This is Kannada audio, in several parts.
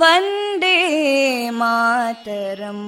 वन्दे मातरम्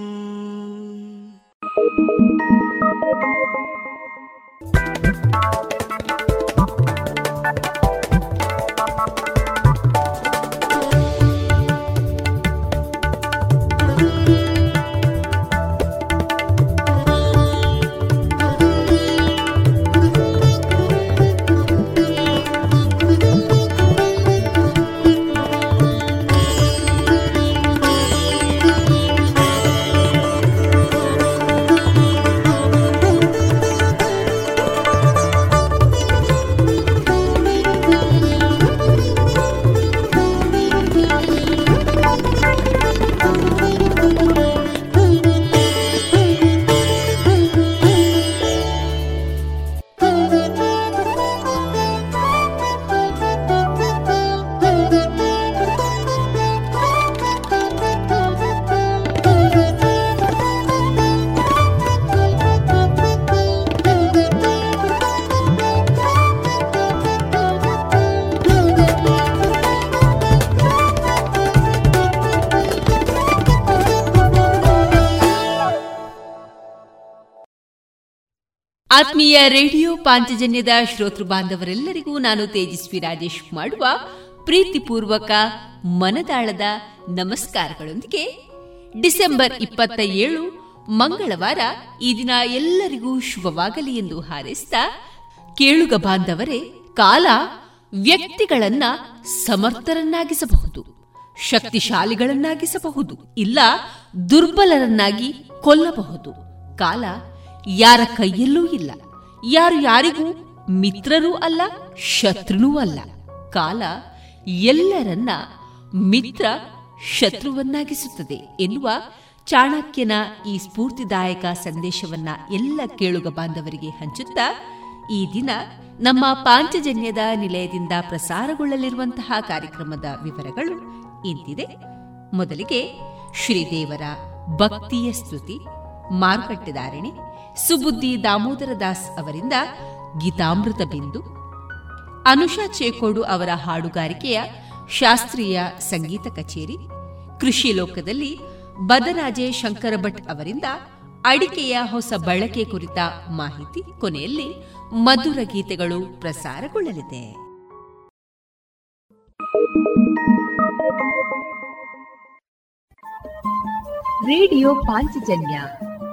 ಆತ್ಮೀಯ ರೇಡಿಯೋ ಪಾಂಚಜನ್ಯದ ಶ್ರೋತೃ ಬಾಂಧವರೆಲ್ಲರಿಗೂ ನಾನು ತೇಜಸ್ವಿ ರಾಜೇಶ್ ಮಾಡುವ ಪ್ರೀತಿಪೂರ್ವಕ ಮನದಾಳದ ನಮಸ್ಕಾರಗಳೊಂದಿಗೆ ಡಿಸೆಂಬರ್ ಇಪ್ಪತ್ತ ಏಳು, ಮಂಗಳವಾರ ಈ ದಿನ ಎಲ್ಲರಿಗೂ ಶುಭವಾಗಲಿ ಎಂದು ಹಾರೈಸಿದ ಕೇಳುಗ ಬಾಂಧವರೇ, ಕಾಲ ವ್ಯಕ್ತಿಗಳನ್ನ ಸಮರ್ಥರನ್ನಾಗಿಸಬಹುದು, ಶಕ್ತಿಶಾಲಿಗಳನ್ನಾಗಿಸಬಹುದು, ಇಲ್ಲ ದುರ್ಬಲರನ್ನಾಗಿ ಕೊಲ್ಲಬಹುದು. ಕಾಲ ಯಾರ ಕೈಯಲ್ಲೂ ಇಲ್ಲ. ಯಾರು ಯಾರಿಗೂ ಮಿತ್ರರೂ ಅಲ್ಲ, ಶತ್ರುನೂ ಅಲ್ಲ. ಕಾಲ ಎಲ್ಲರನ್ನ ಮಿತ್ರ ಶತ್ರುವನ್ನಾಗಿಸುತ್ತದೆ ಎನ್ನುವ ಚಾಣಕ್ಯನ ಈ ಸ್ಫೂರ್ತಿದಾಯಕ ಸಂದೇಶವನ್ನ ಎಲ್ಲ ಕೇಳುಗ ಬಾಂಧವರಿಗೆ ಹಂಚುತ್ತಾ, ಈ ದಿನ ನಮ್ಮ ಪಾಂಚಜನ್ಯದ ನಿಲಯದಿಂದ ಪ್ರಸಾರಗೊಳ್ಳಲಿರುವಂತಹ ಕಾರ್ಯಕ್ರಮದ ವಿವರಗಳು ಇಂತಿದೆ. ಮೊದಲಿಗೆ ಶ್ರೀದೇವರ ಭಕ್ತಿಯ ಸ್ತುತಿ ಮಾರುಕಟ್ಟೆದಾರಣೆ ಸುಬುದ್ದಿ ದಾಮೋದರ ದಾಸ್ ಅವರಿಂದ ಗೀತಾಮೃತ ಬಿಂದು, ಅನುಷಾ ಚೇಕೋಡು ಅವರ ಹಾಡುಗಾರಿಕೆಯ ಶಾಸ್ತ್ರೀಯ ಸಂಗೀತ ಕಚೇರಿ, ಕೃಷಿ ಲೋಕದಲ್ಲಿ ಬದರಾಜೆ ಶಂಕರ ಭಟ್ ಅವರಿಂದ ಅಡಿಕೆಯ ಹೊಸ ಬಳಕೆ ಕುರಿತ ಮಾಹಿತಿ ಕೊನೆಯಲ್ಲಿ ಮಧುರ ಗೀತೆಗಳು ಪ್ರಸಾರಗೊಳ್ಳಲಿದೆ. ರೇಡಿಯೋ ಪಾಂಚಜನ್ಯ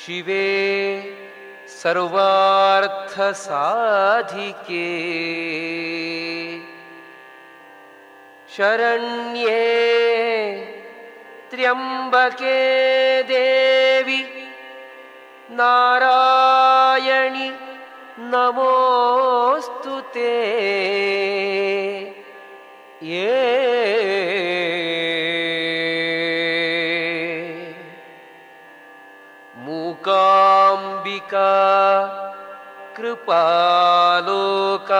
शिवे सर्वार्थसाधिके शरण्ये त्र्यम्बके देवि नारायणि नमोऽस्तु ते ये कृपालोकात्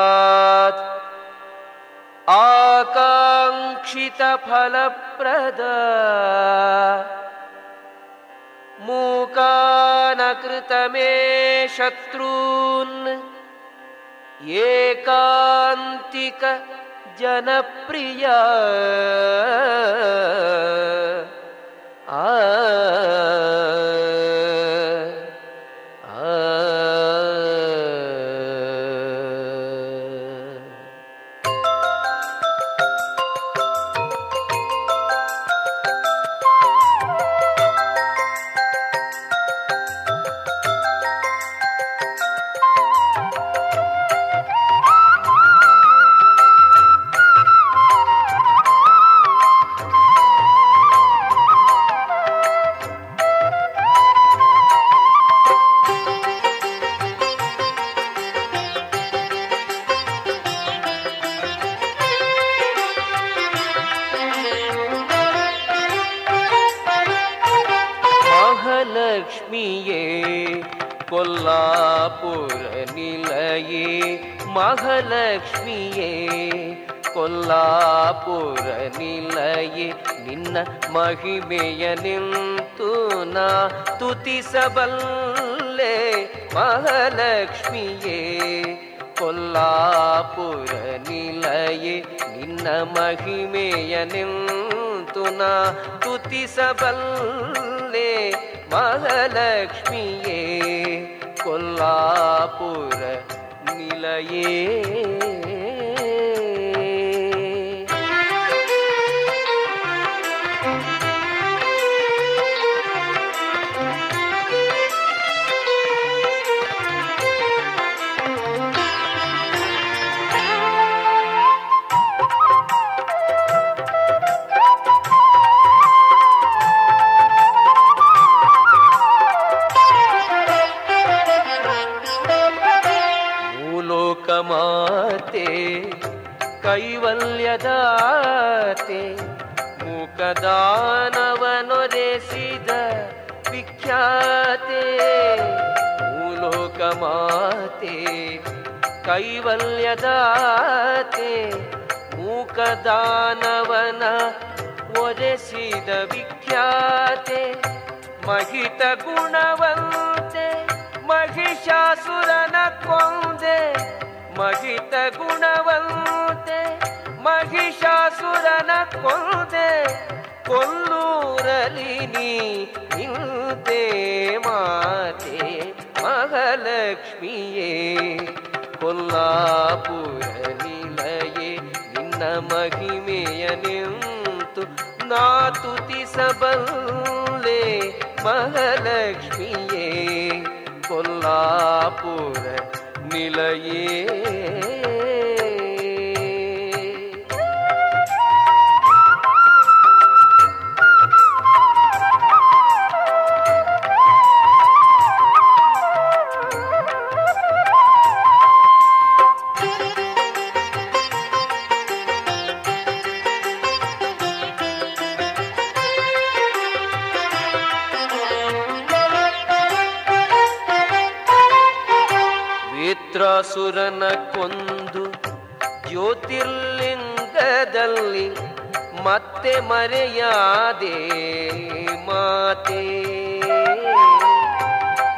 आकाङ्क्षितफलप्रद मूकानकृतमे शत्रून् एकान्तिक जनप्रिया आ ಕೊಲ್ಲಾಪುರ ನಿಲಯೇ ನಿನ್ನ ಮಹಿಮೆಯ ನಿಂತು ನಾ ತುತಿಸಬಲ್ಲೆ ಮಹಾಲಕ್ಷ್ಮಿಯೇ ಕೊಲ್ಲಾಪುರ ನಿಲಯೇ ನಿನ್ನ ಮಹಿಮೆಯ ನಿಂತು ನಾ ತುತಿಸಬಲ್ಲೆ ಮಹಾಲಕ್ಷ್ಮಿಯೇ ಕೊಲ್ಲಾಪುರ ನಿಲಯೇ ಮುಖದಾನವನೊರೆಸಿದ ವಿಖ್ಯಾತೆ ಮೂಲೋಕ ಮಾತೆ, ಕೈವಲ್ಯದಾತೆ, ಮೂಕ ದಾನವನ ಒರೆಸಿದ ವಿಖ್ಯಾತೆ, ಮಹಿತ ಗುಣವಂತೆ, ಮಹಿಷಾಸುರನ ಕೊಂದೆ, ಮಹಿತ ಗುಣವಂತೆ ಮಹಿಷಾಸುರನ ಕೊಂದೆ ಕೊಲ್ಲೂರಲಿ ನೀ ನಿಂತೆ ಮಾತೆ ಮಹಾಲಕ್ಷ್ಮಿಯೇ, ಕೊಲ್ಲಾಪುರ ನಿಲಯೇ, ನಿನ್ನ ಮಹಿಮೆಯ ನಿಂತು ನಾ ತುತಿಸಬಲ್ಲೆ ಮಹಾಲಕ್ಷ್ಮಿಯೇ, ಕೊಲ್ಲಾಪುರ ನಿಲಯೇ. ಮರೆಯಾದೆ ಮಾತೆ.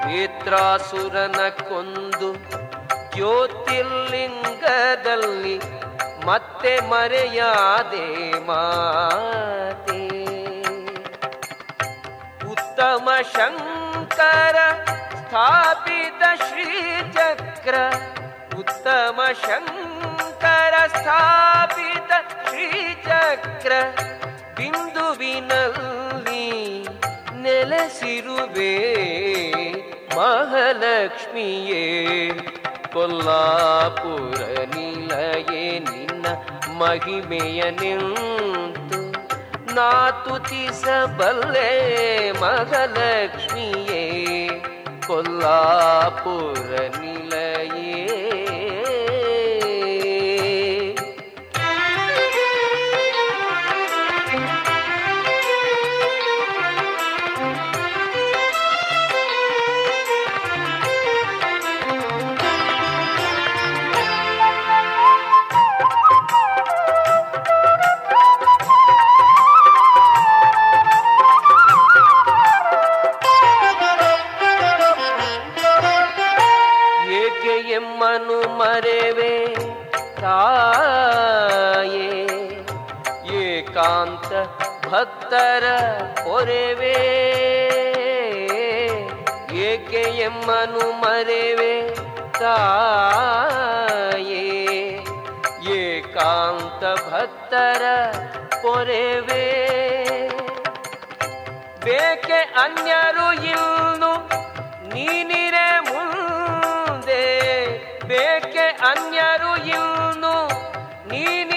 ವೇತ್ರಾಸುರನ ಕೊಂದು ಜ್ಯೋತಿರ್ಲಿಂಗದಲ್ಲಿ ಮತ್ತೆ ಮರೆಯಾದೆ ಮಾತೆ. ಉತ್ತಮ ಶಂಕರ ಸ್ಥಾಪಿತ ಶ್ರೀಚಕ್ರ, ಉತ್ತಮ ಶಂಕರ ಸ್ಥಾಪಿತ ಶ್ರೀಚಕ್ರ ಬಿಂದುವಿನಲ್ಲಿ ನೆಲೆಸಿರುವೆ ಮಹಾಲಕ್ಷ್ಮಿಯೇ ಕೊಲ್ಲಾಪುರ ನಿಲಯೇ ನಿನ್ನ ಮಹಿಮೆಯ ನಿಂತು ನಾತುತಿಸಬಲ್ಲೆ ಮಹಾಲಕ್ಷ್ಮಿಯೇ ಕೊಲ್ಲಾಪುರ ನಿಲಯೇ ಭಕ್ತರ ಪೊರೆವೆ ಏಕೆ ಎಮ್ಮನು ಮರೆವೆ ತಾಯೇ? ಏಕಾಂತ ಭಕ್ತರ ಪೊರೆವೆ ಬೇಕೆ ಅನ್ಯರು ಇನ್ನು ನೀನಿರೆ ಮುಂದೆ? ಬೇಕೆ ಅನ್ಯರು ಇನ್ನು ನೀನಿರೆ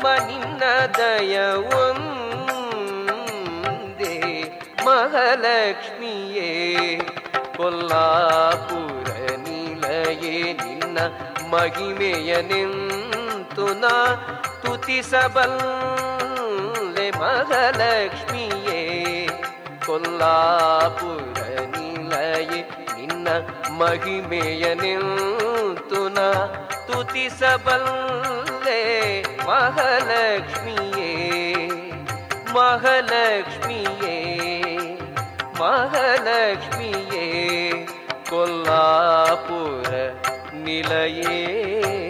ಸಾಕಮ್ಮ ನಿನ್ನ ದಯವೊಂದೇ ಮಹಾಲಕ್ಷ್ಮಿಯೇ. ಕೊಲ್ಲಾಪುರ ನಿಲಯೇ ನಿನ್ನ ಮಹಿಮೆಯ ನಿಂತು ನಾ ತುತಿಸಬಲ್ಲೆ ಮಹಾಲಕ್ಷ್ಮಿಯೇ. ಕೊಲ್ಲಾಪುರ ಮಹಿಮೆಯ ನಿಂತುನ ತುತಿಸಬಲ್ಲೆ ಮಹಾಲಕ್ಷ್ಮಿಯೇ ಮಹಾಲಕ್ಷ್ಮಿಯೇ ಮಹಾಲಕ್ಷ್ಮಿಯೇ. ಕೊಲ್ಲಾಪುರ ನಿಲಯೇ.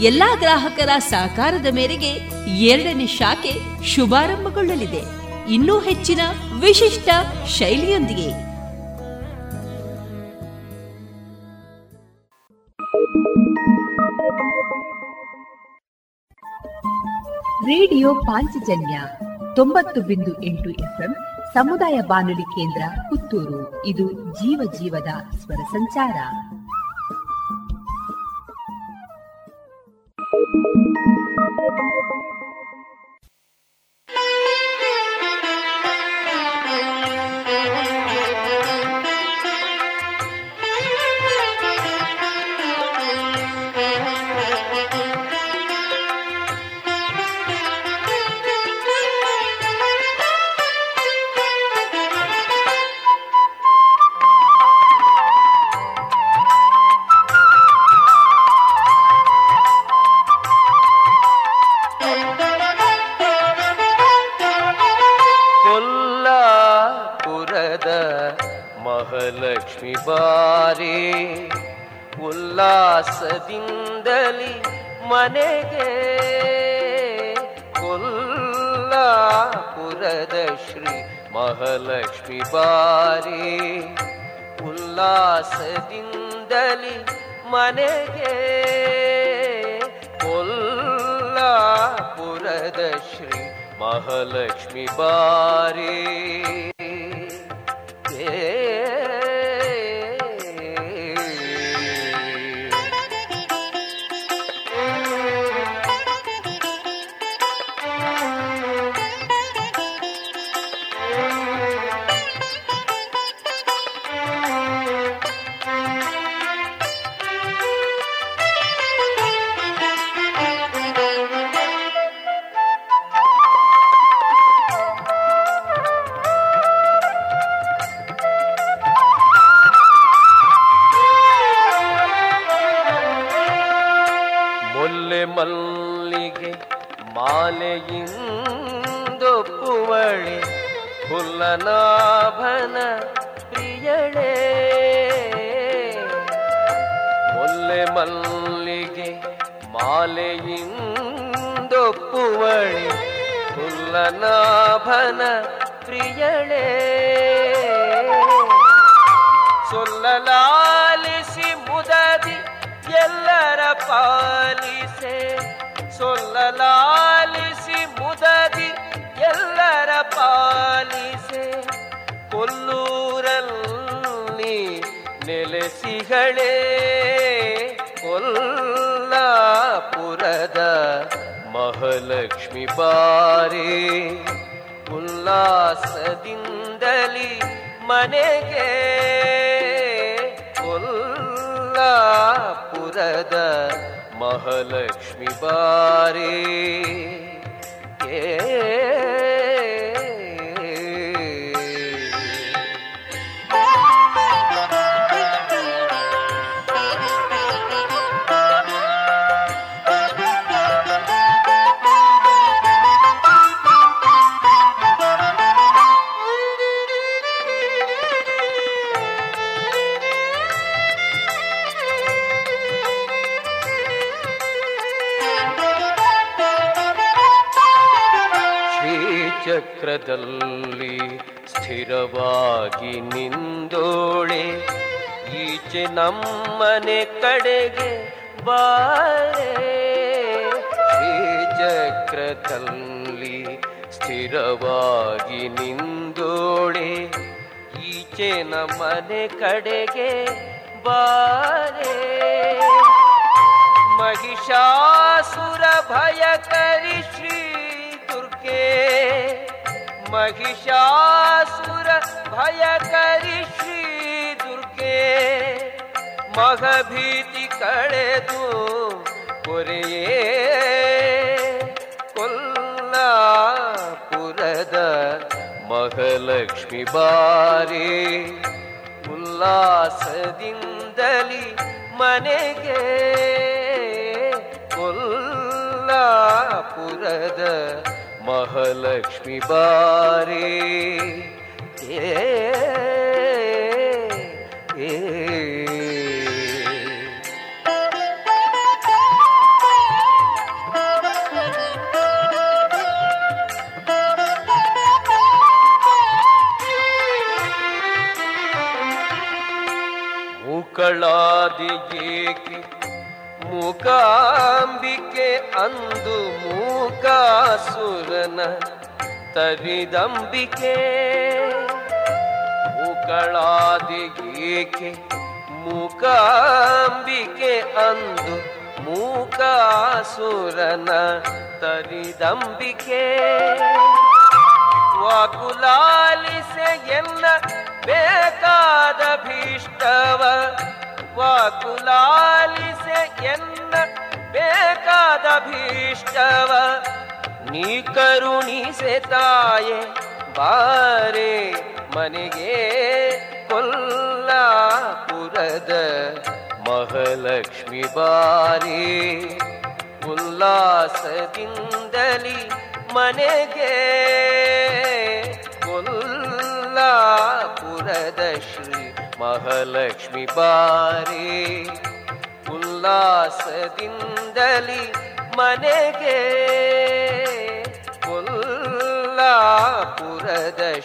ಎಲ್ಲಾ ಗ್ರಾಹಕರ ಸಹಕಾರದ ಮೇರೆಗೆ ಎರಡನೇ ಶಾಖೆ ಶುಭಾರಂಭಗೊಳ್ಳಲಿದೆ. ಇನ್ನೂ ಹೆಚ್ಚಿನ ವಿಶಿಷ್ಟ ಶೈಲಿಯೊಂದಿಗೆ. ರೇಡಿಯೋ ಪಾಂಚಜನ್ಯ ತೊಂಬತ್ತು ಬಿಂದು ಎಂಟು ಎಫ್ಎಂ ಸಮುದಾಯ ಬಾನುಲಿ ಕೇಂದ್ರ ಪುತ್ತೂರು. ಇದು ಜೀವ ಜೀವದ ಸ್ವರ ಸಂಚಾರ. Thank you. ಬಾರಿ ಉಲ್ಲಾಸದಿಂದಲಿ ಮನೆಗೆ ಕೊಲ್ಲಾಪುರದ ಶ್ರೀ ಮಹಾಲಕ್ಷ್ಮಿ ಬಾರಿ ಉಲ್ಲಾಸದಿಂದಲಿ ಮನೆಗೆ ಕೊಲ್ಲಾಪುರದ ಶ್ರೀ ಮಹಾಲಕ್ಷ್ಮಿ ಬಾರಿ ಮೊಲ್ಲೆ ಮಹಾಲಕ್ಷ್ಮಿ ಬಾರಿ ಉಲ್ಲಾಸದಿಂದಲಿ ಮನೆಗೆ ಕೊಲ್ಲಾಪುರದ ಮಹಾಲಕ್ಷ್ಮಿ ಬಾರಿ ಏ ಶ್ರೀಚಕ್ರದಲ್ಲಿ ಸ್ಥಿರವಾಗಿ ನಿಂದೋಳೆ ಈಚೆ ನಮ್ಮನೆ ಕಡೆಗೆ ಬಾರೆ ಶ್ರೀಚಕ್ರದಲ್ಲಿ ಸ್ಥಿರವಾಗಿ ನಿಂದೋಳೆ ಈಚೆ ನಮ್ಮನೆ ಕಡೆಗೆ ಬಾರೆ महिषासुर भयकरि श्री दुर्गे महिषासुर भयकरि श्री दुर्गे ಮಗಭೀತಿ ಕಳೆದು ಕೊರೆಯೇ ಕೊಲ್ಲಾಪುರದ ಮಹಾಲಕ್ಷ್ಮಿ ಬಾರಿ ಉಲ್ಲಾಸದಿಂದಲಿ ಮನೆಗೆ ಕೊಲ್ಲಾಪುರದ ಮಹಾಲಕ್ಷ್ಮಿ ಬಾರಿ ಏ ಏ ಮೂಕಳಾದಿ ಏಕೆ ಮೂಕಾಂಬಿಕೆ ಅಂದು ಮೂಕಾಸುರನ ತರಿದಂಬಿಕೆ ಮೂಕಳಾದಿಗೇಕೆ ಮೂಕಾಂಬಿಕೆ ಅಂದು ಮೂಕಾಸುರನ ತರಿದಂಬಿಕೆ ವಾಕುಲಾಲಿಸೆ ಎನ್ನ ಬೇಕಾದ ಭೀಷ್ಟವ ವಾಕುಲಾಲಿಸೆ ಎನ್ನ ಬೇಕಾದ ಭೀಷ್ಟವ, ನೀ ಕರುಣಿಸೆ ತಾಯೆ, ಬಾರೆ ಮನೆಗೆ ಕೊಲ್ಲಾಪುರದ ಮಹಾಲಕ್ಷ್ಮಿ ಬಾರಿ. ಉಲ್ಲಾಸದಿಂದಲಿ ಮನೆಗೆ ಕೊಲ್ಲಾಪುರದ ಶ್ರೀ ಮಹಾಲಕ್ಷ್ಮಿ ಬಾರಿ ಉಲ್ಲಾಸದಿಂದಲಿ ಮನೆಗೆ ಕೊಲ್ಲಾಪುರದ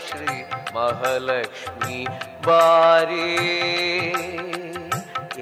ಶ್ರೀ ಮಹಾಲಕ್ಷ್ಮಿ ಬಾರಿ. ಏ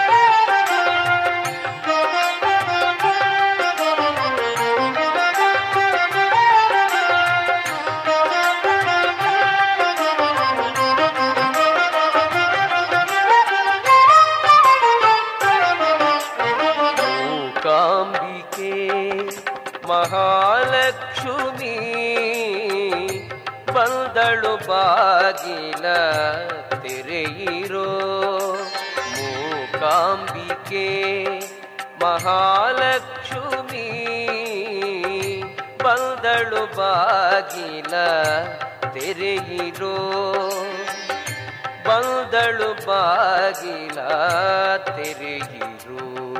ಬಾಗಿಲ ತೆರೆಯಿರೋ ಮೂಕಾಂಬಿಕೆ ಮಹಾಲಕ್ಷ್ಮಿ. ಬಂದಳು ಬಾಗಿಲ ತೆರೆಯಿರೋ ಬಂದಳು ಬಾಗಿಲ ತೆರೆಯಿರು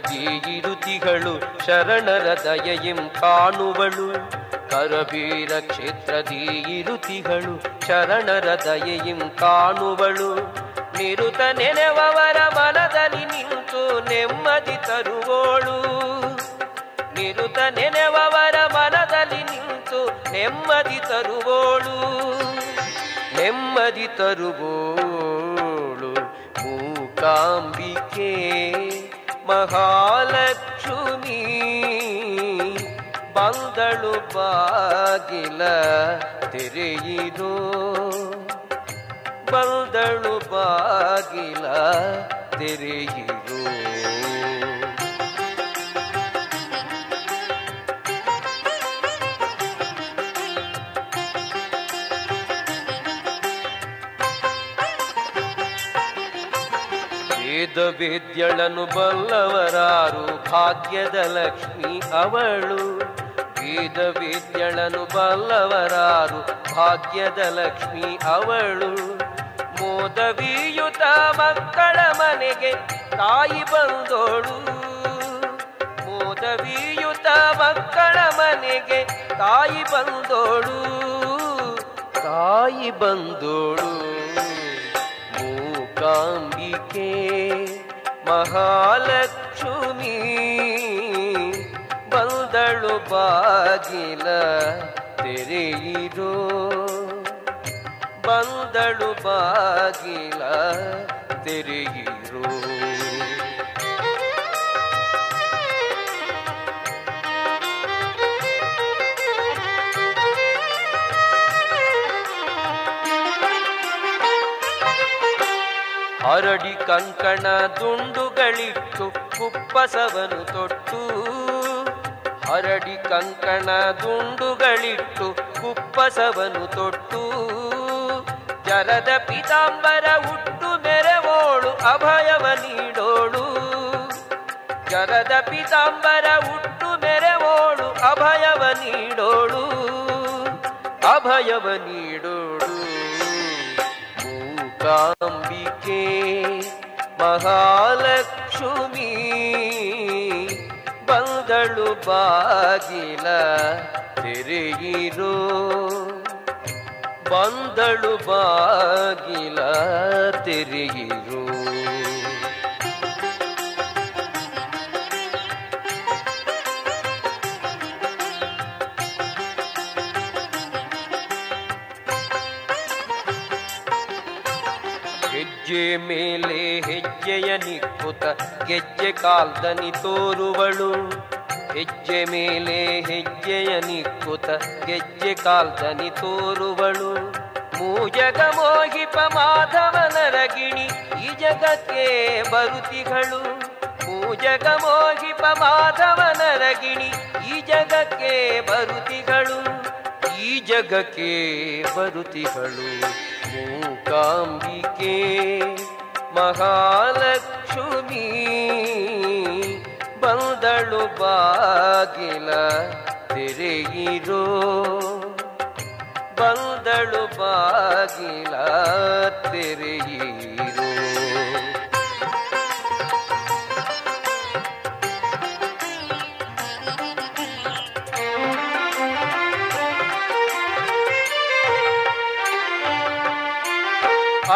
ಕ್ಷೇತ್ರದಿ ಇರುತಿಗಳು ಶರಣರ ದಯೆಯಂ ಕಾಣುವಳು. ಕರಬೀರ ಕ್ಷೇತ್ರದಿ ಇರುತಿಗಳು ಶರಣರ ದಯೆಯಂ ಕಾಣುವಳು. ನಿರುತ ನೆನೆವವರ ಮನದಲ್ಲಿ ನಿಂತು ನೆಮ್ಮದಿ ತರುವೋಳು. ನಿರುತ ನೆನೆವವರ ಮನದಲ್ಲಿ ನಿಂತು ನೆಮ್ಮದಿ ತರುವೋಳು. ನೆಮ್ಮದಿ ತರುವೋಳು. ಮೂಕಾಂಬಿಕೆ ಮಹಾಲಕ್ಷ್ಮಿ ಬಂದಳು ಬಾಗಿಲ ತೆರೆಯಿರೋ ಬಂದಳು ಬಾಗಿಲ ತೆರೆಯಿರೋ ವೇದ ವಿದ್ಯಳನು ಬಲ್ಲವರಾರು, ಭಾಗ್ಯದ ಲಕ್ಷ್ಮಿ ಅವಳು. ವೇದ ವಿದ್ಯಳನು ಬಲ್ಲವರಾರು, ಭಾಗ್ಯದ ಲಕ್ಷ್ಮಿ ಅವಳು. ಮೋದವಿಯುತ ಮಕ್ಕಳ ಮನೆಗೆ ತಾಯಿ ಬಂದೋಳು. ಮೋದವಿಯುತ ಮಕ್ಕಳ ಮನೆಗೆ ತಾಯಿ ಬಂದೋಳು. ತಾಯಿ ಬಂದೋಳು. ಮೂಕಾಂಬಿಕೆ ಮಹಾಲಕ್ಷ್ಮಿ ಬಂದಳು ಬಾಗಿಲ ತೆರೆಯಿರೋ. ಬಂದಳು ಬಾಗಿಲ ತೆರೆಯಿರೋ. ಹರಡಿ ಕಂಕಣ ದುಂಡುಗಳಿಟ್ಟು ಕುಪ್ಪಸವನು ತೊಟ್ಟು. ಹರಡಿ ಕಂಕಣ ದುಂಡುಗಳಿಟ್ಟು ಕುಪ್ಪಸವನು ತೊಟ್ಟು. ಜರದ ಪಿತಾಂಬರ ಹುಟ್ಟು ಮೆರವೋಳು ಅಭಯವ ನೀಡೋಳು. ಜರದ ಪಿತಾಂಬರ ಹುಟ್ಟು ಮೆರವೋಳು ಅಭಯವ ನೀಡೋಳು. ಅಭಯವ ನೀಡೋಡು ಮೂಕಾಂಬಿಕೆ ಮಹಾಲಕ್ಷ್ಮಿ. ಬಂದಳು ಬಾಗಿಲ ತೆರೆಯಿರೋ. ಬಂದಳು ಬಾಗಿಲ ತೆರೆಯಿರೋ. ಹೆಜ್ಜೆ ಮೇಲೆ ಹೆಜ್ಜೆಯ ನಿಕ್ಕುತ ಗೆಜ್ಜೆ ಕಾಲ್ದನಿ ತೋರುವಳು. ಹೆಜ್ಜೆ ಮೇಲೆ ಹೆಜ್ಜೆಯ ನಿಕ್ಕುತ ಗೆಜ್ಜೆ ಕಾಲ್ದನಿ ತೋರುವಳು. ಮೂಜಗ ಮೋಹಿಪ ಮಾಧವನರಗಿಣಿ ಈ ಜಗಕ್ಕೆ ಬರುತಿಗಳು. ಮೂಜಗ ಮೋಹಿಪ ಮಾಧವನರಗಿಣಿ ಈ ಜಗಕ್ಕೆ ಬರುತಿಗಳು. ಈ ಜಗಕ್ಕೆ ಬರುತಿಗಳು. ಮೂಕಾಂಬಿಕೆ ಮಹಾಲಕ್ಷ್ಮಿ ಬಂದಳು ಬಾಗಿಲ ತೆರೆಯಿರೋ. ಬಂದಳು ಬಾಗಿಲ ತೆರೆಯಿರೋ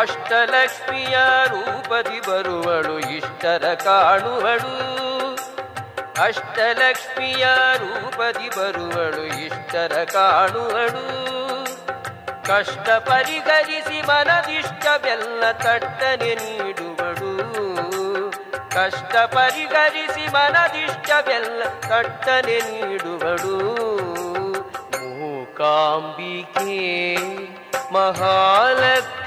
ಅಷ್ಟಲಕ್ಷ್ಮಿಯ ರೂಪದಿ ಬರುವಳು, ಇಷ್ಟರ ಕಾಣುವಳು. ಅಷ್ಟಲಕ್ಷ್ಮಿಯ ರೂಪದಿ ಬರುವಳು, ಇಷ್ಟರ ಕಾಣುವಳು. ಕಷ್ಟ ಪರಿಹರಿಸಿ ಮನದಿಷ್ಟವೆಲ್ಲ ತಟ್ಟನೆ ನೀಡುವಳು. ಕಷ್ಟ ಪರಿಹರಿಸಿ ಮನದಿಷ್ಟವೆಲ್ಲ ತಟ್ಟನೆ ನೀಡುವಳು. ಮೂಕಾಂಬಿಕೆ ಮಹಾಲಕ್ಷ್ಮಿ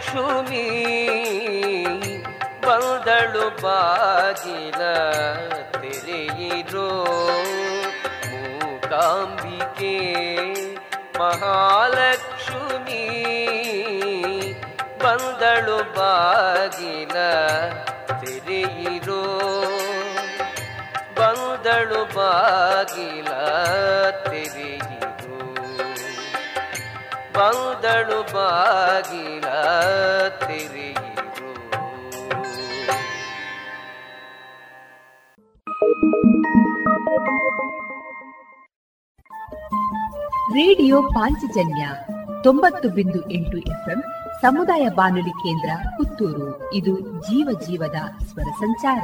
ಬಂದಳು ಬಾಗಿಲ ತೆರೆಯಿರೋ ಮೂಕಾಂಬಿಕೆ. ಮಹಾಲಕ್ಷ್ಮಿ ಬಂದಳು ಬಾಗಿಲ ತೆರೆಯಿರೋ ಬಂದಳು ಬಾಗಿಲ ತೆರೆಯಿರೋ ಬಂದಳು ಬಾಗಿಲ ತಿರುಗಿರು. ರೇಡಿಯೋ ಪಾಂಚಜನ್ಯ ತೊಂಬತ್ತು ಬಿಂದು ಎಂಟು ಎಫ್ಎಂ ಸಮುದಾಯ ಬಾನುಲಿ ಕೇಂದ್ರ ಪುತ್ತೂರು. ಇದು ಜೀವ ಜೀವದ ಸ್ವರ ಸಂಚಾರ.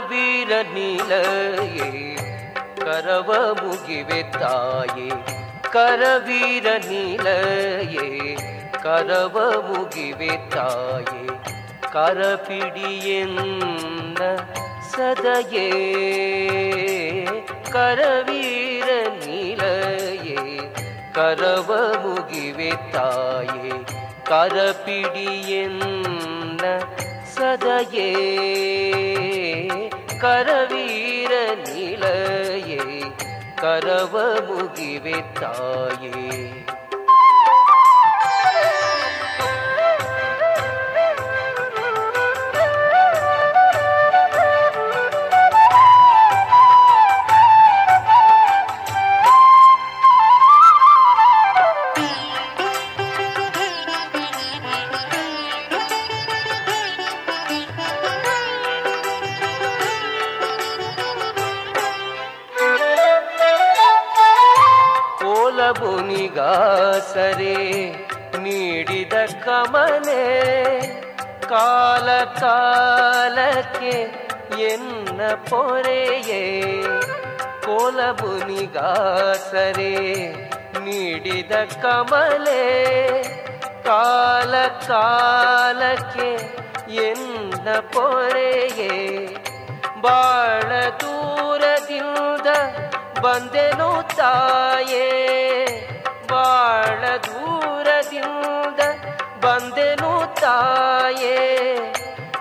ಕರವೀರ ನೀಲಯೇ ಕರವ ಮುಗಿವೆ ತಾಯೇ ಕರವೀರ ನೀಲಯೇ ಕರವ ಮುಗಿವೆ ತಾಯೇ ಕರಪಿಡಿಯೆನ್ನ ಸದಯೇ ಕರವೀರ ನೀಲಯೇ ಕರವ ಮುಗಿವೆ ತಾಯೇ ಕರಪಿಡಿಯೆನ್ನ ಸದಯೇ ಕರವೀರ ನಿಲಯೇ ಕರವ ಮುಗಿವೆ ಕಾಸರೆ ನೀಡಿದ ಕಮಲೆ ಕಾಲ ಕಾಲಕ್ಕೆ ಎನ್ನ ಪೊರೆಯೇ ಕೋಲಬುನಿಗಾಸರೆ ನೀಡಿದ ಕಮಲೆ ಕಾಲ ಕಾಲಕ್ಕೆ ಎನ್ನ ಪೊರೆಯೇ ಬಾಳ ದೂರದಿಂದ ಬಂದೆನು ತಾಯೇ ಬಾಳ ದೂರದಿಂದ ಬಂದೆನು ತಾಯೇ.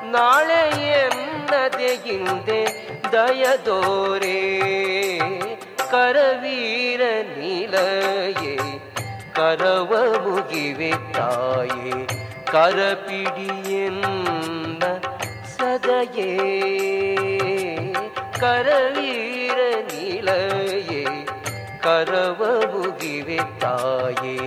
ನಾಳೆ ಎನ್ನದೆ ಹಿಂದೆ ದಯದೋರೆ. ಕರವೀರ ನೀಲಯೇ, ಕರವ ಮುಗಿವೆ ತಾಯೇ. ಕರಪಿಡಿಯನ್ನ ಸದಯೇ. ಕರವೀರ ನೀಲಯೇ ಕರವ ಮುಗಿವೆ ತಾಯೇ.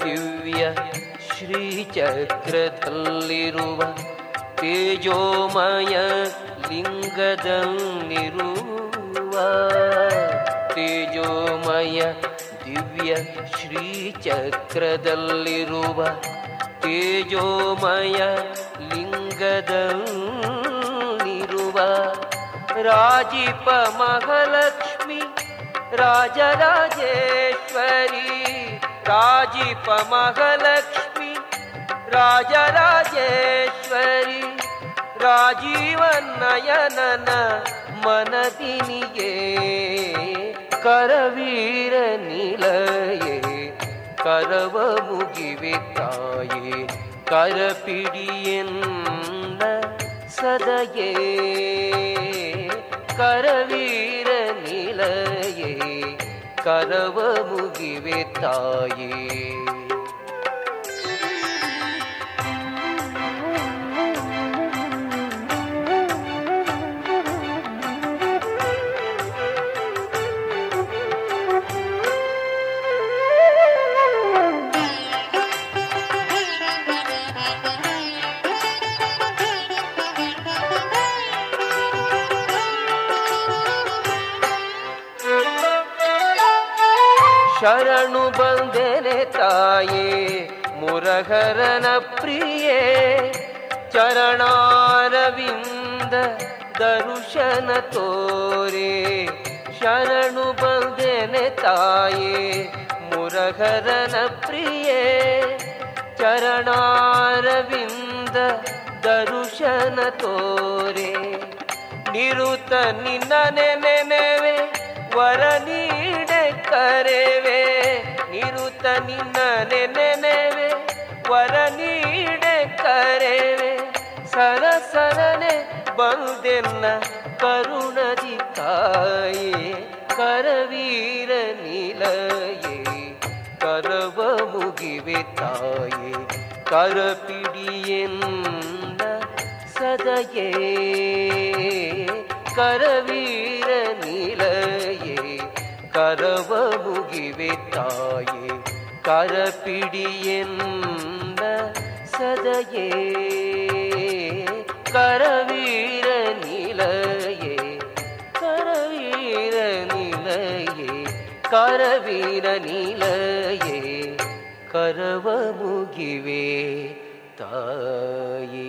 ದಿವ್ಯ ಶ್ರೀಚಕ್ರದಲ್ಲಿರುವ ತೇಜೋಮಯ ಲಿಂಗದಲ್ಲಿರುವ ತೇಜೋಮಯ ದಿವ್ಯ ಶ್ರೀಚಕ್ರದಲ್ಲಿರುವ ತೇಜೋಮಯ ಲಿಂಗದಲ್ಲಿರುವ ರಾಜೀಪ ಮಹಾಲಕ್ಷ್ಮಿ ರಾಜರಾಜೇಶ್ವರಿ ರಾಜೀಪ ಮಹಾಲಕ್ಷ್ಮಿ ರಾಜರಾಜೇಶ್ವರಿ ರಾಜೀವ ನಯನನ ಮನದಿನಿಯೇ ಕರವೀರ ನಿಲಯೇ ಕರವ ಮುಗಿವೆ ತಾಯೇ ಕರಪಿಡಿಯನ್ನ ಸದಯೇ ಕರವೀರ ನಿಲಯೇ ಕರವ ಮುಗಿವೆ ತಾಯೇ. ಶರಣು ಬಂದೆನೆ ತಾಯೇ ಮುರಹರನ ಪ್ರಿಯೇ. ಚರಣಾರವಿಂದ ದರುಶನ ತೋರೆ. ಶರಣು ಬಂದೆನೆ ತಾಯೇ ಮುರಹರನ ಪ್ರಿಯೇ. ಚರಣಾರವಿಂದ ದರುಶನ ತೋರೆ. ನಿರುತ ನಿನ್ನ ನೆನೆವೆ ವರ ನೀಡೆ ಕರೆವೆ, ನಿರುತ ನಿನ್ನ ನೆನೆವೆ ವರ ನೀಡೆ ಕರೆವೆ. ಸರ ಸರನೆ ಬಂದೆನ್ನ ಕರುಣದಿ ತಾಯೇ, ಕರವೀರ ನಿಲಯೇ. ಕರವ ಮುಗಿವೆ ತಾಯೇ, ಕರಪಿಡಿಯೆನ್ನ ಸದಯೇ. ಕರವೀರ ನಿಲಯೇ. ಕರವ ಮುಗಿವೆ ತಾಯೇ ಕರಪಿಡಿಯನ್ನ ಸದಯೇ ಕರವೀರ ನಿಲಯೇ ಕರವೀರ ನಿಲಯೇ ಕರವೀರ ನಿಲಯೇ ಕರವ ಮುಗಿವೆ ತಾಯೇ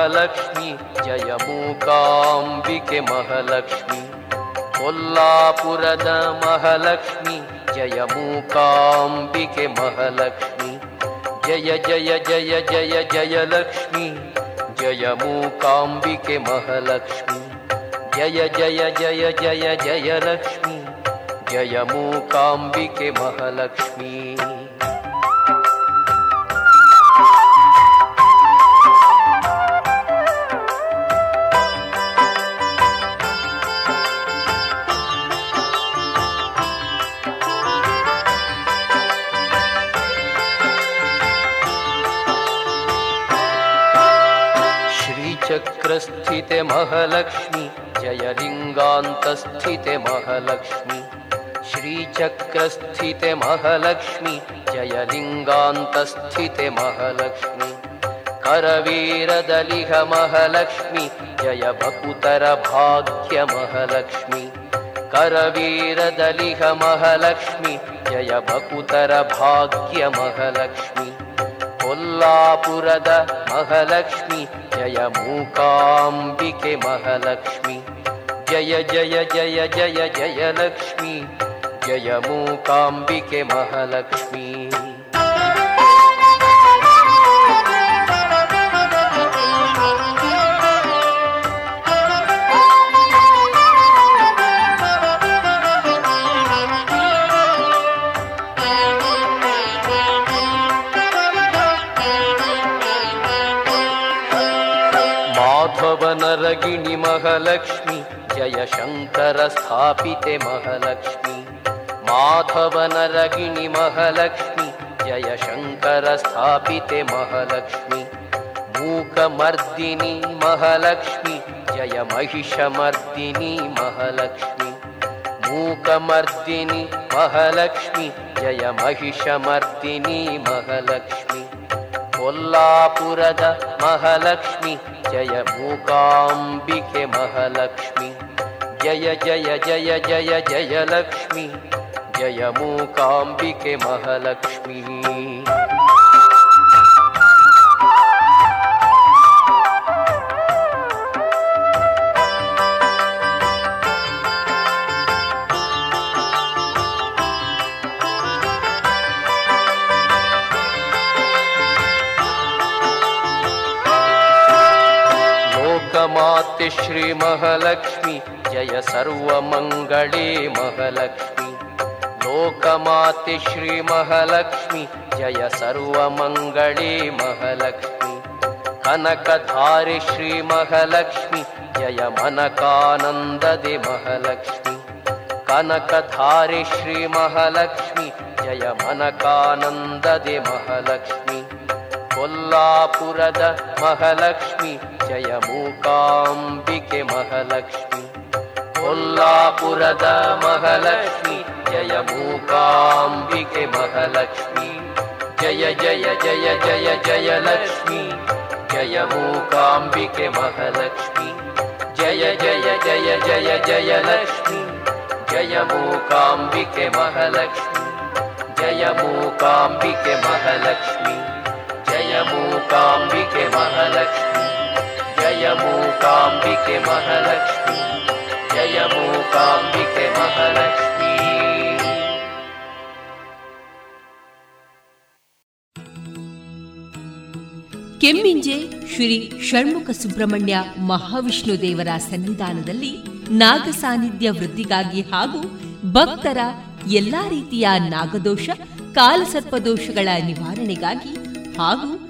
ಮಹಾಲಕ್ಷ್ಮಿ, ಜಯ ಮೂಕಾಂಬಿಕೆ ಮಹಾಲಕ್ಷ್ಮಿ. ಕೊಲ್ಲಾಪುರದ ಮಹಾಲಕ್ಷ್ಮಿ, ಜಯ ಮೂಕಾಂಬಿಕೆ ಮಹಾಲಕ್ಷ್ಮಿ. ಜಯ ಜಯ ಜಯ ಜಯ ಜಯ ಲಕ್ಷ್ಮಿ. ಜಯ ಮೂಕಾಂಬಿಕೆ ಮಹಾಲಕ್ಷ್ಮಿ. ಜಯ ಜಯ ಜಯ ಜಯ ಜಯ ಲಕ್ಷ್ಮಿ. ಜಯ ಮೂಕಾಂಬಿಕೆ ಮಹಾಲಕ್ಷ್ಮಿ. श्रीचक्रस्थिते महालक्ष्मि जयलिङ्गान्तस्थिते महालक्ष्मि। श्रीचक्रस्थिते महालक्ष्मि जयलिङ्गान्तस्थिते महालक्ष्मि। करवीरदलिह महालक्ष्मि जय महालक्ष्मि। करवीरदलिह महालक्ष्मि जय बकुतर भाग्य महालक्ष्मि ಕೊಲ್ಲಾಪುರದ ಮಹಾಲಕ್ಷ್ಮಿ ಜಯ ಮೂಕಾಂಬಿಕೆ ಮಹಾಲಕ್ಷ್ಮಿ ಜಯ ಜಯ ಜಯ ಜಯ ಜಯ ಲಕ್ಷ್ಮಿ ಜಯ महालक्ष्मि जयशङ्करस्थापिते महालक्ष्मि। माधवनरगिणि महालक्ष्मि जय शङ्कर स्थापिते महालक्ष्मि। मूकमर्दिनी महालक्ष्मि जय महिषमर्दिनी महालक्ष्मि। मूकमर्दिनी महालक्ष्मि जय महिषमर्दिनी महालक्ष्मि। कोल्लापुरद महलक्ष्मि। जय मूकाम्बिके महलक्ष्मि। जय जय जय जय जय लक्ष्मि। जय मूकाम्बिके महलक्ष्मी। लोकमाते श्रीमहालक्ष्मि। जय सर्वमङ्गले महालक्ष्मि। लोकमाते श्रीमहालक्ष्मि। जय सर्वमङ्गले महालक्ष्मि। कनकधारे श्रीमहालक्ष्मि। जय मनकानन्ददे महालक्ष्मि। कनकधारे श्रीमहालक्ष्मि। जय मनकानन्ददे महालक्ष्मि ಕೊಲ್ಲಾಪುರದ ಮಹಾಲಕ್ಷ್ಮಿ ಜಯ ಮೂಕಾಂಬಿಕೆ ಮಹಾಲಕ್ಷ್ಮಿ ಕೊಲ್ಲಾಪುರದ ಮಹಾಲಕ್ಷ್ಮಿ ಜಯ ಮೂಕಾಂಬಿಕೆ ಮಹಾಲಕ್ಷ್ಮಿ ಜಯ ಜಯ ಜಯ ಜಯ ಜಯ ಲಕ್ಷ್ಮಿ ಜಯ ಮೂಕಾಂಬಿಕೆ ಮಹಾಲಕ್ಷ್ಮಿ ಜಯ ಜಯ ಜಯ ಜಯ ಜಯ ಲಕ್ಷ್ಮಿ ಜಯ ಮೂಕಾಂಬಿಕೆ ಮಹಾಲಕ್ಷ್ಮಿ ಜಯ ಮೂಕಾಂಬಿಕೆ ಮಹಾಲಕ್ಷ್ಮಿ ಜಯ ಮೂಕಾಂಬಿಕೆ ಮಹಾಲಕ್ಷ್ಮಿ ಜಯ ಮೂಕಾಂಬಿಕೆ ಮಹಾಲಕ್ಷ್ಮಿ ಜಯ ಮೂಕಾಂಬಿಕೆ ಮಹಾಲಕ್ಷ್ಮಿ. ಕೆಮ್ಮಿಂಜೆ ಶ್ರೀ ಷಣ್ಮುಖ ಸುಬ್ರಹ್ಮಣ್ಯ ಮಹಾವಿಷ್ಣು ದೇವರ ಸನ್ನಿಧಾನದಲ್ಲಿ ನಾಗಸಾನ್ನಿಧ್ಯ ವೃದ್ಧಿಗಾಗಿ ಹಾಗೂ ಭಕ್ತರ ಎಲ್ಲಾ ರೀತಿಯ ನಾಗದೋಷ, ಕಾಲಸರ್ಪದೋಷಗಳ ನಿವಾರಣೆಗಾಗಿ ಹಾಗೂ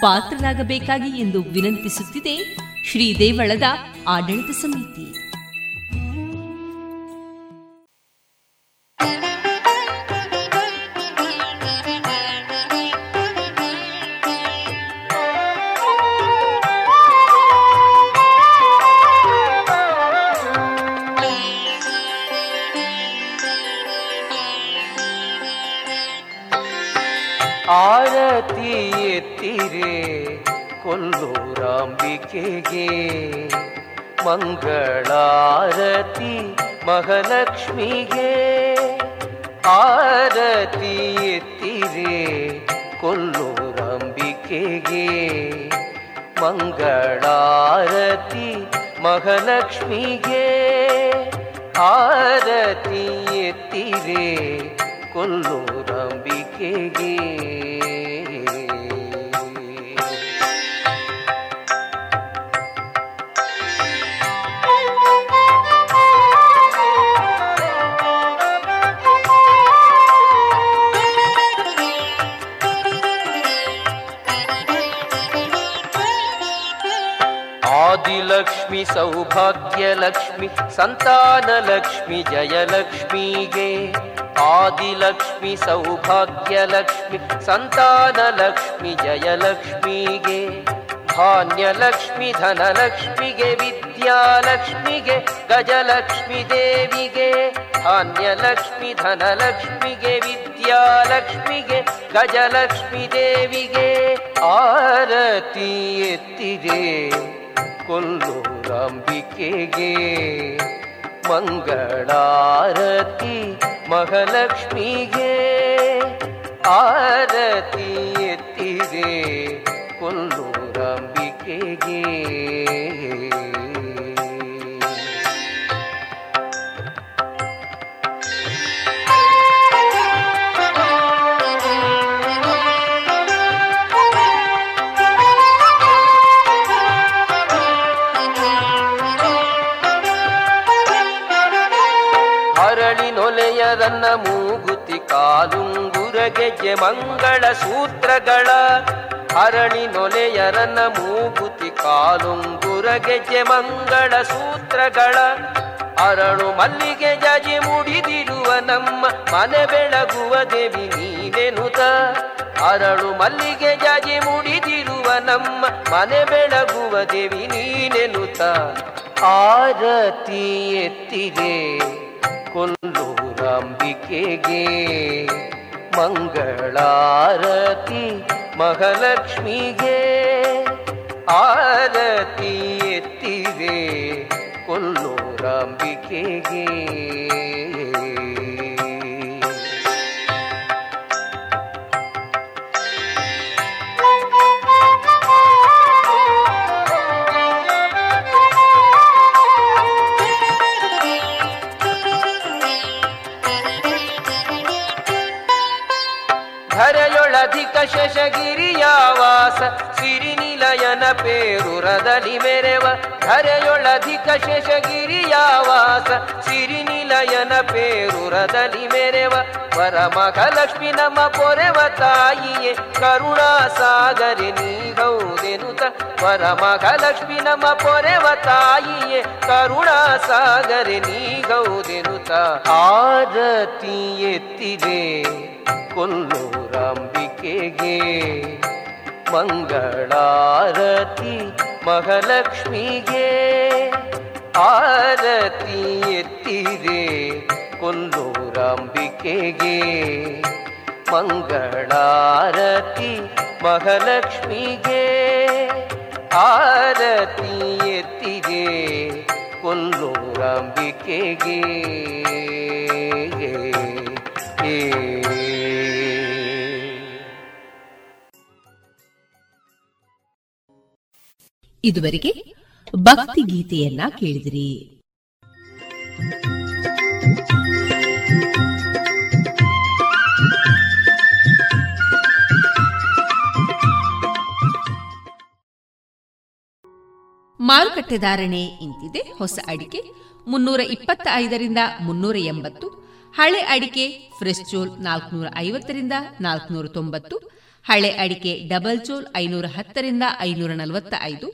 ಪಾತ್ರರಾಗಬೇಕಾಗಿ ಎಂದು ವಿನಂತಿಸುತ್ತಿದೆ ಶ್ರೀದೇವಳದ ಆಡಳಿತ ಸಮಿತಿ. ಕೊಲ್ಲೂರಾಂಬಿಕೆಗೆ ಮಂಗಳಾರತಿ ಮಹಾಲಕ್ಷ್ಮಿಗೆ ಆರತಿ ಎತ್ತಿರೆ ಕೊಲ್ಲೂರಾಂಬಿಕೆಗೆ ಮಂಗಳಾರತಿ ಮಹಾಲಕ್ಷ್ಮಿಗೆ ಆರತಿ ಎತ್ತಿರೆ ಕೊಲ್ಲೂರಾಂಬಿಕೆಗೆ ಆದಿಲಕ್ಷ್ಮಿ ಸಂತಾನ ಸಂತಾನಲಕ್ಷ್ಮಿ, ಜಯಲಕ್ಷ್ಮಿಗೆ. ಆದಿಲಕ್ಷ್ಮಿ ಸೌಭಾಗ್ಯ ಲಕ್ಷ್ಮಿ ಸಂತಾನ ಸಂತಾನಲಕ್ಷ್ಮಿ, ಜಯಲಕ್ಷ್ಮಿಗೆ. ಧಾನ್ಯಲಕ್ಷ್ಮಿ, ಧನಲಕ್ಷ್ಮಿಗೆ, ವಿದ್ಯಾಲಕ್ಷ್ಮಿಗೆ, ಗಜಲಕ್ಷ್ಮಿ ದೇವಿಗೆ. ಧಾನ್ಯಲಕ್ಷ್ಮಿ, ಧನಲಕ್ಷ್ಮಿಗೆ, ವಿದ್ಯಾಲಕ್ಷ್ಮಿಗೆ, ಗಜಲಕ್ಷ್ಮಿ ದೇವಿಗೆ. ಆರತಿ ಎತ್ತಿದೆ. ಕೊಲ್ಲೂರಾಂಬಿಕೆಗೆ ಮಂಗಳಾರತಿ ಮಹಾಲಕ್ಷ್ಮಿಗೆ ಆರತಿ ಎತ್ತಿದೆ. ನೊಲೆಯರನ್ನ ಮೂಗುತಿ ಕಾಲುಂಗುರ ಗೆಜ್ಜೆ ಮಂಗಳ ಸೂತ್ರಗಳ. ಅರಣಿ ನೊಲೆಯರನ ಮೂಗುತಿ ಕಾಲುಂಗುರ ಗೆಜ್ಜೆ ಮಂಗಳ ಸೂತ್ರಗಳ. ಅರಳು ಮಲ್ಲಿಗೆ ಜಜಿ ಮುಡಿದಿರುವ ನಮ್ಮ ಮನೆ ಬೆಳಗುವ ದೇವಿ ನೀನೆನುತ ಅರಳು ಮಲ್ಲಿಗೆ ಜಾಜಿ ಮುಡಿದಿರುವ ನಮ್ಮ ಮನೆ ಬೆಳಗುವ ದೇವಿ ನೀನೆನುತ. ಆರತಿ ಎತ್ತಿದೆ ಕೊಲ್ಲೂರಾಂಬಿಕೆಗೆ ಮಂಗಳಾರತಿ ಮಹಾಲಕ್ಷ್ಮಿಗೆ ಆರತಿ ಎತ್ತಿದೆ ಕೊಲ್ಲೂರಾಂಬಿಕೆಗೆ ಧರೆಯೊಳಧಿಕ ಶಶಗಿರಿಯಾವಾಸ, ಸಿರಿನಿಲಯನ ಪೇರುರದಲ್ಲಿ ಮೆರೆವ, ಧರೆಯೊಳಧಿಕ ಶಶಗಿರಿಯಾವಾಸ, ಸಿರಿನಿಲಯನ ಪೇರುರದಲ್ಲಿ ಮೆರೆವ ವರಮಖಲಕ್ಷ್ಮಿ ನಮ್ಮ ಪೊರೆವ ತಾಯಿಯೇ ಕರುಣಾ ಸಾಗರಿ ನೀ ಹೌದೆನುತ ವರಮಖಲಕ್ಷ್ಮಿ ನಮ್ಮ ಪೊರೆವ ತಾಯಿಯೇ ಕರುಣಾ ನೀ ಗೌದಿರುತ ಆರತಿ ಎತ್ತಿದೆ ಕೊಲ್ಲೂರಾಂಬಿಕೆಗೆ ಮಂಗಳಾರತಿ ಮಹಾಲಕ್ಷ್ಮಿಗೆ. ಆರತಿ ಎತ್ತಿದೆ ಕೊಲ್ಲೂರಾಂಬಿಕೆಗೆ ಮಂಗಳಾರತಿ ಮಹಾಲಕ್ಷ್ಮಿಗೆ ಆರತಿ ಎತ್ತಿಗೆ ಕೊಲ್ಲೂರಾಂಬಿಕೆಗೆ ಇದುವರೆಗೆ ಭಕ್ತಿ ಗೀತೆಯನ್ನ ಕೇಳಿದಿರಿ. ಮಾರುಕಟ್ಟೆ ಧಾರಣೆ ಇಂತಿದೆ. ಹೊಸ ಅಡಿಕೆ ಮುನ್ನೂರ ಇಪ್ಪತ್ತ ಐದರಿಂದ ಮುನ್ನೂರ ಎಂಬತ್ತು. ಹಳೆ ಅಡಿಕೆ ಫ್ರೆಶ್ ಚೋಲ್ ನಾಲ್ಕನೂರ ಐವತ್ತರಿಂದ ನಾಲ್ಕನೂರ ತೊಂಬತ್ತು. ಹಳೆ ಅಡಿಕೆ ಡಬಲ್ ಚೋಲ್ ಐನೂರ ಹತ್ತರಿಂದ ಐನೂರ ನಲವತ್ತ ಐದು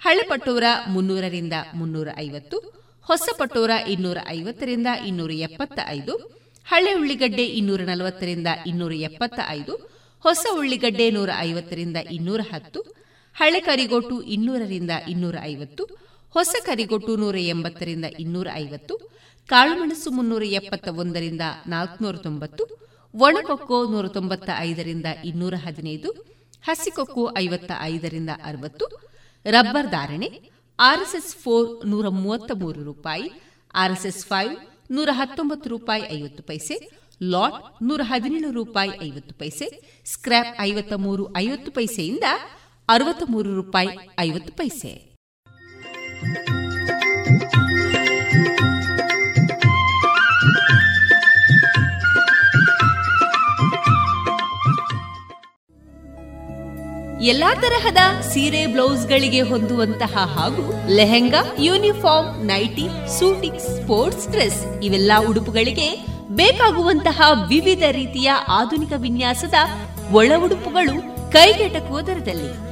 ಹಳೆ ಪಟೋರ ಮುನ್ನೂರರಿಂದ ಮುನ್ನೂರ ಐವತ್ತು. ಹೊಸ ಪಟೋರ ಇನ್ನೂರ ಐವತ್ತರಿಂದ ಇನ್ನೂರ ಎಪ್ಪತ್ತ ಐದು ಹಳೆ ಉಳ್ಳಿಗಡ್ಡೆ ಇನ್ನೂರ ನಲವತ್ತರಿಂದ ಇನ್ನೂರ ಎಪ್ಪತ್ತ ಐದು ಹೊಸ ಉಳ್ಳಿಗಡ್ಡೆ ನೂರ ಐವತ್ತರಿಂದ ಇನ್ನೂರ ಹತ್ತು. ಹಳೆ ಕರಿಗೊಟ್ಟು ಇನ್ನೂರರಿಂದ ಇನ್ನೂರ ಐವತ್ತು ಹೊಸ ಕರಿಗೊಟ್ಟು ನೂರ ಎಂಬತ್ತರಿಂದ ಇನ್ನೂರ ಐವತ್ತು ಕಾಳುಮೆಣಸು ಮುನ್ನೂರ ಎಪ್ಪತ್ತ ಒಂದರಿಂದ ನಾಲ್ಕುನೂರ ತೊಂಬತ್ತು ಒಣಕೊಕ್ಕೋ ನೂರ ತೊಂಬತ್ತ ಐದರಿಂದ ಇನ್ನೂರ ಹದಿನೈದು ಹಸಿಕೊಕ್ಕೋ ಐವತ್ತ ಐದರಿಂದ ಅರವತ್ತು, ರಬ್ಬರ್ ಧಾರಣೆ ಆರ್ಎಸ್ಎಸ್ ಫೋರ್ ನೂರ ಮೂವತ್ತ ಮೂರು ರೂಪಾಯಿ, ಆರ್ಎಸ್ಎಸ್ ಫೈವ್ ನೂರ ಹತ್ತೊಂಬತ್ತು ರೂಪಾಯಿ ಐವತ್ತು ಪೈಸೆ, ಲಾಟ್ ನೂರ ಹದಿನೇಳು ರೂಪಾಯಿ ಐವತ್ತು ಪೈಸೆ ಸ್ಕ್ರಾಪ್ ಐವತ್ತ ಮೂರು ಐವತ್ತು ಪೈಸೆಯಿಂದ ಅರವತ್ತ ಮೂರು ರೂಪಾಯಿ ಐವತ್ತು ಪೈಸೆ. ಎಲ್ಲಾ ತರಹದ ಸೀರೆ ಬ್ಲೌಸ್ಗಳಿಗೆ ಹೊಂದುವಂತಹ ಹಾಗೂ lehenga, uniform, nightie, suiting, sports dress ಇವೆಲ್ಲ ಉಡುಪುಗಳಿಗೆ ಬೇಕಾಗುವಂತಹ ವಿವಿಧ ರೀತಿಯ ಆಧುನಿಕ ವಿನ್ಯಾಸದ ಒಳ ಉಡುಪುಗಳು ಕೈಗೆಟಕುವ ದರದಲ್ಲಿ.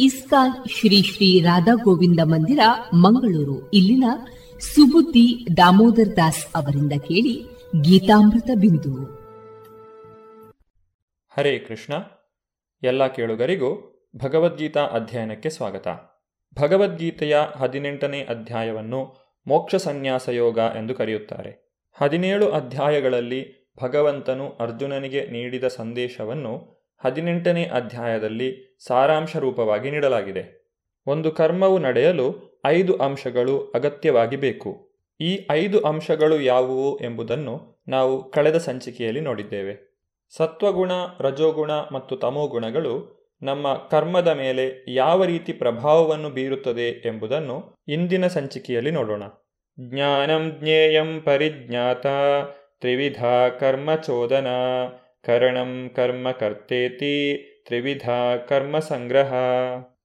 ಇಸ್ಕಾನ್ ಶ್ರೀ ಶ್ರೀ ರಾಧಾ ಗೋವಿಂದ ಮಂದಿರ, ಮಂಗಳೂರು. ಇಲ್ಲಿನ ಸುಬುದ್ದಿ ದಾಮೋದರ್ ದಾಸ್ ಅವರಿಂದ ಕೇಳಿ ಗೀತಾಮೃತ ಬಿಂದು. ಹರೇ ಕೃಷ್ಣ. ಎಲ್ಲ ಕೇಳುಗರಿಗೂ ಭಗವದ್ಗೀತಾ ಅಧ್ಯಯನಕ್ಕೆ ಸ್ವಾಗತ. ಭಗವದ್ಗೀತೆಯ ಹದಿನೆಂಟನೇ ಅಧ್ಯಾಯವನ್ನು ಮೋಕ್ಷ ಸನ್ಯಾಸ ಯೋಗ ಎಂದು ಕರೆಯುತ್ತಾರೆ. ಹದಿನೇಳು ಅಧ್ಯಾಯಗಳಲ್ಲಿ ಭಗವಂತನು ಅರ್ಜುನನಿಗೆ ನೀಡಿದ ಸಂದೇಶವನ್ನು ಹದಿನೆಂಟನೇ ಅಧ್ಯಾಯದಲ್ಲಿ ಸಾರಾಂಶ ರೂಪವಾಗಿ ನೀಡಲಾಗಿದೆ. ಒಂದು ಕರ್ಮವು ನಡೆಯಲು ಐದು ಅಂಶಗಳು ಅಗತ್ಯವಾಗಿ ಬೇಕು ಈ ಐದು ಅಂಶಗಳು ಯಾವುವು ಎಂಬುದನ್ನು ನಾವು ಕಳೆದ ಸಂಚಿಕೆಯಲ್ಲಿ ನೋಡಿದ್ದೇವೆ. ಸತ್ವಗುಣ, ರಜೋಗುಣ ಮತ್ತು ತಮೋಗುಣಗಳು ನಮ್ಮ ಕರ್ಮದ ಮೇಲೆ ಯಾವ ರೀತಿ ಪ್ರಭಾವವನ್ನು ಬೀರುತ್ತದೆ ಎಂಬುದನ್ನು ಇಂದಿನ ಸಂಚಿಕೆಯಲ್ಲಿ ನೋಡೋಣ. ಜ್ಞಾನಂ ಜ್ಞೇಯಂ ಪರಿಜ್ಞಾತ ತ್ರಿವಿಧ ಕರ್ಮಚೋದನ ಕರಣಂ ಕರ್ಮ ಕರ್ತೇತಿ ತ್ರಿವಿಧ ಕರ್ಮ ಸಂಗ್ರಹ.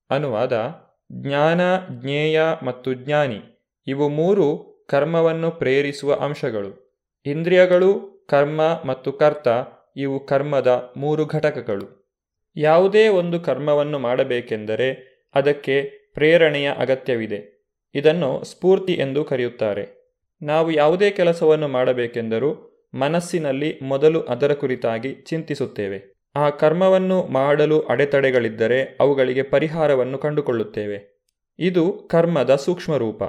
ಅನುವಾದ, ಜ್ಞಾನ, ಜ್ಞೇಯ ಮತ್ತು ಜ್ಞಾನಿ. ಇವು ಮೂರು ಕರ್ಮವನ್ನು ಪ್ರೇರಿಸುವ ಅಂಶಗಳು. ಇಂದ್ರಿಯಗಳು, ಕರ್ಮ ಮತ್ತು ಕರ್ತ, ಇವು ಕರ್ಮದ ಮೂರು ಘಟಕಗಳು. ಯಾವುದೇ ಒಂದು ಕರ್ಮವನ್ನು ಮಾಡಬೇಕೆಂದರೆ ಅದಕ್ಕೆ ಪ್ರೇರಣೆಯ ಅಗತ್ಯವಿದೆ. ಇದನ್ನು ಸ್ಫೂರ್ತಿ ಎಂದು ಕರೆಯುತ್ತಾರೆ. ನಾವು ಯಾವುದೇ ಕೆಲಸವನ್ನು ಮಾಡಬೇಕೆಂದರೂ ಮನಸ್ಸಿನಲ್ಲಿ ಮೊದಲು ಅದರ ಕುರಿತಾಗಿ ಚಿಂತಿಸುತ್ತೇವೆ. ಆ ಕರ್ಮವನ್ನು ಮಾಡಲು ಅಡೆತಡೆಗಳಿದ್ದರೆ ಅವುಗಳಿಗೆ ಪರಿಹಾರವನ್ನು ಕಂಡುಕೊಳ್ಳುತ್ತೇವೆ. ಇದು ಕರ್ಮದ ಸೂಕ್ಷ್ಮ ರೂಪ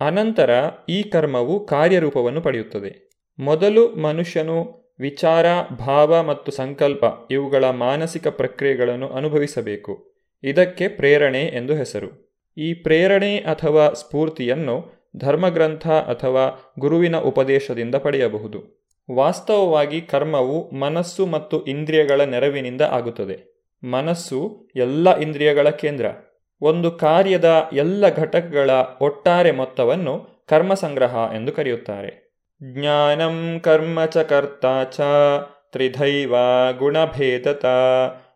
ಅನಂತರ ಈ ಕರ್ಮವು ಕಾರ್ಯರೂಪವನ್ನು ಪಡೆಯುತ್ತದೆ. ಮೊದಲು ಮನುಷ್ಯನು ವಿಚಾರ, ಭಾವ ಮತ್ತು ಸಂಕಲ್ಪ ಇವುಗಳ ಮಾನಸಿಕ ಪ್ರಕ್ರಿಯೆಗಳನ್ನು ಅನುಭವಿಸಬೇಕು. ಇದಕ್ಕೆ ಪ್ರೇರಣೆ ಎಂದು ಹೆಸರು. ಈ ಪ್ರೇರಣೆ ಅಥವಾ ಸ್ಫೂರ್ತಿಯನ್ನು ಧರ್ಮಗ್ರಂಥ ಅಥವಾ ಗುರುವಿನ ಉಪದೇಶದಿಂದ ಪಡೆಯಬಹುದು. ವಾಸ್ತವವಾಗಿ ಕರ್ಮವು ಮನಸ್ಸು ಮತ್ತು ಇಂದ್ರಿಯಗಳ ನೆರವಿನಿಂದ ಆಗುತ್ತದೆ. ಮನಸ್ಸು ಎಲ್ಲ ಇಂದ್ರಿಯಗಳ ಕೇಂದ್ರ. ಒಂದು ಕಾರ್ಯದ ಎಲ್ಲ ಘಟಕಗಳ ಒಟ್ಟಾರೆ ಮೊತ್ತವನ್ನು ಕರ್ಮ ಸಂಗ್ರಹ ಎಂದು ಕರೆಯುತ್ತಾರೆ. ಜ್ಞಾನಂ ಕರ್ಮ ಚ ಕರ್ತ ಚ, ತ್ರಿಧೈವ ಗುಣಭೇದತ,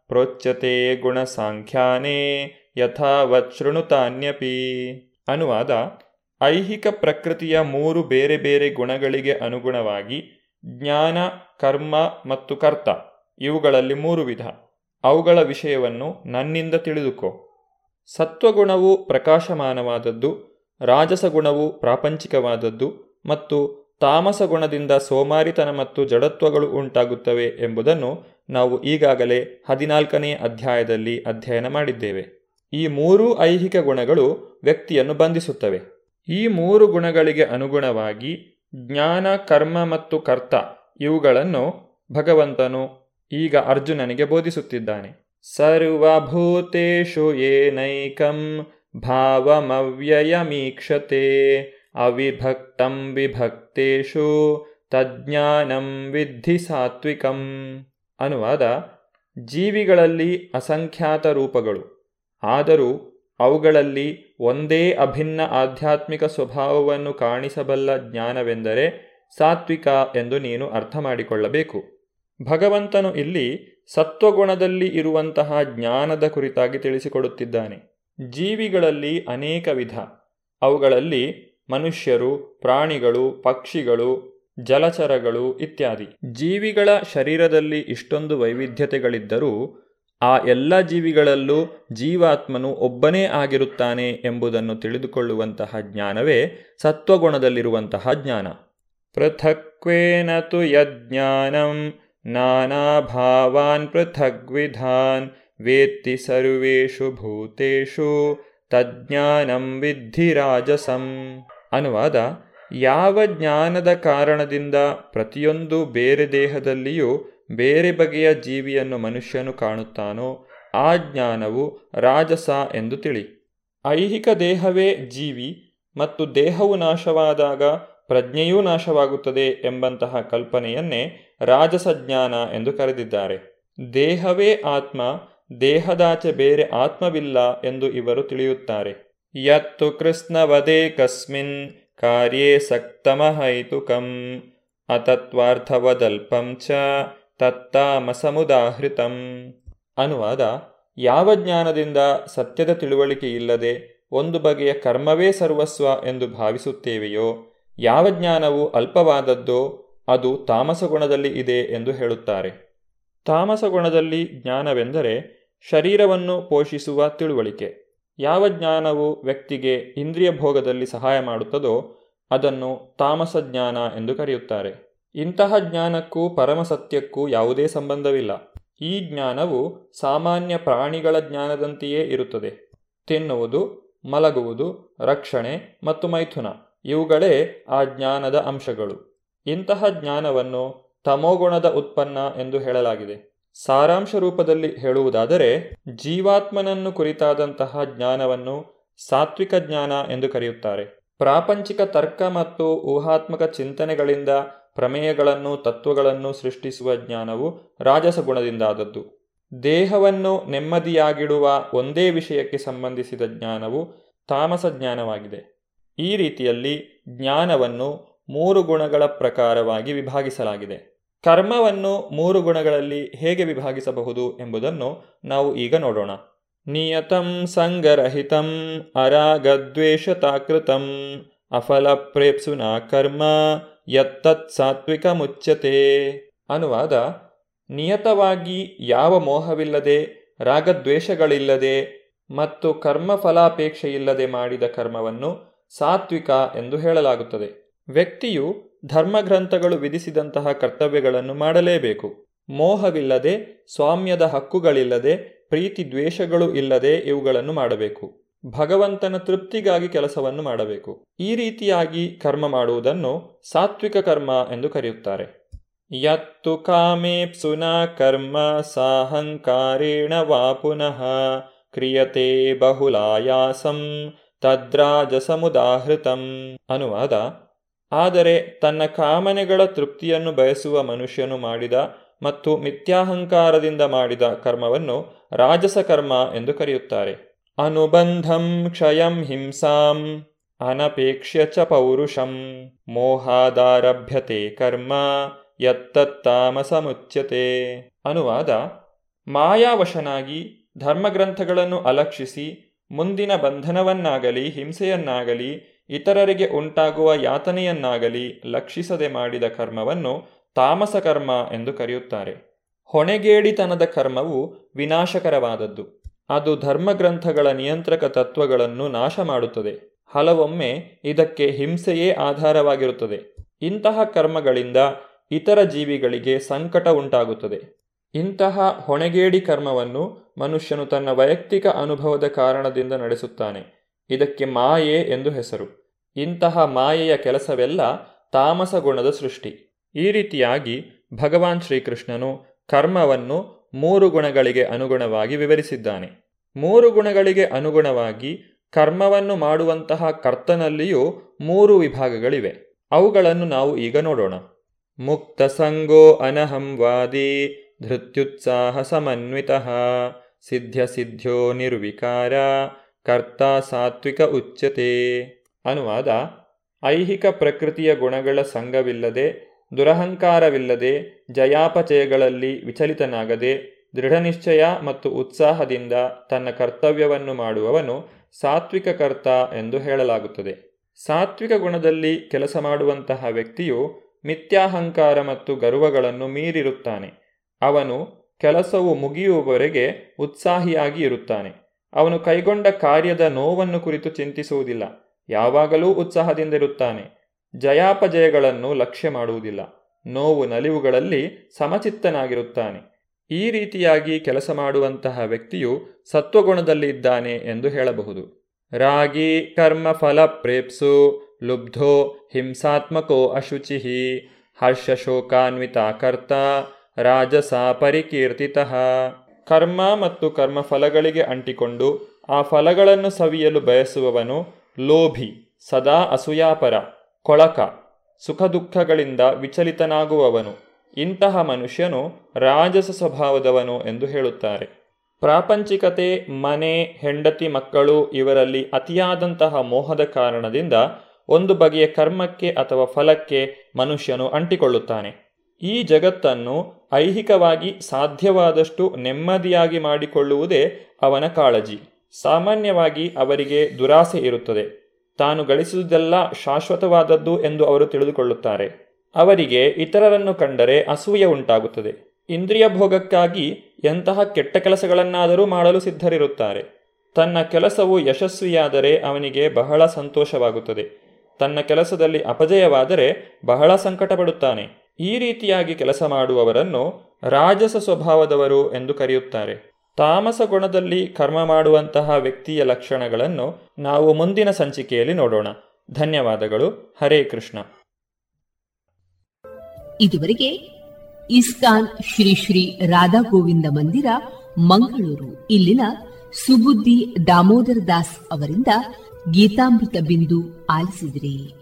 ಪ್ರೋಚ್ಯತೆ ಗುಣಸಾಂಖ್ಯಾನೇ, ಯಥಾವತ್ ಶೃಣುತಾನ್ಯಪಿ. ಅನುವಾದ, ಐಹಿಕ ಪ್ರಕೃತಿಯ ಮೂರು ಬೇರೆ ಬೇರೆ ಗುಣಗಳಿಗೆ ಅನುಗುಣವಾಗಿ ಜ್ಞಾನ, ಕರ್ಮ ಮತ್ತು ಕರ್ತ ಇವುಗಳಲ್ಲಿ ಮೂರು ವಿಧ. ಅವುಗಳ ವಿಷಯವನ್ನು ನನ್ನಿಂದ ತಿಳಿದುಕೋ. ಸತ್ವಗುಣವು ಪ್ರಕಾಶಮಾನವಾದದ್ದು, ರಾಜಸಗುಣವು ಪ್ರಾಪಂಚಿಕವಾದದ್ದು ಮತ್ತು ತಾಮಸ ಗುಣದಿಂದ ಸೋಮಾರಿತನ ಮತ್ತು ಜಡತ್ವಗಳು ಉಂಟಾಗುತ್ತವೆ ಎಂಬುದನ್ನು ನಾವು ಈಗಾಗಲೇ ಹದಿನಾಲ್ಕನೇ ಅಧ್ಯಾಯದಲ್ಲಿ ಅಧ್ಯಯನ ಮಾಡಿದ್ದೇವೆ. ಈ ಮೂರೂ ಐಹಿಕ ಗುಣಗಳು ವ್ಯಕ್ತಿಯನ್ನು ಬಂಧಿಸುತ್ತವೆ. ಈ ಮೂರು ಗುಣಗಳಿಗೆ ಅನುಗುಣವಾಗಿ ಜ್ಞಾನ, ಕರ್ಮ ಮತ್ತು ಕರ್ತ ಇವುಗಳನ್ನು ಭಗವಂತನು ಈಗ ಅರ್ಜುನನಿಗೆ ಬೋಧಿಸುತ್ತಿದ್ದಾನೆ. ಸರ್ವಭೂತೇಷು ಏನೈಕಂ ಭಾವಮವ್ಯಯಮೀಕ್ಷತೆ ಅವಿಭಕ್ತಂ ವಿಭಕ್ತೇಶು ತಜ್ಞಾನಂ ವಿದ್ಧಿ ಸಾತ್ವಿಕಂ ಅನುವಾದ ಜೀವಿಗಳಲ್ಲಿ ಅಸಂಖ್ಯಾತ ರೂಪಗಳು. ಆದರೂ ಅವುಗಳಲ್ಲಿ ಒಂದೇ ಅಭಿನ್ನ ಆಧ್ಯಾತ್ಮಿಕ ಸ್ವಭಾವವನ್ನು ಕಾಣಿಸಬಲ್ಲ ಜ್ಞಾನವೆಂದರೆ ಸಾತ್ವಿಕ ಎಂದು ನೀನು ಅರ್ಥ ಮಾಡಿಕೊಳ್ಳಬೇಕು. ಭಗವಂತನು ಇಲ್ಲಿ ಸತ್ವಗುಣದಲ್ಲಿ ಇರುವಂತಹ ಜ್ಞಾನದ ಕುರಿತಾಗಿ ತಿಳಿಸಿಕೊಡುತ್ತಿದ್ದಾನೆ. ಜೀವಿಗಳಲ್ಲಿ ಅನೇಕ ವಿಧ. ಅವುಗಳಲ್ಲಿ ಮನುಷ್ಯರು, ಪ್ರಾಣಿಗಳು, ಪಕ್ಷಿಗಳು, ಜಲಚರಗಳು ಇತ್ಯಾದಿ. ಜೀವಿಗಳ ಶರೀರದಲ್ಲಿ ಇಷ್ಟೊಂದು ವೈವಿಧ್ಯತೆಗಳಿದ್ದರೂ ಆ ಎಲ್ಲ ಜೀವಿಗಳಲ್ಲೂ ಜೀವಾತ್ಮನು ಒಬ್ಬನೇ ಆಗಿರುತ್ತಾನೆ ಎಂಬುದನ್ನು ತಿಳಿದುಕೊಳ್ಳುವಂತಹ ಜ್ಞಾನವೇ ಸತ್ವಗುಣದಲ್ಲಿರುವಂತಹ ಜ್ಞಾನ. ಪೃಥಕ್ವೇನ ತು ಯಜ್ಞಾನಂ ನಾನಾ ಭಾವಾನ್ ಪೃಥಗ್ವಿಧಾನ್ ವೇತ್ತಿ ಸರ್ವೇಷು ಭೂತೇಷು ತಜ್ಞಾನಂ ವಿದ್ಧಿ ರಾಜಸಂ. ಅನುವಾದ, ಯಾವ ಜ್ಞಾನದ ಕಾರಣದಿಂದ ಪ್ರತಿಯೊಂದು ಬೇರೆ ದೇಹದಲ್ಲಿಯೂ ಬೇರೆ ಬಗೆಯ ಜೀವಿಯನ್ನು ಮನುಷ್ಯನು ಕಾಣುತ್ತಾನೋ, ಆ ಜ್ಞಾನವು ರಾಜಸ ಎಂದು ತಿಳಿ. ಐಹಿಕ ದೇಹವೇ ಜೀವಿ ಮತ್ತು ದೇಹವು ನಾಶವಾದಾಗ ಪ್ರಜ್ಞೆಯೂ ನಾಶವಾಗುತ್ತದೆ ಎಂಬಂತಹ ಕಲ್ಪನೆಯನ್ನೇ ರಾಜಸ ಜ್ಞಾನ ಎಂದು ಕರೆದಿದ್ದಾರೆ. ದೇಹವೇ ಆತ್ಮ, ದೇಹದಾಚೆ ಬೇರೆ ಆತ್ಮವಿಲ್ಲ ಎಂದು ಇವರು ತಿಳಿಯುತ್ತಾರೆ. ಯತ್ತು ಕೃಷ್ಣವದೇ ಕಸ್ಮಿನ್ ಕಾರ್ಯೇ ಸಕ್ತಮಹೈತುಕಂ, ಅತತ್ವಾರ್ಥವದಲ್ಪಂ ಚ ತತ್ತಾಮಸಮುದಾಹೃತಂ. ಅನುವಾದ, ಯಾವ ಜ್ಞಾನದಿಂದ ಸತ್ಯದ ತಿಳುವಳಿಕೆ ಇಲ್ಲದೆ ಒಂದು ಬಗೆಯ ಕರ್ಮವೇ ಸರ್ವಸ್ವ ಎಂದು ಭಾವಿಸುತ್ತೇವೆಯೋ, ಯಾವ ಜ್ಞಾನವು ಅಲ್ಪವಾದದ್ದೋ ಅದು ತಾಮಸ ಗುಣದಲ್ಲಿ ಇದೆ ಎಂದು ಹೇಳುತ್ತಾರೆ. ತಾಮಸ ಗುಣದಲ್ಲಿ ಜ್ಞಾನವೆಂದರೆ ಶರೀರವನ್ನು ಪೋಷಿಸುವ ತಿಳುವಳಿಕೆ. ಯಾವ ಜ್ಞಾನವು ವ್ಯಕ್ತಿಗೆ ಇಂದ್ರಿಯ ಭೋಗದಲ್ಲಿ ಸಹಾಯ ಮಾಡುತ್ತದೋ ಅದನ್ನು ತಾಮಸ ಜ್ಞಾನ ಎಂದು ಕರೆಯುತ್ತಾರೆ. ಇಂತಹ ಜ್ಞಾನಕ್ಕೂ ಪರಮಸತ್ಯಕ್ಕೂ ಯಾವುದೇ ಸಂಬಂಧವಿಲ್ಲ. ಈ ಜ್ಞಾನವು ಸಾಮಾನ್ಯ ಪ್ರಾಣಿಗಳ ಜ್ಞಾನದಂತೆಯೇ ಇರುತ್ತದೆ. ತಿನ್ನುವುದು, ಮಲಗುವುದು, ರಕ್ಷಣೆ ಮತ್ತು ಮೈಥುನ ಇವುಗಳೇ ಆ ಜ್ಞಾನದ ಅಂಶಗಳು. ಇಂತಹ ಜ್ಞಾನವನ್ನು ತಮೋಗುಣದ ಉತ್ಪನ್ನ ಎಂದು ಹೇಳಲಾಗಿದೆ. ಸಾರಾಂಶ ರೂಪದಲ್ಲಿ ಹೇಳುವುದಾದರೆ, ಜೀವಾತ್ಮನನ್ನು ಕುರಿತಾದಂತಹ ಜ್ಞಾನವನ್ನು ಸಾತ್ವಿಕ ಜ್ಞಾನ ಎಂದು ಕರೆಯುತ್ತಾರೆ. ಪ್ರಾಪಂಚಿಕ ತರ್ಕ ಮತ್ತು ಊಹಾತ್ಮಕ ಚಿಂತನೆಗಳಿಂದ ಪ್ರಮೇಯಗಳನ್ನು, ತತ್ವಗಳನ್ನು ಸೃಷ್ಟಿಸುವ ಜ್ಞಾನವು ರಾಜಸ ಗುಣದಿಂದಾದದ್ದು. ದೇಹವನ್ನು ನೆಮ್ಮದಿಯಾಗಿಡುವ ಒಂದೇ ವಿಷಯಕ್ಕೆ ಸಂಬಂಧಿಸಿದ ಜ್ಞಾನವು ತಾಮಸ ಜ್ಞಾನವಾಗಿದೆ. ಈ ರೀತಿಯಲ್ಲಿ ಜ್ಞಾನವನ್ನು ಮೂರು ಗುಣಗಳ ಪ್ರಕಾರವಾಗಿ ವಿಭಾಗಿಸಲಾಗಿದೆ. ಕರ್ಮವನ್ನು ಮೂರು ಗುಣಗಳಲ್ಲಿ ಹೇಗೆ ವಿಭಾಗಿಸಬಹುದು ಎಂಬುದನ್ನು ನಾವು ಈಗ ನೋಡೋಣ. ನಿಯತಂ ಸಂಗರಹಿತಂ ಅರಾಗದ್ವೇಷತಾಕೃತಂ ಅಫಲಪ್ರೇಪ್ಸುನ ಕರ್ಮ ಯತ್ತತ್ ಸಾತ್ವಿಕ ಮುಚ್ಚತೆ ಅನುವಾದ, ನಿಯತವಾಗಿ ಯಾವ ಮೋಹವಿಲ್ಲದೆ, ರಾಗದ್ವೇಷಗಳಿಲ್ಲದೆ ಮತ್ತು ಕರ್ಮಫಲಾಪೇಕ್ಷೆಯಿಲ್ಲದೆ ಮಾಡಿದ ಕರ್ಮವನ್ನು ಸಾತ್ವಿಕ ಎಂದು ಹೇಳಲಾಗುತ್ತದೆ. ವ್ಯಕ್ತಿಯು ಧರ್ಮಗ್ರಂಥಗಳು ವಿಧಿಸಿದಂತಹ ಕರ್ತವ್ಯಗಳನ್ನು ಮಾಡಲೇಬೇಕು. ಮೋಹವಿಲ್ಲದೆ, ಸ್ವಾಮ್ಯದ ಹಕ್ಕುಗಳಿಲ್ಲದೆ, ಪ್ರೀತಿ ದ್ವೇಷಗಳು ಇಲ್ಲದೆ ಇವುಗಳನ್ನು ಮಾಡಬೇಕು. ಭಗವಂತನ ತೃಪ್ತಿಗಾಗಿ ಕೆಲಸವನ್ನು ಮಾಡಬೇಕು. ಈ ರೀತಿಯಾಗಿ ಕರ್ಮ ಮಾಡುವುದನ್ನು ಸಾತ್ವಿಕ ಕರ್ಮ ಎಂದು ಕರೆಯುತ್ತಾರೆ. ಯತ್ತು ಕಾಮೇಪ್ಸುನ ಕರ್ಮ ಸಾಹಂಕಾರೇಣ ವಾ ಪುನಃ ಕ್ರಿಯತೆ ಬಹುಲಾಯಾಸಂ ತದ್ರಾಜಸಮುದಾಹೃತಂ ಅನುವಾದ. ಆದರೆ ತನ್ನ ಕಾಮನೆಗಳ ತೃಪ್ತಿಯನ್ನು ಬಯಸುವ ಮನುಷ್ಯನು ಮಾಡಿದ ಮತ್ತು ಮಿಥ್ಯಾಹಂಕಾರದಿಂದ ಮಾಡಿದ ಕರ್ಮವನ್ನು ರಾಜಸ ಕರ್ಮ ಎಂದು ಕರೆಯುತ್ತಾರೆ. ಅನುಬಂಧಂ ಕ್ಷಯಂ ಹಿಂಸಾಂ ಅನಪೇಕ್ಷ್ಯ ಚ ಪೌರುಷಂ ಮೋಹಾದಾರಭ್ಯತೆ ಕರ್ಮ ಯತ್ತತ್ತಾಮಸಮುಚ್ಯತೆ ಅನುವಾದ ಮಾಯಾವಶನಾಗಿ ಧರ್ಮಗ್ರಂಥಗಳನ್ನು ಅಲಕ್ಷಿಸಿ, ಮುಂದಿನ ಬಂಧನವನ್ನಾಗಲಿ, ಹಿಂಸೆಯನ್ನಾಗಲಿ, ಇತರರಿಗೆ ಉಂಟಾಗುವ ಯಾತನೆಯನ್ನಾಗಲಿ ಲಕ್ಷಿಸದೆ ಮಾಡಿದ ಕರ್ಮವನ್ನು ತಾಮಸ ಕರ್ಮ ಎಂದು ಕರೆಯುತ್ತಾರೆ. ಹೊಣೆಗೇಡಿತನದ ಕರ್ಮವು ವಿನಾಶಕರವಾದದ್ದು. ಅದು ಧರ್ಮಗ್ರಂಥಗಳ ನಿಯಂತ್ರಕ ತತ್ವಗಳನ್ನು ನಾಶ ಮಾಡುತ್ತದೆ. ಹಲವೊಮ್ಮೆ ಇದಕ್ಕೆ ಹಿಂಸೆಯೇ ಆಧಾರವಾಗಿರುತ್ತದೆ. ಇಂತಹ ಕರ್ಮಗಳಿಂದ ಇತರ ಜೀವಿಗಳಿಗೆ ಸಂಕಟ ಉಂಟಾಗುತ್ತದೆ. ಇಂತಹ ಹೊಣೆಗೇಡಿ ಕರ್ಮವನ್ನು ಮನುಷ್ಯನು ತನ್ನ ವೈಯಕ್ತಿಕ ಅನುಭವದ ಕಾರಣದಿಂದ ನಡೆಸುತ್ತಾನೆ. ಇದಕ್ಕೆ ಮಾಯೆ ಎಂದು ಹೆಸರು. ಇಂತಹ ಮಾಯೆಯ ಕೆಲಸವೆಲ್ಲ ತಾಮಸ ಗುಣದ ಸೃಷ್ಟಿ. ಈ ರೀತಿಯಾಗಿ ಭಗವಾನ್ ಶ್ರೀಕೃಷ್ಣನು ಕರ್ಮವನ್ನು ಮೂರು ಗುಣಗಳಿಗೆ ಅನುಗುಣವಾಗಿ ವಿವರಿಸಿದ್ದಾನೆ. ಮೂರು ಗುಣಗಳಿಗೆ ಅನುಗುಣವಾಗಿ ಕರ್ಮವನ್ನು ಮಾಡುವಂತಹ ಕರ್ತನಲ್ಲಿಯೂ ಮೂರು ವಿಭಾಗಗಳಿವೆ. ಅವುಗಳನ್ನು ನಾವು ಈಗ ನೋಡೋಣ. ಮುಕ್ತ ಸಂಗೋ ಅನಹಂವಾದಿ ಧೃತ್ಯುತ್ಸಾಹ ಸಮನ್ವಿತ ಸಿದ್ಧ್ಯ ಸಿದ್ಧ್ಯೋ ನಿರ್ವಿಕಾರ ಕರ್ತ ಸಾತ್ವಿಕ ಉಚ್ಯತೆ. ಅನುವಾದ, ಐಹಿಕ ಪ್ರಕೃತಿಯ ಗುಣಗಳ ಸಂಘವಿಲ್ಲದೆ ದುರಹಂಕಾರವಿಲ್ಲದೆ ಜಯಾಪಚಯಗಳಲ್ಲಿ ವಿಚಲಿತನಾಗದೆ ದೃಢನಿಶ್ಚಯ ಮತ್ತು ಉತ್ಸಾಹದಿಂದ ತನ್ನ ಕರ್ತವ್ಯವನ್ನು ಮಾಡುವವನು ಸಾತ್ವಿಕ ಕರ್ತ ಎಂದು ಹೇಳಲಾಗುತ್ತದೆ. ಸಾತ್ವಿಕ ಗುಣದಲ್ಲಿ ಕೆಲಸ ಮಾಡುವಂತಹ ವ್ಯಕ್ತಿಯು ಮಿಥ್ಯಾಹಂಕಾರ ಮತ್ತು ಗರ್ವಗಳನ್ನು ಮೀರಿರುತ್ತಾನೆ. ಅವನು ಕೆಲಸವು ಮುಗಿಯುವವರೆಗೆ ಉತ್ಸಾಹಿಯಾಗಿ ಇರುತ್ತಾನೆ. ಅವನು ಕೈಗೊಂಡ ಕಾರ್ಯದ ನೋವನ್ನು ಕುರಿತು ಚಿಂತಿಸುವುದಿಲ್ಲ. ಯಾವಾಗಲೂ ಉತ್ಸಾಹದಿಂದಿರುತ್ತಾನೆ. ಜಯಾಪಜಯಗಳನ್ನು ಲಕ್ಷ್ಯ ಮಾಡುವುದಿಲ್ಲ. ನೋವು ನಲಿವುಗಳಲ್ಲಿ ಸಮಚಿತ್ತನಾಗಿರುತ್ತಾನೆ. ಈ ರೀತಿಯಾಗಿ ಕೆಲಸ ಮಾಡುವಂತಹ ವ್ಯಕ್ತಿಯು ಸತ್ವಗುಣದಲ್ಲಿ ಇದ್ದಾನೆ ಎಂದು ಹೇಳಬಹುದು. ರಾಗಿ ಕರ್ಮ ಫಲ ಪ್ರೇಪ್ಸು, ಲುಬ್ಧೋ ಹಿಂಸಾತ್ಮಕೋ ಅಶುಚಿಹಿ ಹರ್ಷಶೋಕಾನ್ವಿತ ಕರ್ತ, ರಾಜಸ ಪರಿಕೀರ್ತಿತಃ. ಕರ್ಮ ಮತ್ತು ಕರ್ಮಫಲಗಳಿಗೆ ಅಂಟಿಕೊಂಡು ಆ ಫಲಗಳನ್ನು ಸವಿಯಲು ಬಯಸುವವನು ಲೋಭಿ, ಸದಾ ಅಸೂಯಾಪರ. ಕೊಳಕ ಸುಖ ದುಃಖಗಳಿಂದ ವಿಚಲಿತನಾಗುವವನು. ಇಂತಹ ಮನುಷ್ಯನು ರಾಜಸ ಸ್ವಭಾವದವನು ಎಂದು ಹೇಳುತ್ತಾರೆ. ಪ್ರಾಪಂಚಿಕತೆ, ಮನೆ, ಹೆಂಡತಿ, ಮಕ್ಕಳು ಇವರಲ್ಲಿ ಅತಿಯಾದಂತಹ ಮೋಹದ ಕಾರಣದಿಂದ ಒಂದು ಬಗೆಯ ಕರ್ಮಕ್ಕೆ ಅಥವಾ ಫಲಕ್ಕೆ ಮನುಷ್ಯನು ಅಂಟಿಕೊಳ್ಳುತ್ತಾನೆ. ಈ ಜಗತ್ತನ್ನು ಐಹಿಕವಾಗಿ ಸಾಧ್ಯವಾದಷ್ಟು ನೆಮ್ಮದಿಯಾಗಿ ಮಾಡಿಕೊಳ್ಳುವುದೇ ಅವನ ಕಾಳಜಿ. ಸಾಮಾನ್ಯವಾಗಿ ಅವರಿಗೆ ದುರಾಸೆ ಇರುತ್ತದೆ. ತಾನು ಗಳಿಸುವುದೆಲ್ಲ ಶಾಶ್ವತವಾದದ್ದು ಎಂದು ಅವರು ತಿಳಿದುಕೊಳ್ಳುತ್ತಾರೆ. ಅವರಿಗೆ ಇತರರನ್ನು ಕಂಡರೆ ಅಸೂಯೆ ಉಂಟಾಗುತ್ತದೆ. ಇಂದ್ರಿಯ ಭೋಗಕ್ಕಾಗಿ ಎಂತಹ ಕೆಟ್ಟ ಕೆಲಸಗಳನ್ನಾದರೂ ಮಾಡಲು ಸಿದ್ಧರಿರುತ್ತಾರೆ. ತನ್ನ ಕೆಲಸವು ಯಶಸ್ವಿಯಾದರೆ ಅವನಿಗೆ ಬಹಳ ಸಂತೋಷವಾಗುತ್ತದೆ. ತನ್ನ ಕೆಲಸದಲ್ಲಿ ಅಪಜಯವಾದರೆ ಬಹಳ ಸಂಕಟಪಡುತ್ತಾನೆ. ಈ ರೀತಿಯಾಗಿ ಕೆಲಸ ಮಾಡುವವರನ್ನು ರಾಜಸ ಸ್ವಭಾವದವರು ಎಂದು ಕರೆಯುತ್ತಾರೆ. ತಾಮಸ ಗುಣದಲ್ಲಿ ಕರ್ಮ ಮಾಡುವಂತಹ ವ್ಯಕ್ತಿಯ ಲಕ್ಷಣಗಳನ್ನು ನಾವು ಮುಂದಿನ ಸಂಚಿಕೆಯಲ್ಲಿ ನೋಡೋಣ. ಧನ್ಯವಾದಗಳು. ಹರೇ ಕೃಷ್ಣ. ಇದುವರೆಗೆ ಇಸ್ಕಾನ್ ಶ್ರೀ ಶ್ರೀ ರಾಧಾ ಗೋವಿಂದ ಮಂದಿರ, ಮಂಗಳೂರು. ಇಲ್ಲಿನ ಸುಬುದ್ದಿ ದಾಮೋದರ ದಾಸ್ ಅವರಿಂದ ಗೀತಾಮೃತ ಬಿಂದು ಆಲಿಸಿದ್ರಿ.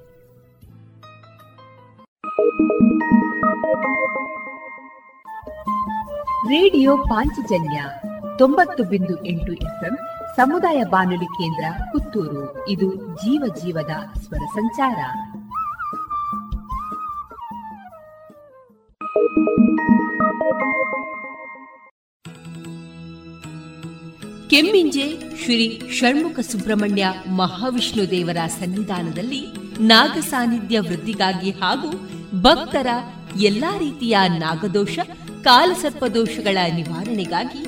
ರೇಡಿಯೋ ಪಾಂಚಜನ್ಯ ತೊಂಬತ್ತು ಬಿಂದು ಎಂಟು ಸಮುದಾಯ ಬಾನುಲಿ ಕೇಂದ್ರ ಪುತ್ತೂರು. ಇದು ಜೀವ ಜೀವದ ಸ್ವರ ಸಂಚಾರ. ಕೆಮ್ಮಿಂಜೆ ಶ್ರೀ ಷಣ್ಮುಖ ಸುಬ್ರಹ್ಮಣ್ಯ ಮಹಾವಿಷ್ಣು ದೇವರ ಸನ್ನಿಧಾನದಲ್ಲಿ ನಾಗ ಸಾನ್ನಿಧ್ಯ ವೃದ್ಧಿಗಾಗಿ ಹಾಗೂ ಭಕ್ತರ ಎಲ್ಲಾ ರೀತಿಯ ನಾಗದೋಷ, ಕಾಲಸರ್ಪದೋಷಗಳ ನಿವಾರಣೆಗಾಗಿ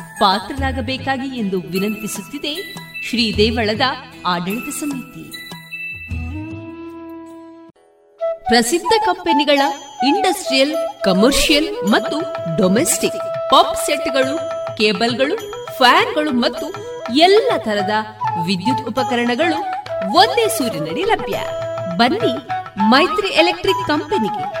ಪಾತ್ರರಾಗಬೇಕಾಗಿ ಎಂದು ವಿನಂತಿಸುತ್ತಿದೆ ಶ್ರೀ ದೇವಳದ ಆಡಳಿತ ಸಮಿತಿ. ಪ್ರಸಿದ್ಧ ಕಂಪನಿಗಳ ಇಂಡಸ್ಟ್ರಿಯಲ್, ಕಮರ್ಷಿಯಲ್ ಮತ್ತು ಡೊಮೆಸ್ಟಿಕ್ ಪಾಪ್ ಸೆಟ್ಗಳು, ಕೇಬಲ್ಗಳು, ಫ್ಯಾನ್ಗಳು ಮತ್ತು ಎಲ್ಲ ತರದ ವಿದ್ಯುತ್ ಉಪಕರಣಗಳು ಒಂದೇ ಸೂರಿನಡಿ ಲಭ್ಯ. ಬನ್ನಿ ಮೈತ್ರಿ ಎಲೆಕ್ಟ್ರಿಕ್ ಕಂಪನಿಗೆ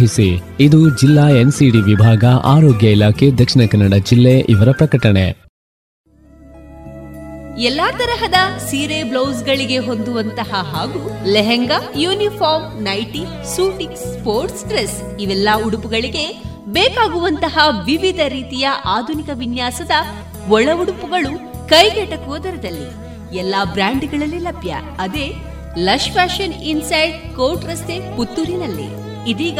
ಇದು ಜಿಲ್ಲಾ ಎನ್ಸಿಡಿ ವಿಭಾಗ, ಆರೋಗ್ಯ ಇಲಾಖೆ, ದಕ್ಷಿಣ ಕನ್ನಡ ಜಿಲ್ಲೆ ಇವರ ಪ್ರಕಟಣೆ. ಎಲ್ಲಾ ತರಹದ ಸೀರೆ, ಬ್ಲೌಸ್ ಗಳಿಗೆ ಹೊಂದುವಂತಹ ಹಾಗೂ lehenga, uniform, nightie, suiting, sports dress ಇವೆಲ್ಲ ಉಡುಪುಗಳಿಗೆ ಬೇಕಾಗುವಂತಹ ವಿವಿಧ ರೀತಿಯ ಆಧುನಿಕ ವಿನ್ಯಾಸದ ಒಳ ಉಡುಪುಗಳು ಕೈಗೆಟಕುವ ದರದಲ್ಲಿ. ಎಲ್ಲಾ ಬ್ರ್ಯಾಂಡ್ಗಳಲ್ಲಿ ಲಭ್ಯ. ಅದೇ ಲಶ್ ಫ್ಯಾಷನ್ ಇನ್ಸೈಡ್ ಕೋರ್ಟ್ ರಸ್ತೆ ಪುತ್ತೂರಿನಲ್ಲಿ. ಇದೀಗ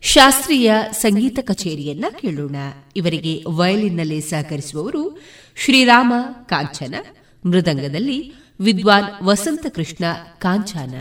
ಶಾಸ್ತ್ರೀಯ ಸಂಗೀತ ಕಚೇರಿಯನ್ನ ಕೇಳೋಣ. ಇವರಿಗೆ ವಯಲಿನ್ನಲ್ಲಿ ಸಹಕರಿಸುವವರು ಶ್ರೀರಾಮ ಕಾಂಚನ ಮೃದಂಗದಲ್ಲಿ ವಿದ್ವಾನ್ ವಸಂತ ಕೃಷ್ಣ ಕಾಂಚಾನ.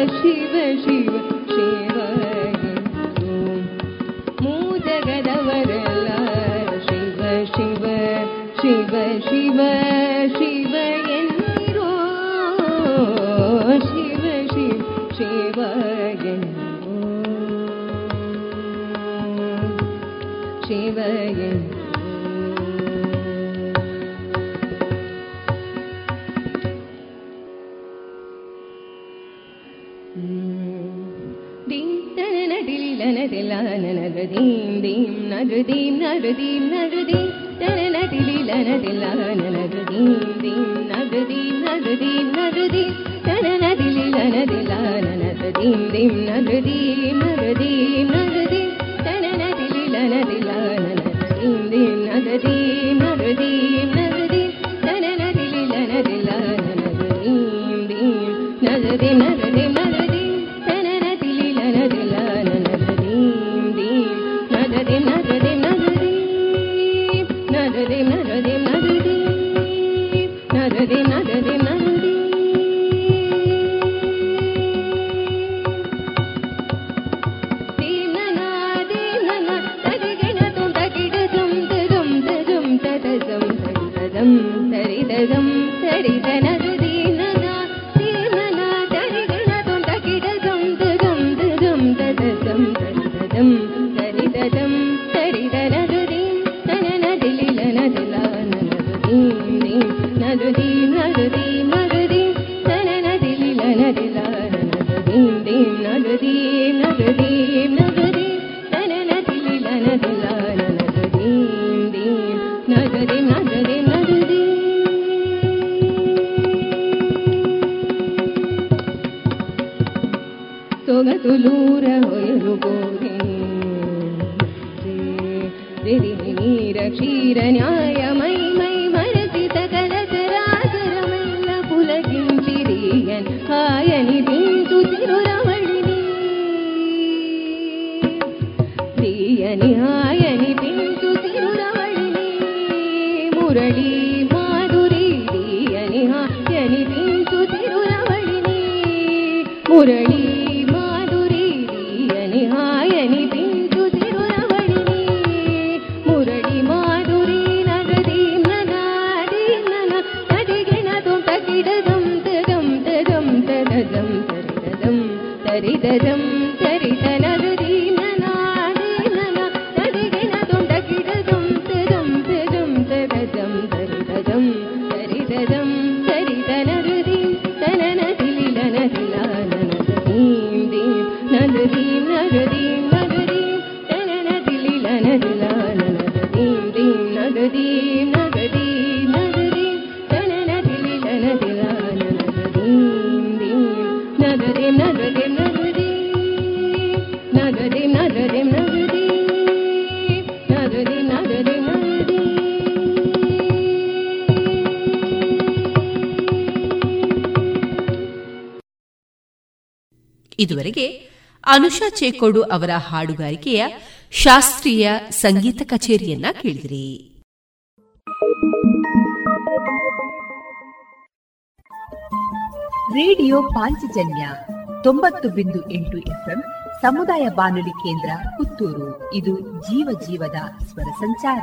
veši, veši. ಇದುವರೆಗೆ ಅನುಷಾ ಚೇಕೋಡು ಅವರ ಹಾಡುಗಾರಿಕೆಯ ಶಾಸ್ತ್ರೀಯ ಸಂಗೀತ ಕಚೇರಿಯನ್ನ ಕೇಳಿದಿರಿ. ರೇಡಿಯೋ ಪಾಂಚಜನ್ಯ ತೊಂಬತ್ತು ಬಿಂದು ಎಂಟು ಎಫ್ಎಂ ಸಮುದಾಯ ಬಾನುಲಿ ಕೇಂದ್ರ ಪುತ್ತೂರು. ಇದು ಜೀವ ಜೀವದ ಸ್ವರ ಸಂಚಾರ.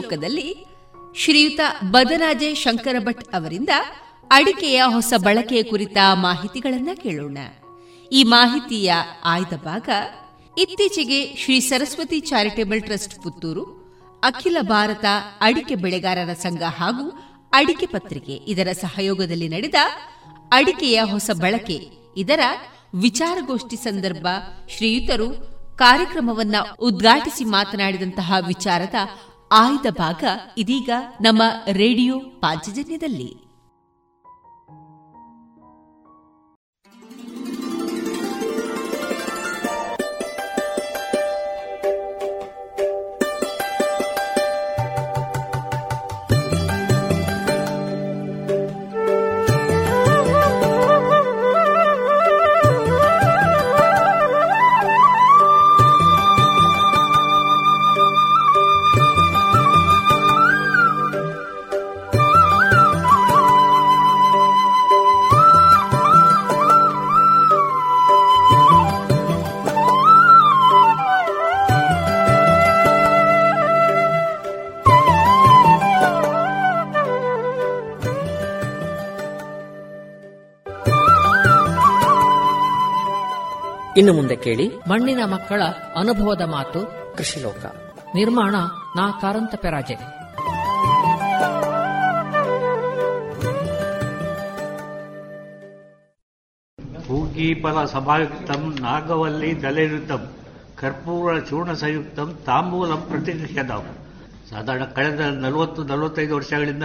ಕೃಷಿ ಲೋಕದಲ್ಲಿ ಶ್ರೀಯುತ ಬದರಾಜೆ ಶಂಕರ ಭಟ್ ಅವರಿಂದ ಅಡಿಕೆಯ ಹೊಸ ಬಳಕೆಯ ಕುರಿತ ಮಾಹಿತಿಗಳನ್ನ ಕೇಳೋಣ. ಈ ಮಾಹಿತಿಯ ಆಯ್ದ ಭಾಗ, ಇತ್ತೀಚೆಗೆ ಶ್ರೀ ಸರಸ್ವತಿ ಚಾರಿಟೇಬಲ್ ಟ್ರಸ್ಟ್ ಪುತ್ತೂರು, ಅಖಿಲ ಭಾರತ ಅಡಿಕೆ ಬೆಳೆಗಾರರ ಸಂಘ ಹಾಗೂ ಅಡಿಕೆ ಪತ್ರಿಕೆ ಇದರ ಸಹಯೋಗದಲ್ಲಿ ನಡೆದ ಅಡಿಕೆಯ ಹೊಸ ಬಳಕೆ ಇದರ ವಿಚಾರಗೋಷ್ಠಿ ಸಂದರ್ಭ ಶ್ರೀಯುತರು ಕಾರ್ಯಕ್ರಮವನ್ನ ಉದ್ಘಾಟಿಸಿ ಮಾತನಾಡಿದಂತಹ ವಿಚಾರದ ಆಯ್ದ ಭಾಗ ಇದೀಗ ನಮ್ಮ ರೇಡಿಯೋ ಪಾಂಚಜನ್ಯದಲ್ಲಿ. ಇನ್ನು ಮುಂದೆ ಕೇಳಿ. ಮಣ್ಣಿನ ಮಕ್ಕಳ ಅನುಭವದ ಮಾತು. ಕೃಷಿಲೋಕ. ನಿರ್ಮಾಣ ನಾ ಕಾರಂತ ಪೆರಾಜೆ. ಭೂಗೀಪಲ ಸಭಾಯುಕ್ತಂ ನಾಗವಲ್ಲಿ ದಲೆಯುತಂ ಕರ್ಪೂರ ಚೂರ್ಣ ಸಂಯುಕ್ತಂ ತಾಂಬೂಲಂ ಪ್ರತಿಗೃಹ್ಯತಾಂ ಸಾಧಾರಣ ಕಳೆದ ನಲವತ್ತು ನಲವತ್ತೈದು ವರ್ಷಗಳಿಂದ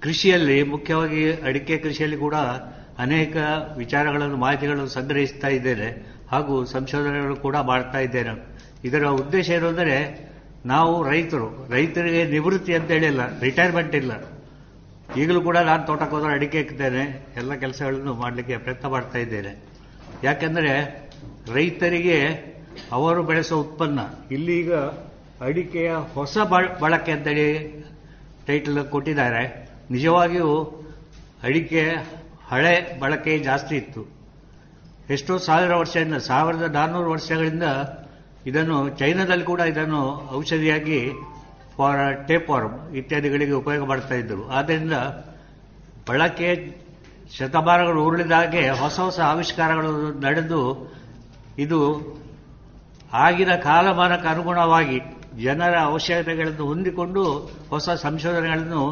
ಕೃಷಿಯಲ್ಲಿ ಮುಖ್ಯವಾಗಿ ಅಡಿಕೆ ಕೃಷಿಯಲ್ಲಿ ಕೂಡ ಅನೇಕ ವಿಚಾರಗಳನ್ನು, ಮಾಹಿತಿಗಳನ್ನು ಸಂಗ್ರಹಿಸ್ತಾ ಇದ್ದೇನೆ ಹಾಗೂ ಸಂಶೋಧನೆಗಳು ಕೂಡ ಮಾಡ್ತಾ ಇದ್ದೇನೆ. ಇದರ ಉದ್ದೇಶ ಏನು ಅಂದರೆ, ನಾವು ರೈತರು, ರೈತರಿಗೆ ನಿವೃತ್ತಿ ಅಂತ ಹೇಳಿಲ್ಲ ರಿಟೈರ್ಮೆಂಟ್ ಇಲ್ಲ. ಈಗಲೂ ಕೂಡ ನಾನು ತೋಟಕ್ಕೆ ಹೋದ್ರೆ ಅಡಿಕೆ ಹಾಕ್ತೇನೆ ಎಲ್ಲ ಕೆಲಸಗಳನ್ನು ಮಾಡಲಿಕ್ಕೆ ಪ್ರಯತ್ನ ಮಾಡ್ತಾ ಇದ್ದೇನೆ. ಯಾಕೆಂದರೆ, ರೈತರಿಗೆ ಅವರು ಬೆಳೆಸೋ ಉತ್ಪನ್ನ, ಇಲ್ಲಿ ಅಡಿಕೆಯ ಹೊಸ ಬಳ- ಬಳಕೆ ಅಂತೇಳಿ ಟೈಟಲ್ ಕೊಟ್ಟಿದ್ದಾರೆ. ನಿಜವಾಗಿಯೂ ಅಡಿಕೆ ಹಳೆ ಬಳಕೆ ಜಾಸ್ತಿ ಇತ್ತು. ಎಷ್ಟೋ ಸಾವಿರ ವರ್ಷದಿಂದ ಸಾವಿರದ ನಾನ್ನೂರು ವರ್ಷಗಳಿಂದ ಇದನ್ನು, ಚೈನಾದಲ್ಲಿ ಕೂಡ ಇದನ್ನು ಔಷಧಿಯಾಗಿ ಫಾರ್, ಟೇಪ್ವಾರ್ಮ್ ಇತ್ಯಾದಿಗಳಿಗೆ ಉಪಯೋಗ ಮಾಡ್ತಾ ಇದ್ದರು. ಆದ್ದರಿಂದ ಬಳಕೆ ಶತಮಾನಗಳು ಉರುಳಿದಾಗೆ ಹೊಸ ಹೊಸ ಆವಿಷ್ಕಾರಗಳು ನಡೆದು ಇದು ಆಗಿನ ಕಾಲಮಾನಕ್ಕೆ ಅನುಗುಣವಾಗಿ ಜನರ ಅವಶ್ಯಕತೆಗಳನ್ನು ಹೊಂದಿಕೊಂಡು ಹೊಸ ಸಂಶೋಧನೆಗಳನ್ನು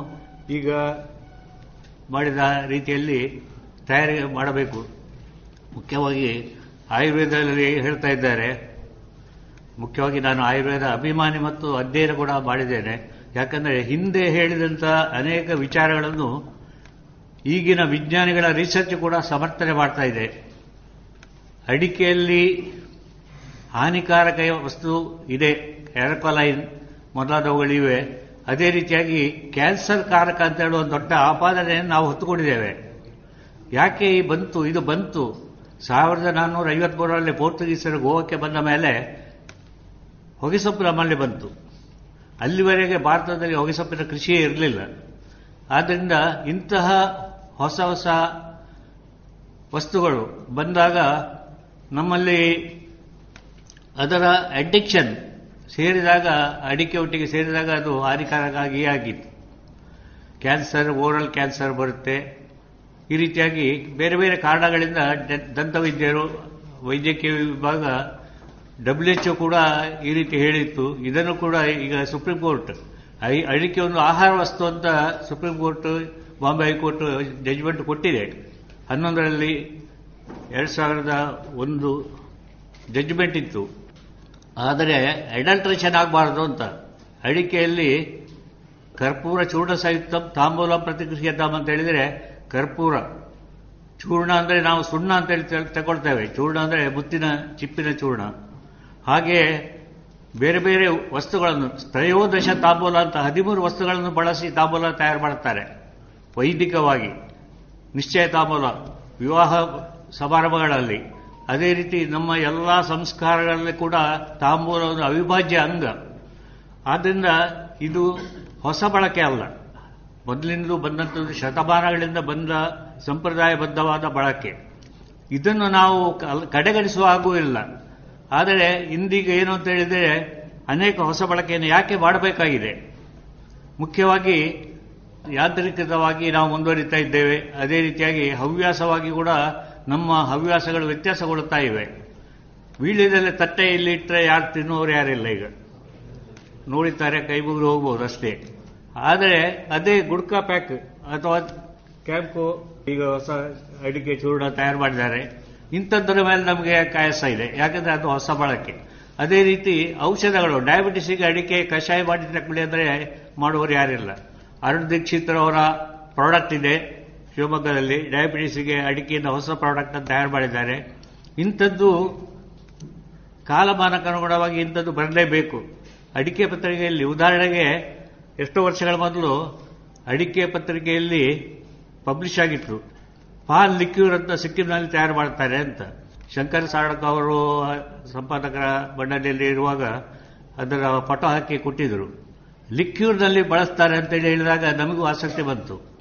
ಈಗ ಮಾಡಿದ ರೀತಿಯಲ್ಲಿ ತಯಾರಿ ಮಾಡಬೇಕು. ಮುಖ್ಯವಾಗಿ ಆಯುರ್ವೇದದಲ್ಲಿ ಹೇಳ್ತಾ ಇದ್ದಾರೆ. ಮುಖ್ಯವಾಗಿ ನಾನು ಆಯುರ್ವೇದ ಅಭಿಮಾನಿ ಮತ್ತು ಅಧ್ಯಯನ ಕೂಡ ಮಾಡಿದ್ದೇನೆ. ಯಾಕಂದರೆ ಹಿಂದೆ ಹೇಳಿದಂಥ ಅನೇಕ ವಿಚಾರಗಳನ್ನು ಈಗಿನ ವಿಜ್ಞಾನಿಗಳ ರಿಸರ್ಚ್ ಕೂಡ ಸಮರ್ಥನೆ ಮಾಡ್ತಾ ಇದೆ. ಅಡಿಕೆಯಲ್ಲಿ ಹಾನಿಕಾರಕ ವಸ್ತು ಇದೆ. ಎರಕೊಲೈನ್ ಮೊದಲಾದವುಗಳಿವೆ. ಅದೇ ರೀತಿಯಾಗಿ ಕ್ಯಾನ್ಸರ್ ಕಾರಕ ಅಂತ ಹೇಳುವ ದೊಡ್ಡ ಆಪಾದನೆಯನ್ನು ನಾವು ಹೊತ್ತುಕೊಂಡಿದ್ದೇವೆ. ಯಾಕೆ ಈ ಬಂತು, ಇದು ಬಂತು? ಸಾವಿರದ ನಾನ್ನೂರ ಐವತ್ಮೂರರಲ್ಲಿ ಪೋರ್ಚುಗೀಸರು ಗೋವಾಕ್ಕೆ ಬಂದ ಮೇಲೆ ಹೊಗೆಸೊಪ್ಪು ನಮ್ಮಲ್ಲಿ ಬಂತು. ಅಲ್ಲಿವರೆಗೆ ಭಾರತದಲ್ಲಿ ಹೊಗೆಸೊಪ್ಪಿನ ಕೃಷಿಯೇ ಇರಲಿಲ್ಲ. ಆದ್ದರಿಂದ ಇಂತಹ ಹೊಸ ಹೊಸ ವಸ್ತುಗಳು ಬಂದಾಗ ನಮ್ಮಲ್ಲಿ ಅದರ ಅಡಿಕ್ಷನ್ ಸೇರಿದಾಗ, ಅಡಿಕೆ ಒಟ್ಟಿಗೆ ಸೇರಿದಾಗ ಅದು ಹಾನಿಕಾರಕವಾಗಿ ಆಗಿತ್ತು. ಕ್ಯಾನ್ಸರ್, ಓರಲ್ ಕ್ಯಾನ್ಸರ್ ಬರುತ್ತೆ. ಈ ರೀತಿಯಾಗಿ ಬೇರೆ ಬೇರೆ ಕಾರಣಗಳಿಂದ ದಂತವೈದ್ಯರು ವೈದ್ಯಕೀಯ ವಿಭಾಗ ಡಬ್ಲ್ಯೂ ಎಚ್ ಕೂಡ ಈ ರೀತಿ ಹೇಳಿತ್ತು. ಇದನ್ನು ಕೂಡ ಈಗ ಸುಪ್ರೀಂ ಕೋರ್ಟ್ ಅಡಿಕೆ ಒಂದು ಆಹಾರ ವಸ್ತು ಅಂತ Supreme Court Bombay High Court judgement ಕೊಟ್ಟಿದೆ. ಹನ್ನೊಂದರಲ್ಲಿ ಎರಡು ಸಾವಿರದ ಒಂದು ಜಡ್ಜ್ಮೆಂಟ್ ಇತ್ತು. ಆದರೆ ಅಡಲ್ಟ್ರೇಷನ್ ಆಗಬಾರ್ದು ಅಂತ. ಅಡಿಕೆಯಲ್ಲಿ ಕರ್ಪೂರ ಚೂರ್ಣ ಸಂಯುಕ್ತ, ತಾಂಬೂಲ ಪ್ರತಿಕ್ರಿಯತಾಮ್ ಅಂತ ಹೇಳಿದರೆ ಕರ್ಪೂರ. ಚೂರ್ಣ ಅಂದರೆ ನಾವು ಸುಣ್ಣ ಅಂತ ಹೇಳಿ ತಗೊಳ್ತೇವೆ. ಚೂರ್ಣ ಅಂದರೆ ಮುತ್ತಿನ, ಚಿಪ್ಪಿನ ಚೂರ್ಣ. ಹಾಗೆ ಬೇರೆ ಬೇರೆ ವಸ್ತುಗಳನ್ನು, ತ್ರಯೋದಶ ತಾಂಬೂಲ ಅಂತ ಹದಿಮೂರು ವಸ್ತುಗಳನ್ನು ಬಳಸಿ ತಾಂಬೂಲ ತಯಾರು ಮಾಡುತ್ತಾರೆ. ವೈದಿಕವಾಗಿ ನಿಶ್ಚಯ ತಾಂಬೂಲ, ವಿವಾಹ ಸಮಾರಂಭಗಳಲ್ಲಿ. ಅದೇ ರೀತಿ ನಮ್ಮ ಎಲ್ಲ ಸಂಸ್ಕಾರಗಳಲ್ಲಿ ಕೂಡ ತಾಂಬೂಲ ಒಂದು ಅವಿಭಾಜ್ಯ ಅಂಗ. ಆದ್ದರಿಂದ ಇದು ಹೊಸ ಬಳಕೆ ಅಲ್ಲ. ಮೊದಲಿಂದಲೂ ಬಂದಂಥದ್ದು ಶತಮಾನಗಳಿಂದ ಬಂದ ಸಂಪ್ರದಾಯಬದ್ಧವಾದ ಬಳಕೆ. ಇದನ್ನು ನಾವು ಕಡೆಗಣಿಸುವ ಹಾಗೂ ಇಲ್ಲ. ಆದರೆ ಇಂದೀಗ ಏನು ಅಂತ ಹೇಳಿದರೆ ಅನೇಕ ಹೊಸ ಬಳಕೆಯನ್ನು ಯಾಕೆ ಮಾಡಬೇಕಾಗಿದೆ? ಮುಖ್ಯವಾಗಿ ಯಾಂತ್ರಿಕವಾಗಿ ನಾವು ಮುಂದುವರಿತಾ ಇದ್ದೇವೆ. ಅದೇ ರೀತಿಯಾಗಿ ಹವ್ಯಾಸವಾಗಿ ಕೂಡ ನಮ್ಮ ಹವ್ಯಾಸಗಳು ವ್ಯತ್ಯಾಸಗೊಳ್ಳುತ್ತಾ ಇವೆ. ವೀಳ್ಯದಲ್ಲಿ ತಟ್ಟೆ ಇಲ್ಲಿ ಇಟ್ಟರೆ ಯಾರು ತಿನ್ನೋರು ಯಾರಿಲ್ಲ ಈಗ. ನೋಡಿದ್ದಾರೆ, ಕೈ ಮುಗಿದು ಹೋಗ್ಬೋದು ಅಷ್ಟೇ. ಆದರೆ ಅದೇ ಗುಡ್ಕಾ ಪ್ಯಾಕ್ ಅಥವಾ ಕ್ಯಾಂಪು ಈಗ ಹೊಸ ಅಡಿಕೆ ಚೂರ್ಣ ತಯಾರು ಮಾಡಿದ್ದಾರೆ. ಇಂಥದ್ದರ ಮೇಲೆ ನಮಗೆ ಕಾಯಸ ಇದೆ. ಯಾಕಂದ್ರೆ ಅದು ಹೊಸ ಬಳಕೆ. ಅದೇ ರೀತಿ ಔಷಧಗಳು ಡಯಾಬಿಟಿಸ್ಗೆ ಅಡಿಕೆ ಕಷಾಯ ಮಾಡಿ ತಗೊಳ್ಳಿ ಅಂದರೆ ಮಾಡುವವರು ಯಾರಿಲ್ಲ ಅರುಣ್ ದೀಕ್ಷಿತ್ ಅವರ ಪ್ರಾಡಕ್ಟ್ ಇದೆ. ಶಿವಮೊಗ್ಗದಲ್ಲಿ ಡಯಾಬಿಟಿಸ್ಗೆ ಅಡಿಕೆಯಿಂದ ಹೊಸ ಪ್ರಾಡಕ್ಟ್ ಅನ್ನು ತಯಾರು ಮಾಡಿದ್ದಾರೆ. ಇಂಥದ್ದು ಕಾಲಮಾನಕ್ಕನುಗುಣವಾಗಿ ಇಂಥದ್ದು ಬರಲೇಬೇಕು ಅಡಿಕೆ ಪತ್ರಿಕೆಯಲ್ಲಿ ಉದಾಹರಣೆಗೆ ಎಷ್ಟೋ ವರ್ಷಗಳ ಮೊದಲು ಅಡಿಕೆ ಪತ್ರಿಕೆಯಲ್ಲಿ ಪಬ್ಲಿಷ್ ಆಗಿತ್ತು ಪಾಲ್ ಲಿಕ್ಯೂರ್ ಅಂತ ಸಿಕ್ಕಿಂನಲ್ಲಿ ತಯಾರು ಮಾಡ್ತಾರೆ ಅಂತ. ಶಂಕರ್ ಸಾಡಕ್ ಅವರು ಸಂಪಾದಕರ ಮಂಡಳಿಯಲ್ಲಿ ಇರುವಾಗ ಅದರ ಫೋಟೋ ಹಾಕಿ ಕೊಟ್ಟಿದ್ರು. ಲಿಕ್ಯೂರ್ನಲ್ಲಿ ಬಳಸ್ತಾರೆ ಅಂತೇಳಿ ಹೇಳಿದಾಗ ನಮಗೂ ಆಸಕ್ತಿ ಬಂತು.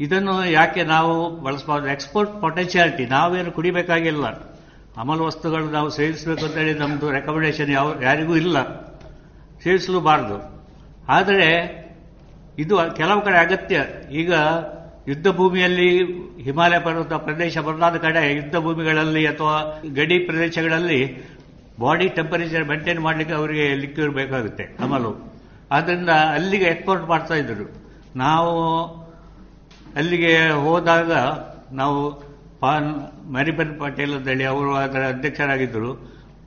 ಇದನ್ನು ಯಾಕೆ ನಾವು ಬಳಸಬಾರ್ದು? ಎಕ್ಸ್ಪೋರ್ಟ್ ಪೊಟೆನ್ಷಿಯಾಲಿಟಿ ನಾವೇನು ಕುಡಿಬೇಕಾಗಿಲ್ಲ. ಅಮಲ್ ವಸ್ತುಗಳು ನಾವು ಸೇವಿಸಬೇಕು ಅಂತೇಳಿ ನಮ್ಮದು ರೆಕಮೆಂಡೇಶನ್ ಯಾವ, ಯಾರಿಗೂ ಇಲ್ಲ. ಸೇವಿಸಲೂಬಾರದು. ಆದರೆ ಇದು ಕೆಲವು ಕಡೆ ಅಗತ್ಯ. ಈಗ ಯುದ್ಧ ಭೂಮಿಯಲ್ಲಿ ಹಿಮಾಲಯ ಪರ್ವತ ಪ್ರದೇಶ ಬರಲಾದ ಕಡೆ ಯುದ್ಧ ಭೂಮಿಗಳಲ್ಲಿ ಅಥವಾ ಗಡಿ ಪ್ರದೇಶಗಳಲ್ಲಿ ಬಾಡಿ ಟೆಂಪರೇಚರ್ ಮೇಂಟೈನ್ ಮಾಡಲಿಕ್ಕೆ ಅವರಿಗೆ ಲಿಕ್ವಿಡ್ ಬೇಕಾಗುತ್ತೆ, ಅಮಲು. ಆದ್ದರಿಂದ ಅಲ್ಲಿಗೆ ಎಕ್ಸ್ಪೋರ್ಟ್ ಮಾಡ್ತಾ ಇದ್ರು ನಾವು ಅಲ್ಲಿಗೆ ಹೋದಾಗ ನಾವು ಪಾನ್ ಮರಿಬನ್ ಪಟೇಲ್ ಅಂತೇಳಿ ಅವರು ಅದರ ಅಧ್ಯಕ್ಷರಾಗಿದ್ದರು.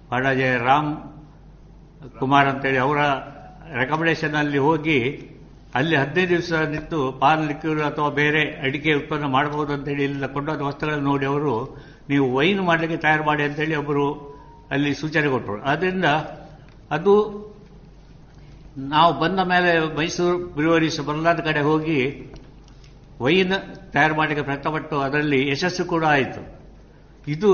ಪಾಡಾಜೆ ರಾಮ್ ಕುಮಾರ್ ಅಂತೇಳಿ ಅವರ ರೆಕಮೆಂಡೇಶನ್ ಅಲ್ಲಿ ಹೋಗಿ ಅಲ್ಲಿ ಹದಿನೈದು ದಿವಸ ನಿಂತು ಪಾನ್ ಲಿಕ್ವಿಡ್ ಅಥವಾ ಬೇರೆ ಅಡಿಕೆ ಉತ್ಪನ್ನ ಮಾಡಬಹುದು ಅಂತೇಳಿ ಇಲ್ಲಿ ಕೊಂಡೋದ ವಸ್ತುಗಳನ್ನು ನೋಡಿ ಅವರು, ನೀವು ವೈನ್ ಮಾಡಲಿಕ್ಕೆ ತಯಾರು ಮಾಡಿ ಅಂತೇಳಿ ಒಬ್ಬರು ಅಲ್ಲಿ ಸೂಚನೆ ಕೊಟ್ಟರು. ಆದ್ದರಿಂದ ಅದು ನಾವು ಬಂದ ಮೇಲೆ ಮೈಸೂರು ಬ್ರಿವರೀಸ್ ಬರಲಾದ ಕಡೆ ಹೋಗಿ ವೈನ್ ತಯಾರು ಮಾಡಲಿಕ್ಕೆ ಪ್ರಯತ್ನಪಟ್ಟು ಅದರಲ್ಲಿ ಯಶಸ್ಸು ಕೂಡ ಆಯಿತು. ಇದು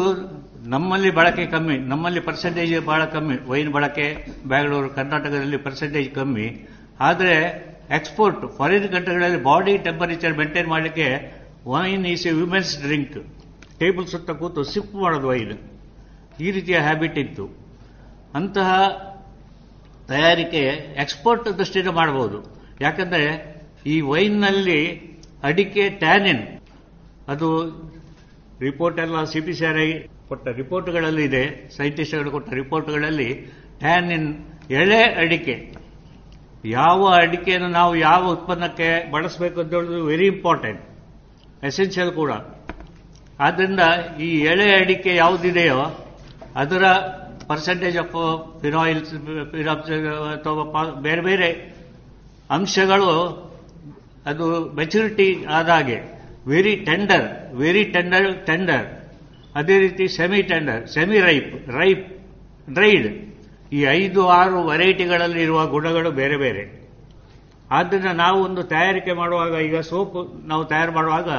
ನಮ್ಮಲ್ಲಿ ಬಳಕೆ ಕಮ್ಮಿ, ನಮ್ಮಲ್ಲಿ ಪರ್ಸೆಂಟೇಜ್ ಬಹಳ ಕಮ್ಮಿ. ವೈನ್ ಬಳಕೆ ಬ್ಯಾಂಗ್ಳೂರು, ಕರ್ನಾಟಕದಲ್ಲಿ ಪರ್ಸೆಂಟೇಜ್ ಕಮ್ಮಿ. ಆದರೆ ಎಕ್ಸ್ಪೋರ್ಟ್ ಫಾರಿನ್ ಕಂಟ್ರಿಗಳಲ್ಲಿ ಬಾಡಿ ಟೆಂಪರೇಚರ್ ಮೇಂಟೈನ್ ಮಾಡಲಿಕ್ಕೆ wine is a women's drink table ಸುತ್ತ ಕೂತು ಸಿಪ್ ಮಾಡೋದು ವೈನ್ ಈ ರೀತಿಯ ಹ್ಯಾಬಿಟ್ ಇತ್ತು. ಅಂತಹ ತಯಾರಿಕೆ ಎಕ್ಸ್ಪೋರ್ಟ್ ದೃಷ್ಟಿಯಿಂದ ಮಾಡಬಹುದು. ಯಾಕಂದರೆ ಈ ವೈನ್ನಲ್ಲಿ ಅಡಿಕೆ ಟ್ಯಾನಿನ್. ಅದು ರಿಪೋರ್ಟ್ ಎಲ್ಲ ಸಿ ಪಿ ಸಿ ಐ ಕೊಟ್ಟ ರಿಪೋರ್ಟ್ಗಳಲ್ಲಿ ಇದೆ. ಸೈಂಟಿಸ್ಟ್ಗಳು ಕೊಟ್ಟ ರಿಪೋರ್ಟ್ಗಳಲ್ಲಿ ಟ್ಯಾನಿನ್ ಎಳೆ ಅಡಿಕೆ. ಯಾವ ಅಡಿಕೆಯನ್ನು ನಾವು ಯಾವ ಉತ್ಪನ್ನಕ್ಕೆ ಬಳಸಬೇಕು ಅಂತ ಹೇಳೋದು ವೆರಿ ಇಂಪಾರ್ಟೆಂಟ್ ಎಸೆನ್ಷಿಯಲ್ ಕೂಡ. ಆದ್ದರಿಂದ ಈ ಎಳೆ ಅಡಿಕೆ ಯಾವುದಿದೆಯೋ ಅದರ ಪರ್ಸೆಂಟೇಜ್ ಆಫ್ ಫಿನಾಯಿಲ್ಸ್ ಅಥವಾ ಬೇರೆ ಬೇರೆ ಅಂಶಗಳು ಅದು maturity ಆದಾಗೆ. Very tender very tender tender ಅದೇ ರೀತಿ semi tender semi ripe ripe dried ಈ ಐದು, ಆರು ವೆರೈಟಿಗಳಲ್ಲಿ ಇರುವ ಗುಣಗಳು ಬೇರೆ ಬೇರೆ. ಆದ್ದರಿಂದ ನಾವು ಒಂದು ತಯಾರಿಕೆ ಮಾಡುವಾಗ, ಈಗ ಸೋಪು ನಾವು ತಯಾರು ಮಾಡುವಾಗ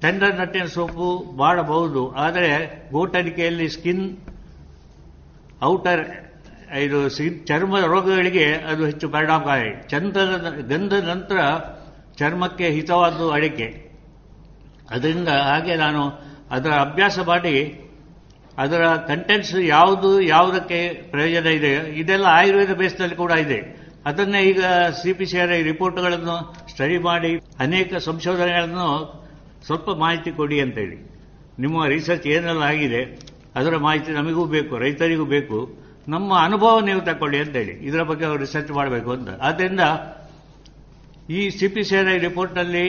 ಟೆಂಡರ್ ನಟ್ಟಿನ ಸೋಪು ಮಾಡಬಹುದು. ಆದರೆ ಗೋಟಡಿಕೆಯಲ್ಲಿ ಸ್ಕಿನ್ ಔಟರ್ ಇದು ಚರ್ಮ ರೋಗಗಳಿಗೆ ಅದು ಹೆಚ್ಚು ಪರಿಣಾಮಕಾರಿ. ಚಂದ್ರ ಗಂಧದ ನಂತರ ಚರ್ಮಕ್ಕೆ ಹಿತವಾದ್ದು ಅಡಿಕೆ. ಅದರಿಂದ ಹಾಗೆ ನಾನು ಅದರ ಅಭ್ಯಾಸ ಮಾಡಿ ಅದರ ಕಂಟೆಂಟ್ಸ್ ಯಾವುದು, ಯಾವುದಕ್ಕೆ ಪ್ರಯೋಜನ ಇದೆ, ಇದೆಲ್ಲ ಆಯುರ್ವೇದ ಬೇಸ್ನಲ್ಲಿ ಕೂಡ ಇದೆ. ಅದನ್ನೇ ಈಗ C P C R I ರಿಪೋರ್ಟ್ಗಳನ್ನು study ಮಾಡಿ ಅನೇಕ ಸಂಶೋಧನೆಗಳನ್ನು ಸ್ವಲ್ಪ ಮಾಹಿತಿ ಕೊಡಿ ಅಂತೇಳಿ. ನಿಮ್ಮ ರಿಸರ್ಚ್ ಏನೆಲ್ಲ ಆಗಿದೆ, ಅದರ ಮಾಹಿತಿ ನಮಗೂ ಬೇಕು, ರೈತರಿಗೂ ಬೇಕು, ನಮ್ಮ ಅನುಭವ ನೀವು ತಗೊಳ್ಳಿ ಅಂತೇಳಿ. ಇದರ ಬಗ್ಗೆ ರಿಸರ್ಚ್ ಮಾಡಬೇಕು ಅಂತ. ಆದ್ದರಿಂದ ಈ C P C R I ರಿಪೋರ್ಟ್ನಲ್ಲಿ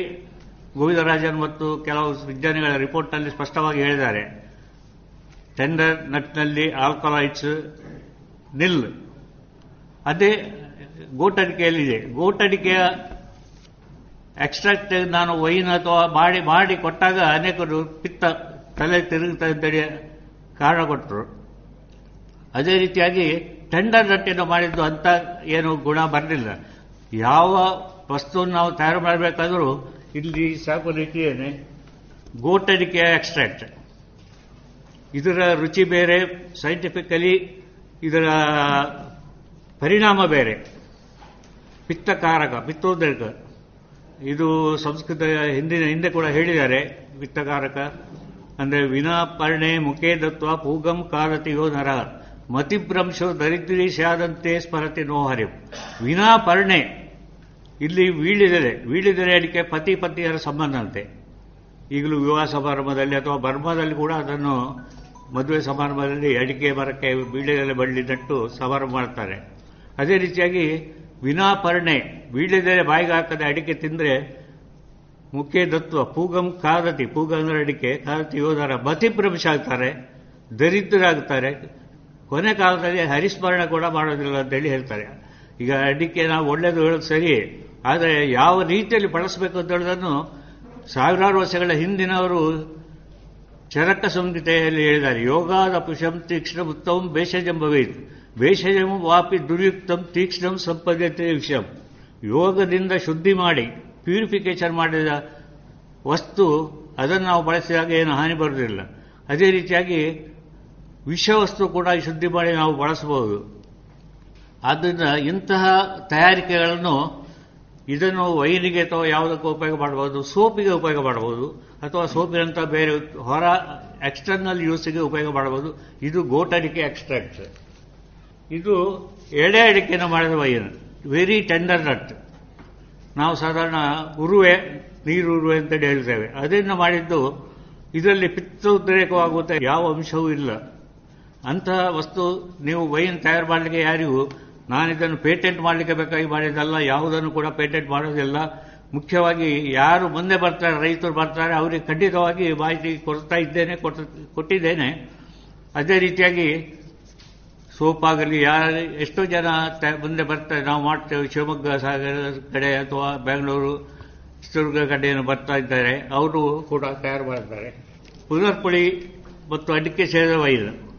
Govindarajan ಮತ್ತು ಕೆಲವು ವಿಜ್ಞಾನಿಗಳ ರಿಪೋರ್ಟ್ನಲ್ಲಿ ಸ್ಪಷ್ಟವಾಗಿ ಹೇಳಿದ್ದಾರೆ. ಟೆಂಡರ್ ನಟ್ನಲ್ಲಿ ಆಲ್ಕೊಲೈಟ್ಸ್ ನಿಲ್. ಅದೇ ಗೋಟಡಿಕೆಯಲ್ಲಿದೆ. ಗೋಟಡಿಕೆಯ ಎಕ್ಸ್ಟ್ರಾಕ್ಟ್ ನಾನು ವೈನ್ ಅಥವಾ ಮಾಡಿ ಮಾಡಿ ಕೊಟ್ಟಾಗ ಅನೇಕರು ಪಿತ್ತ ತಲೆ ತಿರುಗ್ತಾ ಇದ್ದರೆ ಕಾರಣ ಕೊಟ್ಟರು. ಅದೇ ರೀತಿಯಾಗಿ ಟೆಂಡರ್ ನಟ್ಟಿನ ಮಾಡಿದ್ದು ಅಂತ ಏನು ಗುಣ ಬರಲಿಲ್ಲ ಯಾವ ವಸ್ತುವನ್ನು ನಾವು ತಯಾರು ಮಾಡಬೇಕಾದರೂ ಇಲ್ಲಿ ಸಾಕು ರೀತಿಯೇನೆ ಗೋಟಡಿಕೆಯ ಎಕ್ಸ್ಟ್ರಾಕ್ಟ್. ಇದರ ರುಚಿ ಬೇರೆ, ಸೈಂಟಿಫಿಕಲಿ ಇದರ ಪರಿಣಾಮ ಬೇರೆ. ಪಿತ್ತಕಾರಕ, ಪಿತ್ತೋದ್ರಕ. ಇದು ಸಂಸ್ಕೃತ ಹಿಂದಿನ, ಹಿಂದೆ ಕೂಡ ಹೇಳಿದ್ದಾರೆ ಪಿತ್ತಕಾರಕ. ಅಂದರೆ ವಿನಾಪರ್ಣೆ ಮುಖೇ ದತ್ವ ಪೂಗಂ ಕಾರತಿಯೋ ನರ. ಮತಿಭ್ರಂಶೋ ದರಿದ್ರೀಶಾದಂತೆ ಸ್ಮರತಿ ನೋಹರಿ ವಿನಾಪರ್ಣೆ ಇಲ್ಲಿ ವೀಳಿದರೆ ವೀಳಿದರೆ ಅಡಿಕೆ ಪತಿ ಪತಿಯರ ಸಂಬಂಧ ಅಂತೆ. ಈಗಲೂ ವಿವಾಹ ಸಮಾರಂಭದಲ್ಲಿ ಅಥವಾ ಬರ್ಮಾದಲ್ಲಿ ಕೂಡ ಅದನ್ನು ಮದುವೆ ಸಮಾರಂಭದಲ್ಲಿ ಅಡಿಕೆ ಮರಕ್ಕೆ ಬೀಳೆದೆಲೆ ಬಳ್ಳಿ ನಟ್ಟು ಸಮಾರಂಭ ಮಾಡ್ತಾರೆ. ಅದೇ ರೀತಿಯಾಗಿ ವಿನಾಪರ್ಣೆ ಬೀಳೆದೆಲೆ ಬಾಯಿಗೆ ಹಾಕದೆ ಅಡಿಕೆ ತಿಂದರೆ ಮುಖ್ಯ ದತ್ವ ಪೂಗಂ ಕಾದತಿ ಪೂಗ ಅಂದ್ರೆ ಅಡಿಕೆ ಕಾದತಿ ಯೋಧರ ಮತಿಭ್ರಂಶ ಆಗ್ತಾರೆ ದರಿದ್ರಾಗ್ತಾರೆ ಕೊನೆ ಕಾಲದಲ್ಲಿ ಹರಿಸ್ಮರಣೆ ಕೂಡ ಮಾಡೋದಿಲ್ಲ ಅಂತೇಳಿ ಹೇಳ್ತಾರೆ. ಈಗ ಅಡಿಕೆ ನಾವು ಒಳ್ಳೇದು ಹೇಳೋದು ಸರಿ ಆದರೆ ಯಾವ ರೀತಿಯಲ್ಲಿ ಬಳಸಬೇಕು ಅಂತ ಹೇಳೋದನ್ನು ಸಾವಿರಾರು ವರ್ಷಗಳ ಹಿಂದಿನವರು ಚರಕ ಸಂಹಿತೆಯಲ್ಲಿ ಹೇಳಿದ್ದಾರೆ. ಯೋಗಾದ ಪುಷಂ ತೀಕ್ಷ್ಣ ಉತ್ತಮ ಭೇಷಜಂ ಭವೇತ್. ಭೇಷಜಂ ವಾಪಿ ದುರ್ಯುಕ್ತಂ ತೀಕ್ಷ್ಣಂ ಸಂಪದ್ಯತೆ ವಿಷಯ ಯೋಗದಿಂದ ಶುದ್ಧಿ ಮಾಡಿ, ಪ್ಯೂರಿಫಿಕೇಶನ್ ಮಾಡಿದ ವಸ್ತು ಅದನ್ನು ನಾವು ಬಳಸಿದಾಗ ಏನು ಹಾನಿ ಬರುವುದಿಲ್ಲ. ಅದೇ ರೀತಿಯಾಗಿ ವಿಷವಸ್ತು ಕೂಡ ಶುದ್ಧಿ ಮಾಡಿ ನಾವು ಬಳಸಬಹುದು. ಆದ್ದರಿಂದ ಇಂತಹ ತಯಾರಿಕೆಗಳನ್ನು ಇದನ್ನು ವೈರಿಗೆ ಅಥವಾ ಯಾವುದಕ್ಕೂ ಉಪಯೋಗ ಮಾಡಬಹುದು, ಸೋಪಿಗೆ ಉಪಯೋಗ ಮಾಡಬಹುದು, ಅಥವಾ ಸೋಪಿನಂತ ಬೇರೆ ಹೊರ ಎಕ್ಸ್ಟರ್ನಲ್ ಯೂಸಿಗೆ ಉಪಯೋಗ ಮಾಡಬಹುದು. ಇದು ಗೋಟಡಿಕೆ ಎಕ್ಸ್ಟ್ರಾಕ್ಟ್ ಇದು ಎಳೆ ಅಡಿಕೆಯನ್ನು ಮಾಡಿದ ವೈನ್ ವೆರಿ ಟೆಂಡರ್ ನಟ್ ನಾವು ಸಾಧಾರಣ ಉರುವೆ ನೀರೂರು ಅಂತೇಳಿ ಹೇಳ್ತೇವೆ. ಅದನ್ನು ಮಾಡಿದ್ದು ಇದರಲ್ಲಿ ಪಿತ್ತ ಉದ್ರೇಕವಾಗುವಂಥ ಯಾವ ಅಂಶವೂ ಇಲ್ಲ. ಅಂತಹ ವಸ್ತು ನೀವು ವೈನ್ ತಯಾರು ಮಾಡಲಿಕ್ಕೆ ಯಾರಿಗೂ ನಾನಿದನ್ನು ಪೇಟೆಂಟ್ ಮಾಡಲಿಕ್ಕೆ ಬೇಕಾಗಿ ಮಾಡಿದ್ದಲ್ಲ, ಯಾವುದನ್ನು ಕೂಡ ಪೇಟೆಂಟ್ ಮಾಡೋದಿಲ್ಲ. ಮುಖ್ಯವಾಗಿ ಯಾರು ಮುಂದೆ ಬರ್ತಾರೆ, ರೈತರು ಬರ್ತಾರೆ, ಅವರಿಗೆ ಖಂಡಿತವಾಗಿ ಮಾಹಿತಿ ಕೊಡ್ತಾ ಇದ್ದೇನೆ, ಕೊಟ್ಟು- ಕೊಟ್ಟಿದ್ದೇನೆ. ಅದೇ ರೀತಿಯಾಗಿ ಸೋಪಾಗಲಿ, ಯಾರು ಎಷ್ಟೋ ಜನ ಮುಂದೆ ಬರ್ತಾರೆ. ನಾವು ಮಾಡ್ತೇವೆ, ಶಿವಮೊಗ್ಗ ಸಾಗರ ಕಡೆ ಅಥವಾ ಬೆಂಗಳೂರು, ಚಿತ್ರದುರ್ಗ ಕಡೆಯನ್ನು ಬರ್ತಾ ಇದ್ದಾರೆ. ಅವರು ಕೂಡ ತಯಾರು ಮಾಡ್ತಾರೆ. ಪುನರ್ಪುಳಿ ಮತ್ತು ಅಡಿಕೆ ಸೇರಿದ ವೈನ್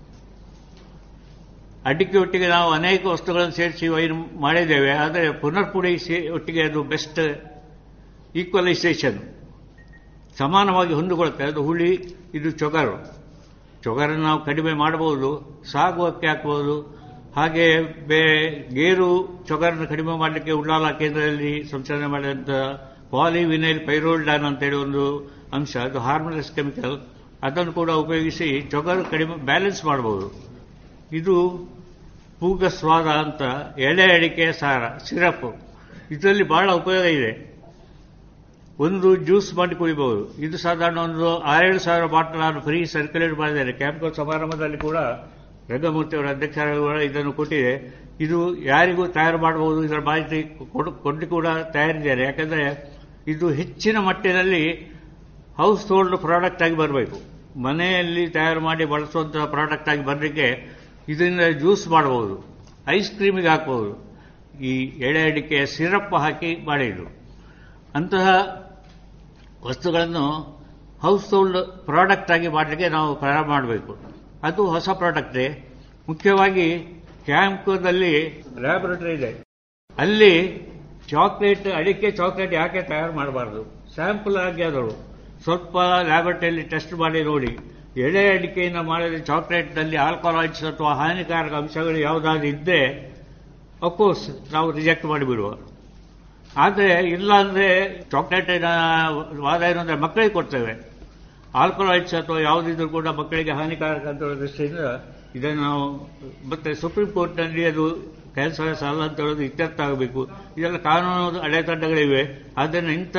ಅಡಿಕೆ ಒಟ್ಟಿಗೆ ನಾವು ಅನೇಕ ವಸ್ತುಗಳನ್ನು ಸೇರಿಸಿ ವೈನ್ ಮಾಡಿದ್ದೇವೆ, ಆದರೆ ಪುನರ್ಪುಡಿ ಒಟ್ಟಿಗೆ ಅದು ಬೆಸ್ಟ್ ಈಕ್ವಲೈಸೇಷನ್. ಸಮಾನವಾಗಿ ಹೊಂದಿಕೊಳ್ಳುತ್ತೆ. ಅದು ಹುಳಿ, ಇದು ಚೊಗರು. ಚೊಗರನ್ನು ನಾವು ಕಡಿಮೆ ಮಾಡಬಹುದು, ಸಾಗುವಕ್ಕೆ ಹಾಕಬಹುದು. ಹಾಗೆ ಬೇ, ಗೇರು ಚೊಗರನ್ನು ಕಡಿಮೆ ಮಾಡಲಿಕ್ಕೆ ಉಳ್ಳಾಲ ಕೇಂದ್ರದಲ್ಲಿ ಸಂಶೋಧನೆ ಮಾಡಿದಂಥ ಪಾಲಿವಿನೈಲ್ ಪೈರೋಲ್ಡಾನ್ ಅಂತೇಳಿ ಒಂದು ಅಂಶ, ಅದು ಹಾರ್ಮೋನಸ್ ಕೆಮಿಕಲ್. ಅದನ್ನು ಕೂಡ ಉಪಯೋಗಿಸಿ ಚೊಗರು ಕಡಿಮೆ, ಬ್ಯಾಲೆನ್ಸ್ ಮಾಡಬಹುದು. ಇದು ಪೂಗ ಸ್ವಾದ ಅಂತ ಎಳೆ ಅಡಿಕೆ ಸಾರ, ಸಿರಪ್. ಇದರಲ್ಲಿ ಬಹಳ ಉಪಯೋಗ ಇದೆ. ಒಂದು ಜ್ಯೂಸ್ ಮಾಡಿ ಕುಡಿಬಹುದು. ಇದು ಸಾಧಾರಣ ಒಂದು ಆರೇಳು ಸಾವಿರ ಬಾಟಲ್ ನಾನು ಫ್ರೀ ಸರ್ಕ್ಯುಲೇಟ್ ಮಾಡಿದ್ದೇನೆ. ಕ್ಯಾಂಪ್ ಸಮಾರಂಭದಲ್ಲಿ ಕೂಡ ರಂಗಮೂರ್ತಿ ಅಧ್ಯಕ್ಷರ ಇದನ್ನು ಕೊಟ್ಟಿದೆ. ಇದು ಯಾರಿಗೂ ತಯಾರು ಮಾಡಬಹುದು, ಇದರ ಮಾಹಿತಿ ಕೊಟ್ಟು ಕೂಡ ತಯಾರಿದ್ದಾರೆ ಯಾಕಂದರೆ ಇದು ಹೆಚ್ಚಿನ ಮಟ್ಟಿನಲ್ಲಿ ಹೌಸ್ ಹೋಲ್ಡ್ ಪ್ರಾಡಕ್ಟ್ ಆಗಿ ಬರಬೇಕು. ಮನೆಯಲ್ಲಿ ತಯಾರು ಮಾಡಿ ಬಳಸುವಂತಹ ಪ್ರಾಡಕ್ಟ್ ಆಗಿ ಬರಲಿಕ್ಕೆ ಇದರಿಂದ ಜ್ಯೂಸ್ ಮಾಡಬಹುದು ಐಸ್ ಕ್ರೀಮಿಗೆ ಹಾಕಬಹುದು ಈ ಎಳೆ ಅಡಿಕೆ ಸಿರಪ್ ಹಾಕಿ ಮಾಡಿದ್ರು. ಅಂತಹ ವಸ್ತುಗಳನ್ನು ಹೌಸ್ ಹೋಲ್ಡ್ ಪ್ರಾಡಕ್ಟ್ ಆಗಿ ಮಾಡಲಿಕ್ಕೆ ನಾವು ಪ್ರಾರಂಭ ಮಾಡಬೇಕು. ಅದು ಹೊಸ ಪ್ರಾಡಕ್ಟೇ ಮುಖ್ಯವಾಗಿ ಕ್ಯಾಂಪ್ದಲ್ಲಿ ಲ್ಯಾಬೊರೇಟರಿ ಇದೆ. ಅಲ್ಲಿ ಚಾಕ್ಲೇಟ್ ಅಡಿಕೆ ಚಾಕ್ಲೇಟ್ ಯಾಕೆ ತಯಾರು ಮಾಡಬಾರ್ದು? ಸ್ಯಾಂಪಲ್ ಆಗಿ ಅದಳು ಸ್ವಲ್ಪ ಲ್ಯಾಬೊರೇಟರಿಯಲ್ಲಿ ಟೆಸ್ಟ್ ಮಾಡಿ ನೋಡಿ. ಎಳೆ ಅಡಿಕೆಯಿಂದ ಮಾಡಿದ ಚಾಕ್ಲೇಟ್ನಲ್ಲಿ ಆಲ್ಕೋಹಾಲ್ಸ್ ಅಥವಾ ಹಾನಿಕಾರಕ ಅಂಶಗಳು ಯಾವುದಾದ್ರು ಇದ್ದರೆ ಅಫ್ಕೋರ್ಸ್ ನಾವು ರಿಜೆಕ್ಟ್ ಮಾಡಿಬಿಡುವ. ಆದರೆ ಇಲ್ಲ ಅಂದರೆ ಚಾಕ್ಲೇಟಿನ ವಾದ ಏನು ಅಂದರೆ ಮಕ್ಕಳಿಗೆ ಕೊಡ್ತೇವೆ. ಆಲ್ಕೋಹಾಲ್ಸ್ ಅಥವಾ ಯಾವುದಿದ್ರೂ ಕೂಡ ಮಕ್ಕಳಿಗೆ ಹಾನಿಕಾರಕ ಅಂತ ಹೇಳೋ ದೃಷ್ಟಿಯಿಂದ ಇದನ್ನು ನಾವು ಮತ್ತೆ ಸುಪ್ರೀಂ ಕೋರ್ಟ್ನಲ್ಲಿ ಅದು ಕೆಲಸ ಸಲ್ಲ ಅಂತ ಹೇಳೋದು ಇತ್ಯರ್ಥ ಆಗಬೇಕು. ಇದೆಲ್ಲ ಕಾನೂನು ಅಡೆತಡೆಗಳಿವೆ. ಅದನ್ನು ಇಂಥ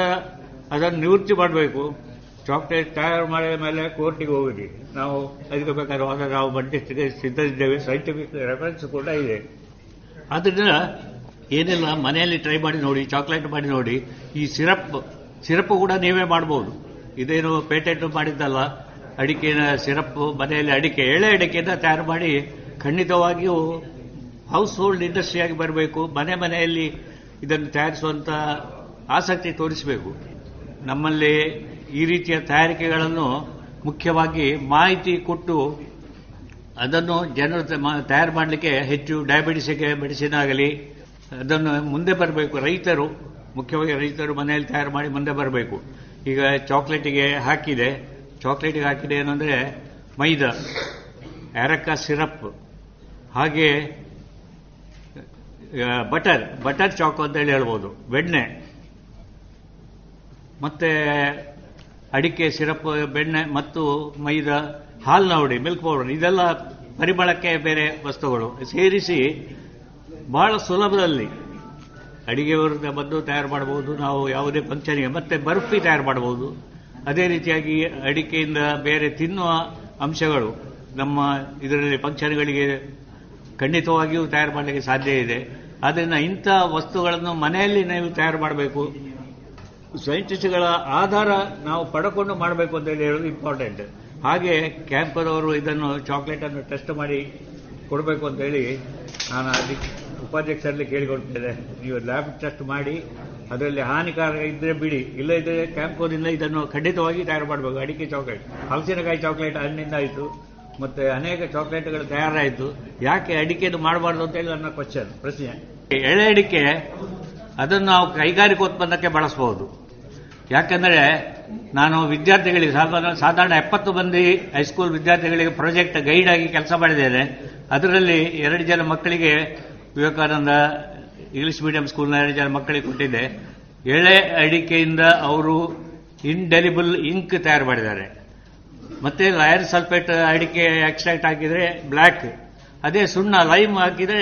ಅದನ್ನು ನಿವೃತ್ತಿ ಮಾಡಬೇಕು. ಚಾಕ್ಲೇಟ್ ತಯಾರು ಮಾಡಿದ ಮೇಲೆ ಕೋರ್ಟಿಗೆ ಹೋಗಿ ನಾವು ಅದಕ್ಕೆ ಬೇಕಾದ್ರೆ ವಾದ ನಾವು ಮಂಡಿಸ್ಲಿಕ್ಕೆ ಸಿದ್ಧರಿದ್ದೇವೆ ಸೈಂಟಿಫಿಕ್ ರೆಫರೆನ್ಸ್ ಕೂಡ ಇದೆ. ಆದ್ದರಿಂದ ಏನಿಲ್ಲ, ಮನೆಯಲ್ಲಿ ಟ್ರೈ ಮಾಡಿ ನೋಡಿ ಚಾಕ್ಲೇಟ್ ಮಾಡಿ ನೋಡಿ, ಈ ಸಿರಪ್ ಸಿರಪ್ ಕೂಡ ನೀವೇ ಮಾಡಬಹುದು ಇದೇನು ಪೇಟೆಂಟ್ ಮಾಡಿದ್ದಲ್ಲ, ಅಡಿಕೆನ ಸಿರಪ್ ಮನೆಯಲ್ಲಿ ಅಡಿಕೆ, ಎಳೆ ಅಡಿಕೆಯಿಂದ ತಯಾರು ಮಾಡಿ ಖಂಡಿತವಾಗಿಯೂ ಹೌಸ್ ಹೋಲ್ಡ್ ಇಂಡಸ್ಟ್ರಿಯಾಗಿ ಬರಬೇಕು, ಮನೆ ಮನೆಯಲ್ಲಿ ಇದನ್ನು ತಯಾರಿಸುವಂತ ಆಸಕ್ತಿ ತೋರಿಸಬೇಕು. ನಮ್ಮಲ್ಲಿ ಈ ರೀತಿಯ ತಯಾರಿಕೆಗಳನ್ನು ಮುಖ್ಯವಾಗಿ ಮಾಹಿತಿ ಕೊಟ್ಟು ಅದನ್ನು ಜನರು ತಯಾರು ಮಾಡಲಿಕ್ಕೆ ಹೆಚ್ಚು ಡಯಾಬಿಟಿಸ್ಗೆ ಮೆಡಿಸಿನ್ ಆಗಲಿ, ಅದನ್ನು ಮುಂದೆ ಬರಬೇಕು. ರೈತರು, ಮುಖ್ಯವಾಗಿ ರೈತರು ಮನೆಯಲ್ಲಿ ತಯಾರು ಮಾಡಿ ಮುಂದೆ ಬರಬೇಕು. ಈಗ ಚಾಕ್ಲೇಟಿಗೆ ಹಾಕಿದೆ. ಚಾಕ್ಲೇಟಿಗೆ ಹಾಕಿದೆ ಏನಂದ್ರೆ ಮೈದಾ ಎರಕ ಸಿರಪ್, ಹಾಗೆ ಬಟರ್ ಬಟರ್ ಚಾಕು ಅಂತ ಹೇಳಿ ಹೇಳ್ಬೋದು. ಬೆಣ್ಣೆ, ಮತ್ತೆ ಅಡಿಕೆ, ಸಿರಪ್, ಬೆಣ್ಣೆ ಮತ್ತು ಮೈದಾ ಹುಡಿ ಮಿಲ್ಕ್ ಪೌಡರ್ ಇದೆಲ್ಲ ಪರಿಮಳಕ್ಕೆ ಬೇರೆ ವಸ್ತುಗಳು. ಸೇರಿಸಿ ಬಹಳ ಸುಲಭದಲ್ಲಿ ಅಡಿಗೆಯವರ ಬಂದು ತಯಾರು ಮಾಡಬಹುದು. ನಾವು ಯಾವುದೇ ಫಂಕ್ಷನ್ಗೆ ಮತ್ತೆ ಬರ್ಫಿ ತಯಾರು ಮಾಡಬಹುದು. ಅದೇ ರೀತಿಯಾಗಿ ಅಡಿಕೆಯಿಂದ ಬೇರೆ ತಿನ್ನುವ ಅಂಶಗಳು ನಮ್ಮ ಇದರಲ್ಲಿ ಫಂಕ್ಷನ್ಗಳಿಗೆ ಖಂಡಿತವಾಗಿಯೂ ತಯಾರು ಮಾಡಲಿಕ್ಕೆ ಸಾಧ್ಯ ಇದೆ. ಆದ್ದರಿಂದ ಇಂಥ ವಸ್ತುಗಳನ್ನು ಮನೆಯಲ್ಲಿ ನೀವು ತಯಾರು ಮಾಡಬೇಕು. ಸೈಂಟಿಸ್ಟ್ಗಳ ಆಧಾರ ನಾವು ಪಡ್ಕೊಂಡು ಮಾಡಬೇಕು ಅಂತ ಹೇಳಿ ಹೇಳೋದು ಇಂಪಾರ್ಟೆಂಟ್ ಹಾಗೆ ಕ್ಯಾಂಪರ್ ಅವರು ಇದನ್ನು ಚಾಕ್ಲೇಟನ್ನು ಟೆಸ್ಟ್ ಮಾಡಿ ಕೊಡಬೇಕು ಅಂತ ಹೇಳಿ ನಾನು ಅದಕ್ಕೆ ಉಪಾಧ್ಯಕ್ಷರಲ್ಲಿ ಕೇಳಿಕೊಳ್ತೇನೆ. ನೀವು ಲ್ಯಾಬ್ ಟೆಸ್ಟ್ ಮಾಡಿ, ಅದರಲ್ಲಿ ಹಾನಿಕಾರಕ ಇದ್ರೆ ಬಿಡಿ ಇಲ್ಲ ಇದ್ರೆ ಕ್ಯಾಂಪೋದಿಂದ ಇದನ್ನು ಖಂಡಿತವಾಗಿ ತಯಾರು ಮಾಡಬೇಕು. ಅಡಿಕೆ ಚಾಕ್ಲೇಟ್ ಹಲಸಿನಕಾಯಿ ಚಾಕ್ಲೇಟ್ ಹಣ್ಣಿಂದ ಆಯಿತು, ಮತ್ತೆ ಅನೇಕ ಚಾಕ್ಲೇಟ್ಗಳು ತಯಾರಾಯಿತು. ಯಾಕೆ ಅಡಿಕೆದು ಮಾಡಬಾರ್ದು ಅಂತ ಹೇಳಿ ನನ್ನ ಕ್ವಶನ್ ಪ್ರಶ್ನೆ. ಎಳೆ ಅಡಿಕೆ, ಅದನ್ನು ನಾವು ಕೈಗಾರಿಕೋತ್ಪನ್ನಕ್ಕೆ ಬಳಸಬಹುದು ಯಾಕಂದ್ರೆ ನಾನು ವಿದ್ಯಾರ್ಥಿಗಳಿಗೆ ಸಾಧಾರಣ ಎಪ್ಪತ್ತು ಮಂದಿ ಹೈಸ್ಕೂಲ್ ವಿದ್ಯಾರ್ಥಿಗಳಿಗೆ ಪ್ರಾಜೆಕ್ಟ್ ಗೈಡ್ ಆಗಿ ಕೆಲಸ ಮಾಡಿದ್ದೇನೆ. ಅದರಲ್ಲಿ ಎರಡು ಜನ ಮಕ್ಕಳಿಗೆ ವಿವೇಕಾನಂದ ಇಂಗ್ಲಿಷ್ ಮೀಡಿಯಂ ಸ್ಕೂಲ್ನ ಎರಡು ಜನ ಮಕ್ಕಳಿಗೆ ಕೊಟ್ಟಿದ್ದೆ. ಎಳೆ ಅಡಿಕೆಯಿಂದ ಅವರು ಇಂಡೆಲಿಬಲ್ ಇಂಕ್ ತಯಾರು ಮಾಡಿದ್ದಾರೆ. ಮತ್ತೆ ಲಯರ್ ಸಲ್ಫೇಟ್ ಅಡಿಕೆ ಎಕ್ಸ್ಟ್ರಾಕ್ಟ್ ಹಾಕಿದರೆ ಬ್ಲ್ಯಾಕ್ ಅದೇ ಸುಣ್ಣ ಲೈಮ್ ಹಾಕಿದರೆ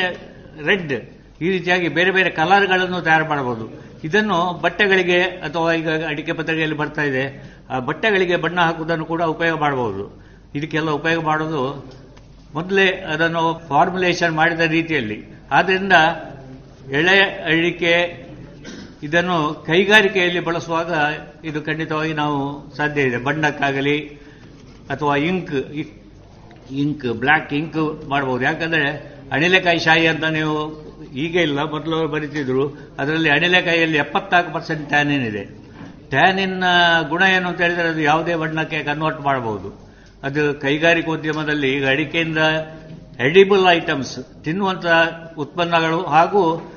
ರೆಡ್ ಈ ರೀತಿಯಾಗಿ ಬೇರೆ ಬೇರೆ ಕಲರ್ಗಳನ್ನು ತಯಾರು ಮಾಡಬಹುದು. ಇದನ್ನು ಬಟ್ಟೆಗಳಿಗೆ ಅಥವಾ ಈಗ ಅಡಿಕೆ ಪತ್ರಿಕೆಯಲ್ಲಿ ಬರ್ತಾ ಇದೆ, ಆ ಬಟ್ಟೆಗಳಿಗೆ ಬಣ್ಣ ಹಾಕುವುದನ್ನು ಕೂಡ ಉಪಯೋಗ ಮಾಡಬಹುದು. ಇದಕ್ಕೆಲ್ಲ ಉಪಯೋಗ ಮಾಡೋದು ಮೊದಲೇ ಅದನ್ನು ಫಾರ್ಮುಲೇಷನ್ ಮಾಡಿದ ರೀತಿಯಲ್ಲಿ. ಆದ್ದರಿಂದ ಎಳೆ ಅಡಿಕೆ ಇದನ್ನು ಕೈಗಾರಿಕೆಯಲ್ಲಿ ಬಳಸುವಾಗ ಇದು ಖಂಡಿತವಾಗಿ ನಾವು ಸಾಧ್ಯ ಇದೆ. ಬಣ್ಣಕ್ಕಾಗಲಿ ಅಥವಾ ಇಂಕ್ ಇಂಕ್ ಬ್ಲ್ಯಾಕ್ ಇಂಕ್ ಮಾಡಬಹುದು. ಯಾಕಂದ್ರೆ ಅಣಿಲೆಕಾಯಿ ಶಾಯಿ ಅಂತ ನೀವು ಈಗ ಇಲ್ಲ, ಮೊದಲು ಅವರು ಬರೀತಿದ್ರು. ಅದರಲ್ಲಿ ಅಣಿಲೆಕಾಯಿಯಲ್ಲಿ ಎಪ್ಪತ್ನಾಲ್ಕು ಪರ್ಸೆಂಟ್ ಟ್ಯಾನಿನ್ ಇದೆ. ಟ್ಯಾನಿನ್ ಗುಣ ಏನು ಅಂತ ಹೇಳಿದರೆ ಅದು ಯಾವುದೇ ಬಣ್ಣಕ್ಕೆ ಕನ್ವರ್ಟ್ ಮಾಡಬಹುದು ಅದು ಕೈಗಾರಿಕೋದ್ಯಮದಲ್ಲಿ ಈಗ ಅಡಿಕೆಯಿಂದ ಎಡಿಬಲ್ ಐಟಮ್ಸ್ ತಿನ್ನುವಂತ ಉತ್ಪನ್ನಗಳು ಹಾಗೂ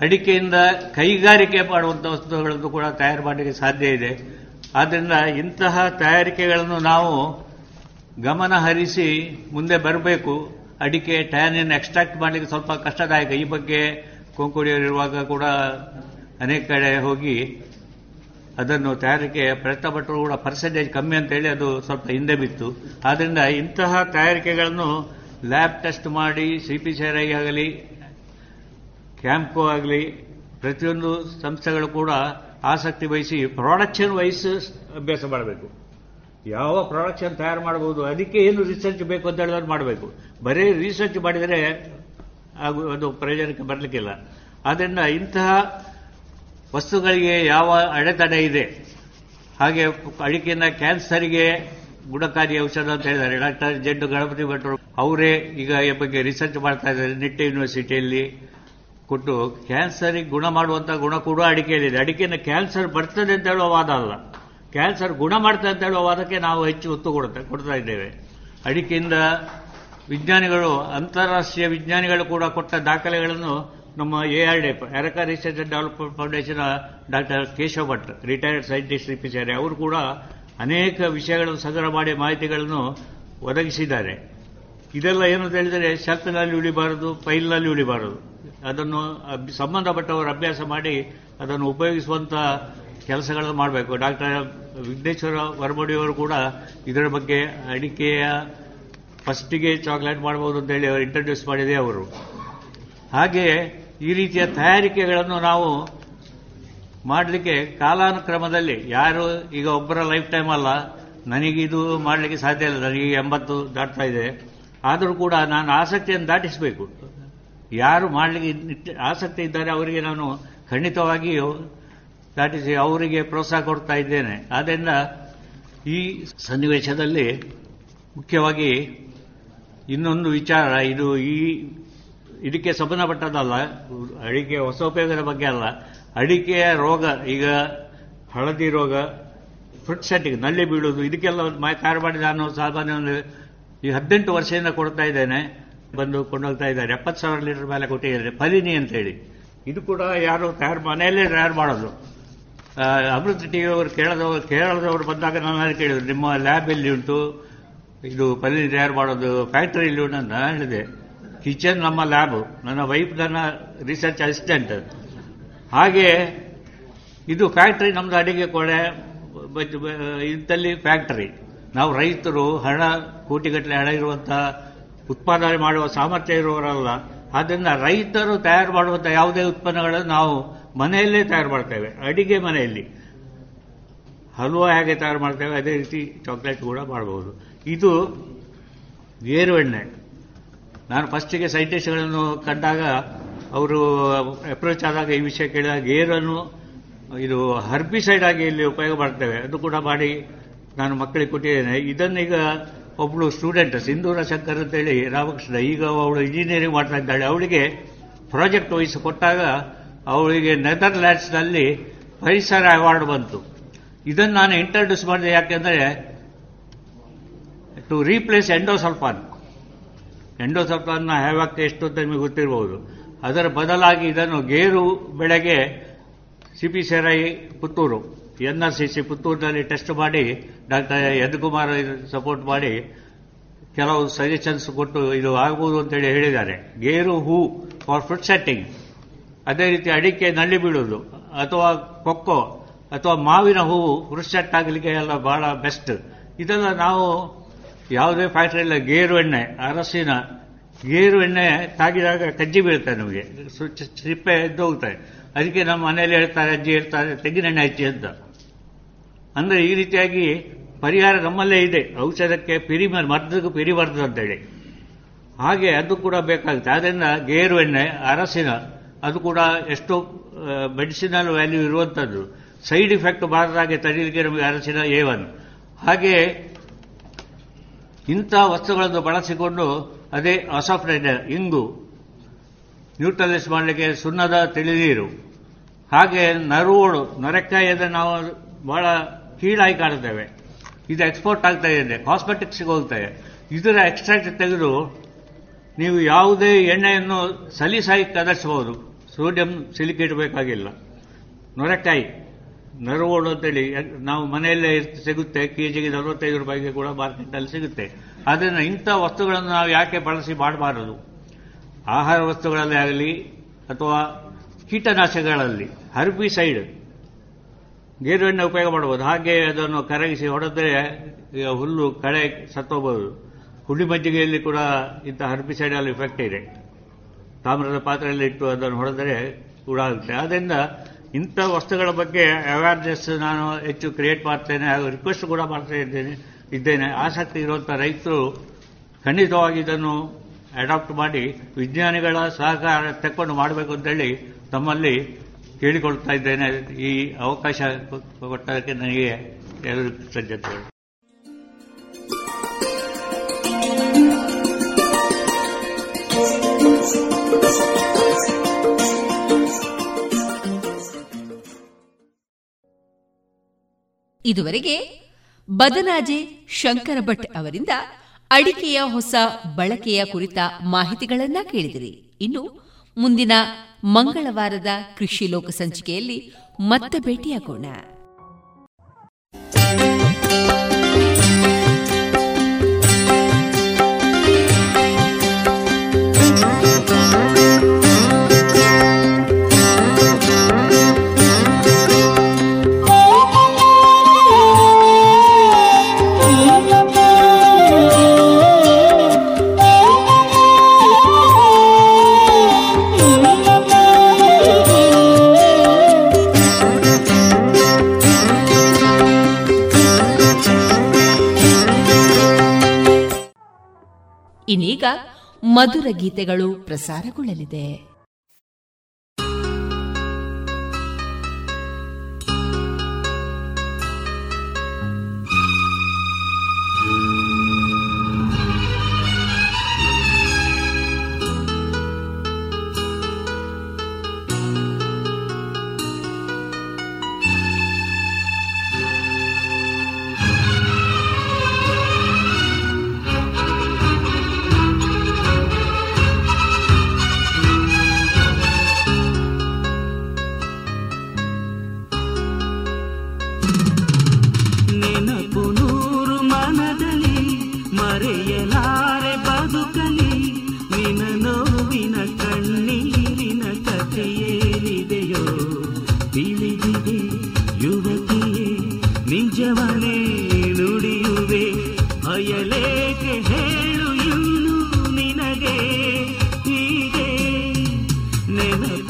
ಅಡಿಕೆಯಿಂದ ಕೈಗಾರಿಕೆ ಮಾಡುವಂಥ ವಸ್ತುಗಳನ್ನು ಕೂಡ ತಯಾರು ಮಾಡಲಿಕ್ಕೆ ಸಾಧ್ಯ ಇದೆ. ಆದ್ದರಿಂದ ಇಂತಹ ತಯಾರಿಕೆಗಳನ್ನು ನಾವು ಗಮನ ಹರಿಸಿ ಮುಂದೆ ಬರಬೇಕು. ಅಡಿಕೆ ಟ್ಯಾನಿನ್ ಎಕ್ಸ್ಟ್ರಾಕ್ಟ್ ಮಾಡಲಿಕ್ಕೆ ಸ್ವಲ್ಪ ಕಷ್ಟದಾಯಕ. ಈ ಬಗ್ಗೆ ಕೊಂಕುಡಿಯಲ್ಲಿರುವಾಗ ಕೂಡ ಅನೇಕ ಕಡೆ ಹೋಗಿ ಅದನ್ನು ತಯಾರಿಕೆ ಪ್ರಯತ್ನ ಪಟ್ಟರು ಕೂಡ ಪರ್ಸೆಂಟೇಜ್ ಕಮ್ಮಿ ಅಂತ ಹೇಳಿ ಅದು ಸ್ವಲ್ಪ ಹಿಂದೆ ಬಿತ್ತು. ಆದ್ದರಿಂದ ಇಂತಹ ತಯಾರಿಕೆಗಳನ್ನು ಲ್ಯಾಬ್ ಟೆಸ್ಟ್ ಮಾಡಿ ಸಿ ಪಿ ಐ ಆಗಲಿ ಕ್ಯಾಂಪ್ಕೋ ಆಗಲಿ, ಪ್ರತಿಯೊಂದು ಸಂಸ್ಥೆಗಳು ಕೂಡ ಆಸಕ್ತಿ ವಹಿಸಿ ಪ್ರೊಡಕ್ಷನ್ ವೈಸ್ ಅಭ್ಯಾಸ ಮಾಡಬೇಕು. ಯಾವ ಪ್ರೊಡಕ್ಷನ್ ತಯಾರು ಮಾಡಬಹುದು, ಅದಕ್ಕೆ ಏನು ರಿಸರ್ಚ್ ಬೇಕು ಅಂತ ಹೇಳಿದ್ರೆ ಮಾಡಬೇಕು. ಬರೀ ರಿಸರ್ಚ್ ಮಾಡಿದರೆ ಹಾಗೂ ಅದು ಪ್ರಯೋಜನಕ್ಕೆ ಬರಲಿಕ್ಕಿಲ್ಲ. ಆದ್ದರಿಂದ ಇಂತಹ ವಸ್ತುಗಳಿಗೆ ಯಾವ ಅಡೆತಡೆ ಇದೆ, ಹಾಗೆ ಅಡಿಕೆಯಿಂದ ಕ್ಯಾನ್ಸರ್ಗೆ ಗುಣಕಾರಿ ಔಷಧ ಅಂತ ಹೇಳಿದ್ದಾರೆ. ಡಾಕ್ಟರ್ ಜೆಡ್ ಗಣಪತಿ ಭಟ್ರು ಅವರೇ ಈಗ ಈ ಬಗ್ಗೆ ರಿಸರ್ಚ್ ಮಾಡ್ತಾ ಇದ್ದಾರೆ ನಿಟ್ಟೆ ಯೂನಿವರ್ಸಿಟಿಯಲ್ಲಿ ಕೊಟ್ಟು. ಕ್ಯಾನ್ಸರಿಗೆ ಗುಣ ಮಾಡುವಂತ ಗುಣ ಕೂಡ ಅಡಿಕೆಯಲ್ಲಿದೆ. ಅಡಿಕೆಯಿಂದ ಕ್ಯಾನ್ಸರ್ ಬರ್ತದೆ ಅಂತ ಹೇಳುವ ವಾದ ಅಲ್ಲ. ಕ್ಯಾನ್ಸರ್ ಗುಣ ಮಾಡ್ತಾ ಅಂತ ಹೇಳುವ ವಾದಕ್ಕೆ ನಾವು ಹೆಚ್ಚು ಒತ್ತು ಕೊಡುತ್ತೆ, ಕೊಡ್ತಾ ಇದ್ದೇವೆ. ಅಡಿಕೆಯಿಂದ ವಿಜ್ಞಾನಿಗಳು, ಅಂತಾರಾಷ್ಟ್ರೀಯ ವಿಜ್ಞಾನಿಗಳು ಕೂಡ ಕೊಟ್ಟ ದಾಖಲೆಗಳನ್ನು ನಮ್ಮ A R D ಎರಕ research and development foundation doctor Keshava Bhat retired scientist ಇಪ್ಪಿದ್ದಾರೆ ಅವರು ಕೂಡ ಅನೇಕ ವಿಷಯಗಳನ್ನು ಸಂಗ್ರಹ ಮಾಡಿ ಮಾಹಿತಿಗಳನ್ನು ಒದಗಿಸಿದ್ದಾರೆ. ಇದೆಲ್ಲ ಏನು ಅಂತ ಹೇಳಿದರೆ ಶರ್ತ್ನಲ್ಲಿ ಉಳಿಬಾರದು ಫೈಲ್ನಲ್ಲಿ ಉಳಿಬಾರದು. ಅದನ್ನು ಸಂಬಂಧಪಟ್ಟವರು ಅಭ್ಯಾಸ ಮಾಡಿ ಅದನ್ನು ಉಪಯೋಗಿಸುವಂತ ಕೆಲಸಗಳನ್ನು ಮಾಡಬೇಕು. ಡಾಕ್ಟರ್ ವಿಘ್ನೇಶ್ವರ ವರ್ಮಡಿಯವರು ಕೂಡ ಇದರ ಬಗ್ಗೆ ಅಡಿಕೆಯ ಫಸ್ಟಿಗೆ ಚಾಕ್ಲೇಟ್ ಮಾಡಬಹುದು ಅಂತ ಹೇಳಿ ಅವರು ಇಂಟ್ರೊಡ್ಯೂಸ್ ಮಾಡಿದೆ ಅವರು. ಹಾಗೆ ಈ ರೀತಿಯ ತಯಾರಿಕೆಗಳನ್ನು ನಾವು ಮಾಡಲಿಕ್ಕೆ ಕಾಲಾನುಕ್ರಮದಲ್ಲಿ ಯಾರು ಈಗ ಒಬ್ಬರ ಲೈಫ್ ಟೈಮ್ ಅಲ್ಲ ನನಗಿದು ಮಾಡಲಿಕ್ಕೆ ಸಾಧ್ಯ ಇಲ್ಲ, ನನಗೆ ಎಂಬತ್ತು ದಾಟ್ತಾ ಇದೆ. ಆದರೂ ಕೂಡ ನಾನು ಆಸಕ್ತಿಯನ್ನು ದಾಟಿಸಬೇಕು. ಯಾರು ಮಾಡಲಿಕ್ಕೆ ಆಸಕ್ತಿ ಇದ್ದಾರೆ ಅವರಿಗೆ ನಾನು ಖಂಡಿತವಾಗಿಯೂ ದಾಟಿಸಿ ಅವರಿಗೆ ಪ್ರೋತ್ಸಾಹ ಕೊಡ್ತಾ ಇದ್ದೇನೆ. ಆದ್ದರಿಂದ ಈ ಸನ್ನಿವೇಶದಲ್ಲಿ ಮುಖ್ಯವಾಗಿ ಇನ್ನೊಂದು ವಿಚಾರ, ಇದು ಈ ಇದಕ್ಕೆ ಸಂಬಂಧಪಟ್ಟದಲ್ಲ ಅಡಿಕೆ ಹೊಸ ಉಪಯೋಗದ ಬಗ್ಗೆ ಅಲ್ಲ. ಅಡಿಕೆಯ ರೋಗ, ಈಗ ಹಳದಿ ರೋಗ ಫ್ರುಟ್ ಸೆಟ್ಗೆ ನಲ್ಲಿ ಬೀಳೋದು ಇದಕ್ಕೆಲ್ಲ ಒಂದು ಮಾಡಿ ನಾನು ಸಾಮಾನ್ಯ ಒಂದು ಈ ಹದಿನೆಂಟು ವರ್ಷದಿಂದ ಕೊಡ್ತಾ ಇದ್ದೇನೆ. ಬಂದು ಕೊಂಡೋಗ್ತಾ ಇದ್ದಾರೆ. ಎಪ್ಪತ್ತು ಸಾವಿರ ಲೀಟರ್ ಮೇಲೆ ಕೊಟ್ಟಿದ್ದಾರೆ. ಫಲಿನಿ ಅಂತ ಹೇಳಿ ಇದು ಕೂಡ ಯಾರು ತಯಾರು ಮನೆಯಲ್ಲೇ ತಯಾರು ಮಾಡೋದು. ಅಮೃತ ಟಿ ಅವರು ಕೇರಳದವರು ಕೇರಳದವರು ಬಂದಾಗ ನಾನು ಕೇಳಿದ್ರು ನಿಮ್ಮ ಲ್ಯಾಬ್ ಎಲ್ಲಿ ಉಂಟು? ಇದು ಪಲ್ಲಿ ತಯಾರು ಮಾಡೋದು ಫ್ಯಾಕ್ಟರಿ ಇಲ್ಲಿ ಉಂಟು ನಾನು ಹೇಳಿದೆ. ಕಿಚನ್ ನಮ್ಮ ಲ್ಯಾಬ್ ನನ್ನ ವೈಫ್ ನನ್ನ ರಿಸರ್ಚ್ ಅಸಿಸ್ಟೆಂಟ್ ಹಾಗೆ ಇದು ಫ್ಯಾಕ್ಟರಿ ನಮ್ದು ಅಡಿಗೆ ಕೊಳೆ ಇದ್ದಲ್ಲಿ ಫ್ಯಾಕ್ಟರಿ ನಾವು ರೈತರು ಹಣ, ಕೋಟಿಗಟ್ಟಲೆ ಹಣ ಇರುವಂತಹ ಉತ್ಪಾದನೆ ಮಾಡುವ ಸಾಮರ್ಥ್ಯ ಇರುವವರಲ್ಲ. ಆದ್ದರಿಂದ ರೈತರು ತಯಾರು ಮಾಡುವಂಥ ಯಾವುದೇ ಉತ್ಪನ್ನಗಳನ್ನು ನಾವು ಮನೆಯಲ್ಲೇ ತಯಾರು ಮಾಡ್ತೇವೆ, ಅಡಿಗೆ ಮನೆಯಲ್ಲಿ. ಹಲ್ವಾ ಹೇಗೆ ತಯಾರು ಮಾಡ್ತೇವೆ, ಅದೇ ರೀತಿ ಚಾಕ್ಲೇಟ್ ಕೂಡ ಮಾಡಬಹುದು ಇದು ಗೇರು ಎಣ್ಣೆ ನಾನು ಫಸ್ಟಿಗೆ ಸೈಂಟಿಸ್ಟ್ಗಳನ್ನು ಕಂಡಾಗ ಅವರು ಅಪ್ರೋಚ್ ಆದಾಗ ಈ ವಿಷಯ ಕೇಳಿದಾಗ ಗೇರನ್ನು ಇದು ಹರ್ಬಿಸೈಡ್ ಆಗಿ ಇಲ್ಲಿ ಉಪಯೋಗ ಮಾಡ್ತೇವೆ. ಅದು ಕೂಡ ಮಾಡಿ ನಾನು ಮಕ್ಕಳಿಗೆ ಕೊಟ್ಟಿದ್ದೇನೆ. ಇದನ್ನೀಗ ಒಬ್ಬಳು ಸ್ಟೂಡೆಂಟ್ ಸಿಂಧೂರ ಶಂಕರ್ ಅಂತೇಳಿ ರಾಮಕೃಷ್ಣ, ಈಗ ಅವಳು ಇಂಜಿನಿಯರಿಂಗ್ ಮಾಡ್ತಾ ಇದ್ದಾಳೆ. ಅವಳಿಗೆ ಪ್ರಾಜೆಕ್ಟ್ ವಹಿಸಿ ಕೊಟ್ಟಾಗ ಅವಳಿಗೆ ನೆದರ್ಲ್ಯಾಂಡ್ಸ್ನಲ್ಲಿ ಪರಿಸರ ಅವಾರ್ಡ್ ಬಂತು. ಇದನ್ನು ನಾನು ಇಂಟ್ರಡ್ಯೂಸ್ ಮಾಡಿದೆ ಯಾಕೆಂದರೆ ಟು ರೀಪ್ಲೇಸ್ ಎಂಡೋಸಲ್ಫಾನ್ ಎಂಡೋಸಲ್ಫಾನ್ನ ಹೇಳಕ್ಕೆ ಎಷ್ಟು ಅಂತ ನಿಮಗೆ ಗೊತ್ತಿರಬಹುದು ಅದರ ಬದಲಾಗಿ ಇದನ್ನು ಗೇರು ಬೆಳೆಗೆ CP CRI Puttur, N R C C ಪುತ್ತೂರಿನಲ್ಲಿ test ಮಾಡಿ, ಡಾಕ್ಟರ್ ಯದುಕುಮಾರ್ ಸಪೋರ್ಟ್ ಮಾಡಿ ಕೆಲವು ಸಜೆಷನ್ಸ್ ಕೊಟ್ಟು ಇದು ಆಗಬಹುದು ಅಂತೇಳಿ ಹೇಳಿದ್ದಾರೆ. ಗೇರು ಹೂ ಫಾರ್ ಸೆಟ್ಟಿಂಗ್ ಅದೇ ರೀತಿ ಅಡಿಕೆ ನಳ್ಳಿ ಬೀಳೋದು ಅಥವಾ ಕೊಕ್ಕೋ, ಅಥವಾ ಮಾವಿನ ಹೂವು ಫ್ರುಟ್ ಆಗಲಿಕ್ಕೆ ಎಲ್ಲ ಬಹಳ ಬೆಸ್ಟ್ ಇದೆಲ್ಲ ನಾವು ಯಾವುದೇ ಫ್ಯಾಕ್ಟರಿಯಲ್ಲಿ ಗೇರು ಎಣ್ಣೆ ಅರಸಿನ ಗೇರು ಎಣ್ಣೆ ತಾಗಿದಾಗ ಕಜ್ಜಿ ಬೀಳುತ್ತೆ ನಮಗೆ. ಸಿಪ್ಪೆ ಎದ್ದು ಹೋಗ್ತಾರೆ ಅದಕ್ಕೆ ನಮ್ಮ ಮನೆಯಲ್ಲಿ ಹೇಳ್ತಾರೆ, ಅಜ್ಜಿ ಹೇಳ್ತಾರೆ ತೆಂಗಿನೆಣ್ಣೆ ಹಚ್ಚಿ ಅಂತ. ಅಂದ್ರೆ ಈ ರೀತಿಯಾಗಿ ಪರಿಹಾರ ನಮ್ಮಲ್ಲೇ ಇದೆ. ಔಷಧಕ್ಕೆ ಪಿರಿ ಮದ್ದಕ್ಕೆ ಪಿರಿಬಾರ್ದು ಅಂತೇಳಿ. ಹಾಗೆ ಅದು ಕೂಡ ಬೇಕಾಗುತ್ತೆ. ಆದ್ದರಿಂದ ಗೇರು ಎಣ್ಣೆ ಅರಸಿನ ಅದು ಕೂಡ ಎಷ್ಟೋ ಮೆಡಿಸಿನಲ್ ವ್ಯಾಲ್ಯೂ ಇರುವಂಥದ್ದು ಸೈಡ್ ಇಫೆಕ್ಟ್ ಬಾರದಾಗೆ ತಡೀಲಿಕ್ಕೆ ನಮಗೆ ಅರಸಿನ ಏವನ್ ಹಾಗೆ ಇಂಥ ವಸ್ತುಗಳನ್ನು ಬಳಸಿಕೊಂಡು ಅದೇ ಅಸಫ್ಟೈನ, ಇಂಗು, ನ್ಯೂಟ್ರಲೈಸ್ ಮಾಡಲಿಕ್ಕೆ ಸುಣ್ಣದ ತಿಳಿನೀರು. ಹಾಗೆ ನರುವೋಳು ನೊರೆಕಾಯಿಯನ್ನು ನಾವು ಬಹಳ ಕೀಳಾಗಿ ಕಾಣುತ್ತೇವೆ. ಇದು ಎಕ್ಸ್ಪೋರ್ಟ್ ಆಗ್ತಾ ಇದೆ, ಕಾಸ್ಮೆಟಿಕ್ಸ್ಗೆ ಹೋಗ್ತದೆ ಇದರ ಎಕ್ಸ್ಟ್ರಾಕ್ಟ್ ತೆಗೆದು ನೀವು ಯಾವುದೇ ಎಣ್ಣೆಯನ್ನು ಸಲೀಸಾಗಿ ಕದರ್ಸಬಹುದು. ಸೋಡಿಯಂ ಸಿಲಿಕೇಟ್ ಬೇಕಾಗಿಲ್ಲ. ನೊರೆಕಾಯಿ ನರುವೋಳು ಅಂತೇಳಿ, ನಾವು ಮನೆಯಲ್ಲೇ ಸಿಗುತ್ತೆ ಕೆ ಜಿಗೆ ನಲವತ್ತೈದು ರೂಪಾಯಿಗೆ ಕೂಡ ಮಾರ್ಕೆಟ್ನಲ್ಲಿ ಸಿಗುತ್ತೆ. ಆದ್ದರಿಂದ ಇಂಥ ವಸ್ತುಗಳನ್ನು ನಾವು ಯಾಕೆ ಬಳಸಿ ಮಾಡಬಾರದು? ಆಹಾರ ವಸ್ತುಗಳಲ್ಲಿ ಆಗಲಿ ಅಥವಾ ಕೀಟನಾಶಕಗಳಲ್ಲಿ ಹರ್ಬಿಸೈಡ್ ಗೇರುವೆಣ್ಣೆ ಉಪಯೋಗ ಮಾಡಬಹುದು. ಹಾಗೆ ಅದನ್ನು ಕರಗಿಸಿ ಹೊಡೆದರೆ ಹುಲ್ಲು ಕಳೆ ಸತ್ತೋಗಬಹುದು ಹುಳಿ ಮಜ್ಜಿಗೆಯಲ್ಲಿ ಕೂಡ ಇಂಥ ಹರ್ಬಿಸೈಡಲ್ಲಿ ಇಫೆಕ್ಟ್ ಇದೆ. ತಾಮ್ರದ ಪಾತ್ರೆಯಲ್ಲಿ ಇಟ್ಟು ಅದನ್ನು ಹೊಡೆದರೆ ಕೂಡ ಆಗುತ್ತೆ ಆದ್ದರಿಂದ ಇಂಥ ವಸ್ತುಗಳ ಬಗ್ಗೆ ಅವೇರ್ನೆಸ್ ನಾನು ಹೆಚ್ಚು ಕ್ರಿಯೇಟ್ ಮಾಡ್ತೇನೆ ಹಾಗೂ ರಿಕ್ವೆಸ್ಟ್ ಕೂಡ ಮಾಡ್ತಾ ಇದ್ದೇನೆ ಇದ್ದೇನೆ. ಆಸಕ್ತಿ ಇರುವಂಥ ರೈತರು ಖಂಡಿತವಾಗಿ ಇದನ್ನು ಅಡಾಪ್ಟ್ ಮಾಡಿ ವಿಜ್ಞಾನಿಗಳ ಸಹಕಾರ ತಕ್ಕೊಂಡು ಮಾಡಬೇಕು ಅಂತೇಳಿ ತಮ್ಮಲ್ಲಿ ಕೇಳಿಕೊಳ್ತಾ ಇದ್ದೇನೆ. ಈ ಅವಕಾಶ ಕೊಟ್ಟದಕ್ಕೆ ನನಗೆ ಎಲ್ಲರಿಗೂ ಕೃತಜ್ಞತೆಗಳು ಇದುವರೆಗೆ ಬದನಾಜೆ ಶಂಕರ ಭಟ್ ಅವರಿಂದ ಅಡಿಕೆಯ ಹೊಸ ಬಳಕೆಯ ಕುರಿತ ಮಾಹಿತಿಗಳನ್ನ ಕೇಳಿದಿರಿ. ಇನ್ನು ಮುಂದಿನ ಮಂಗಳವಾರದ ಕೃಷಿ ಲೋಕ ಸಂಚಿಕೆಯಲ್ಲಿ ಮತ್ತೆ ಭೇಟಿಯಾಗೋಣ. ಮಧುರ ಗೀತೆಗಳು ಪ್ರಸಾರಗೊಳ್ಳಲಿದೆ. ain't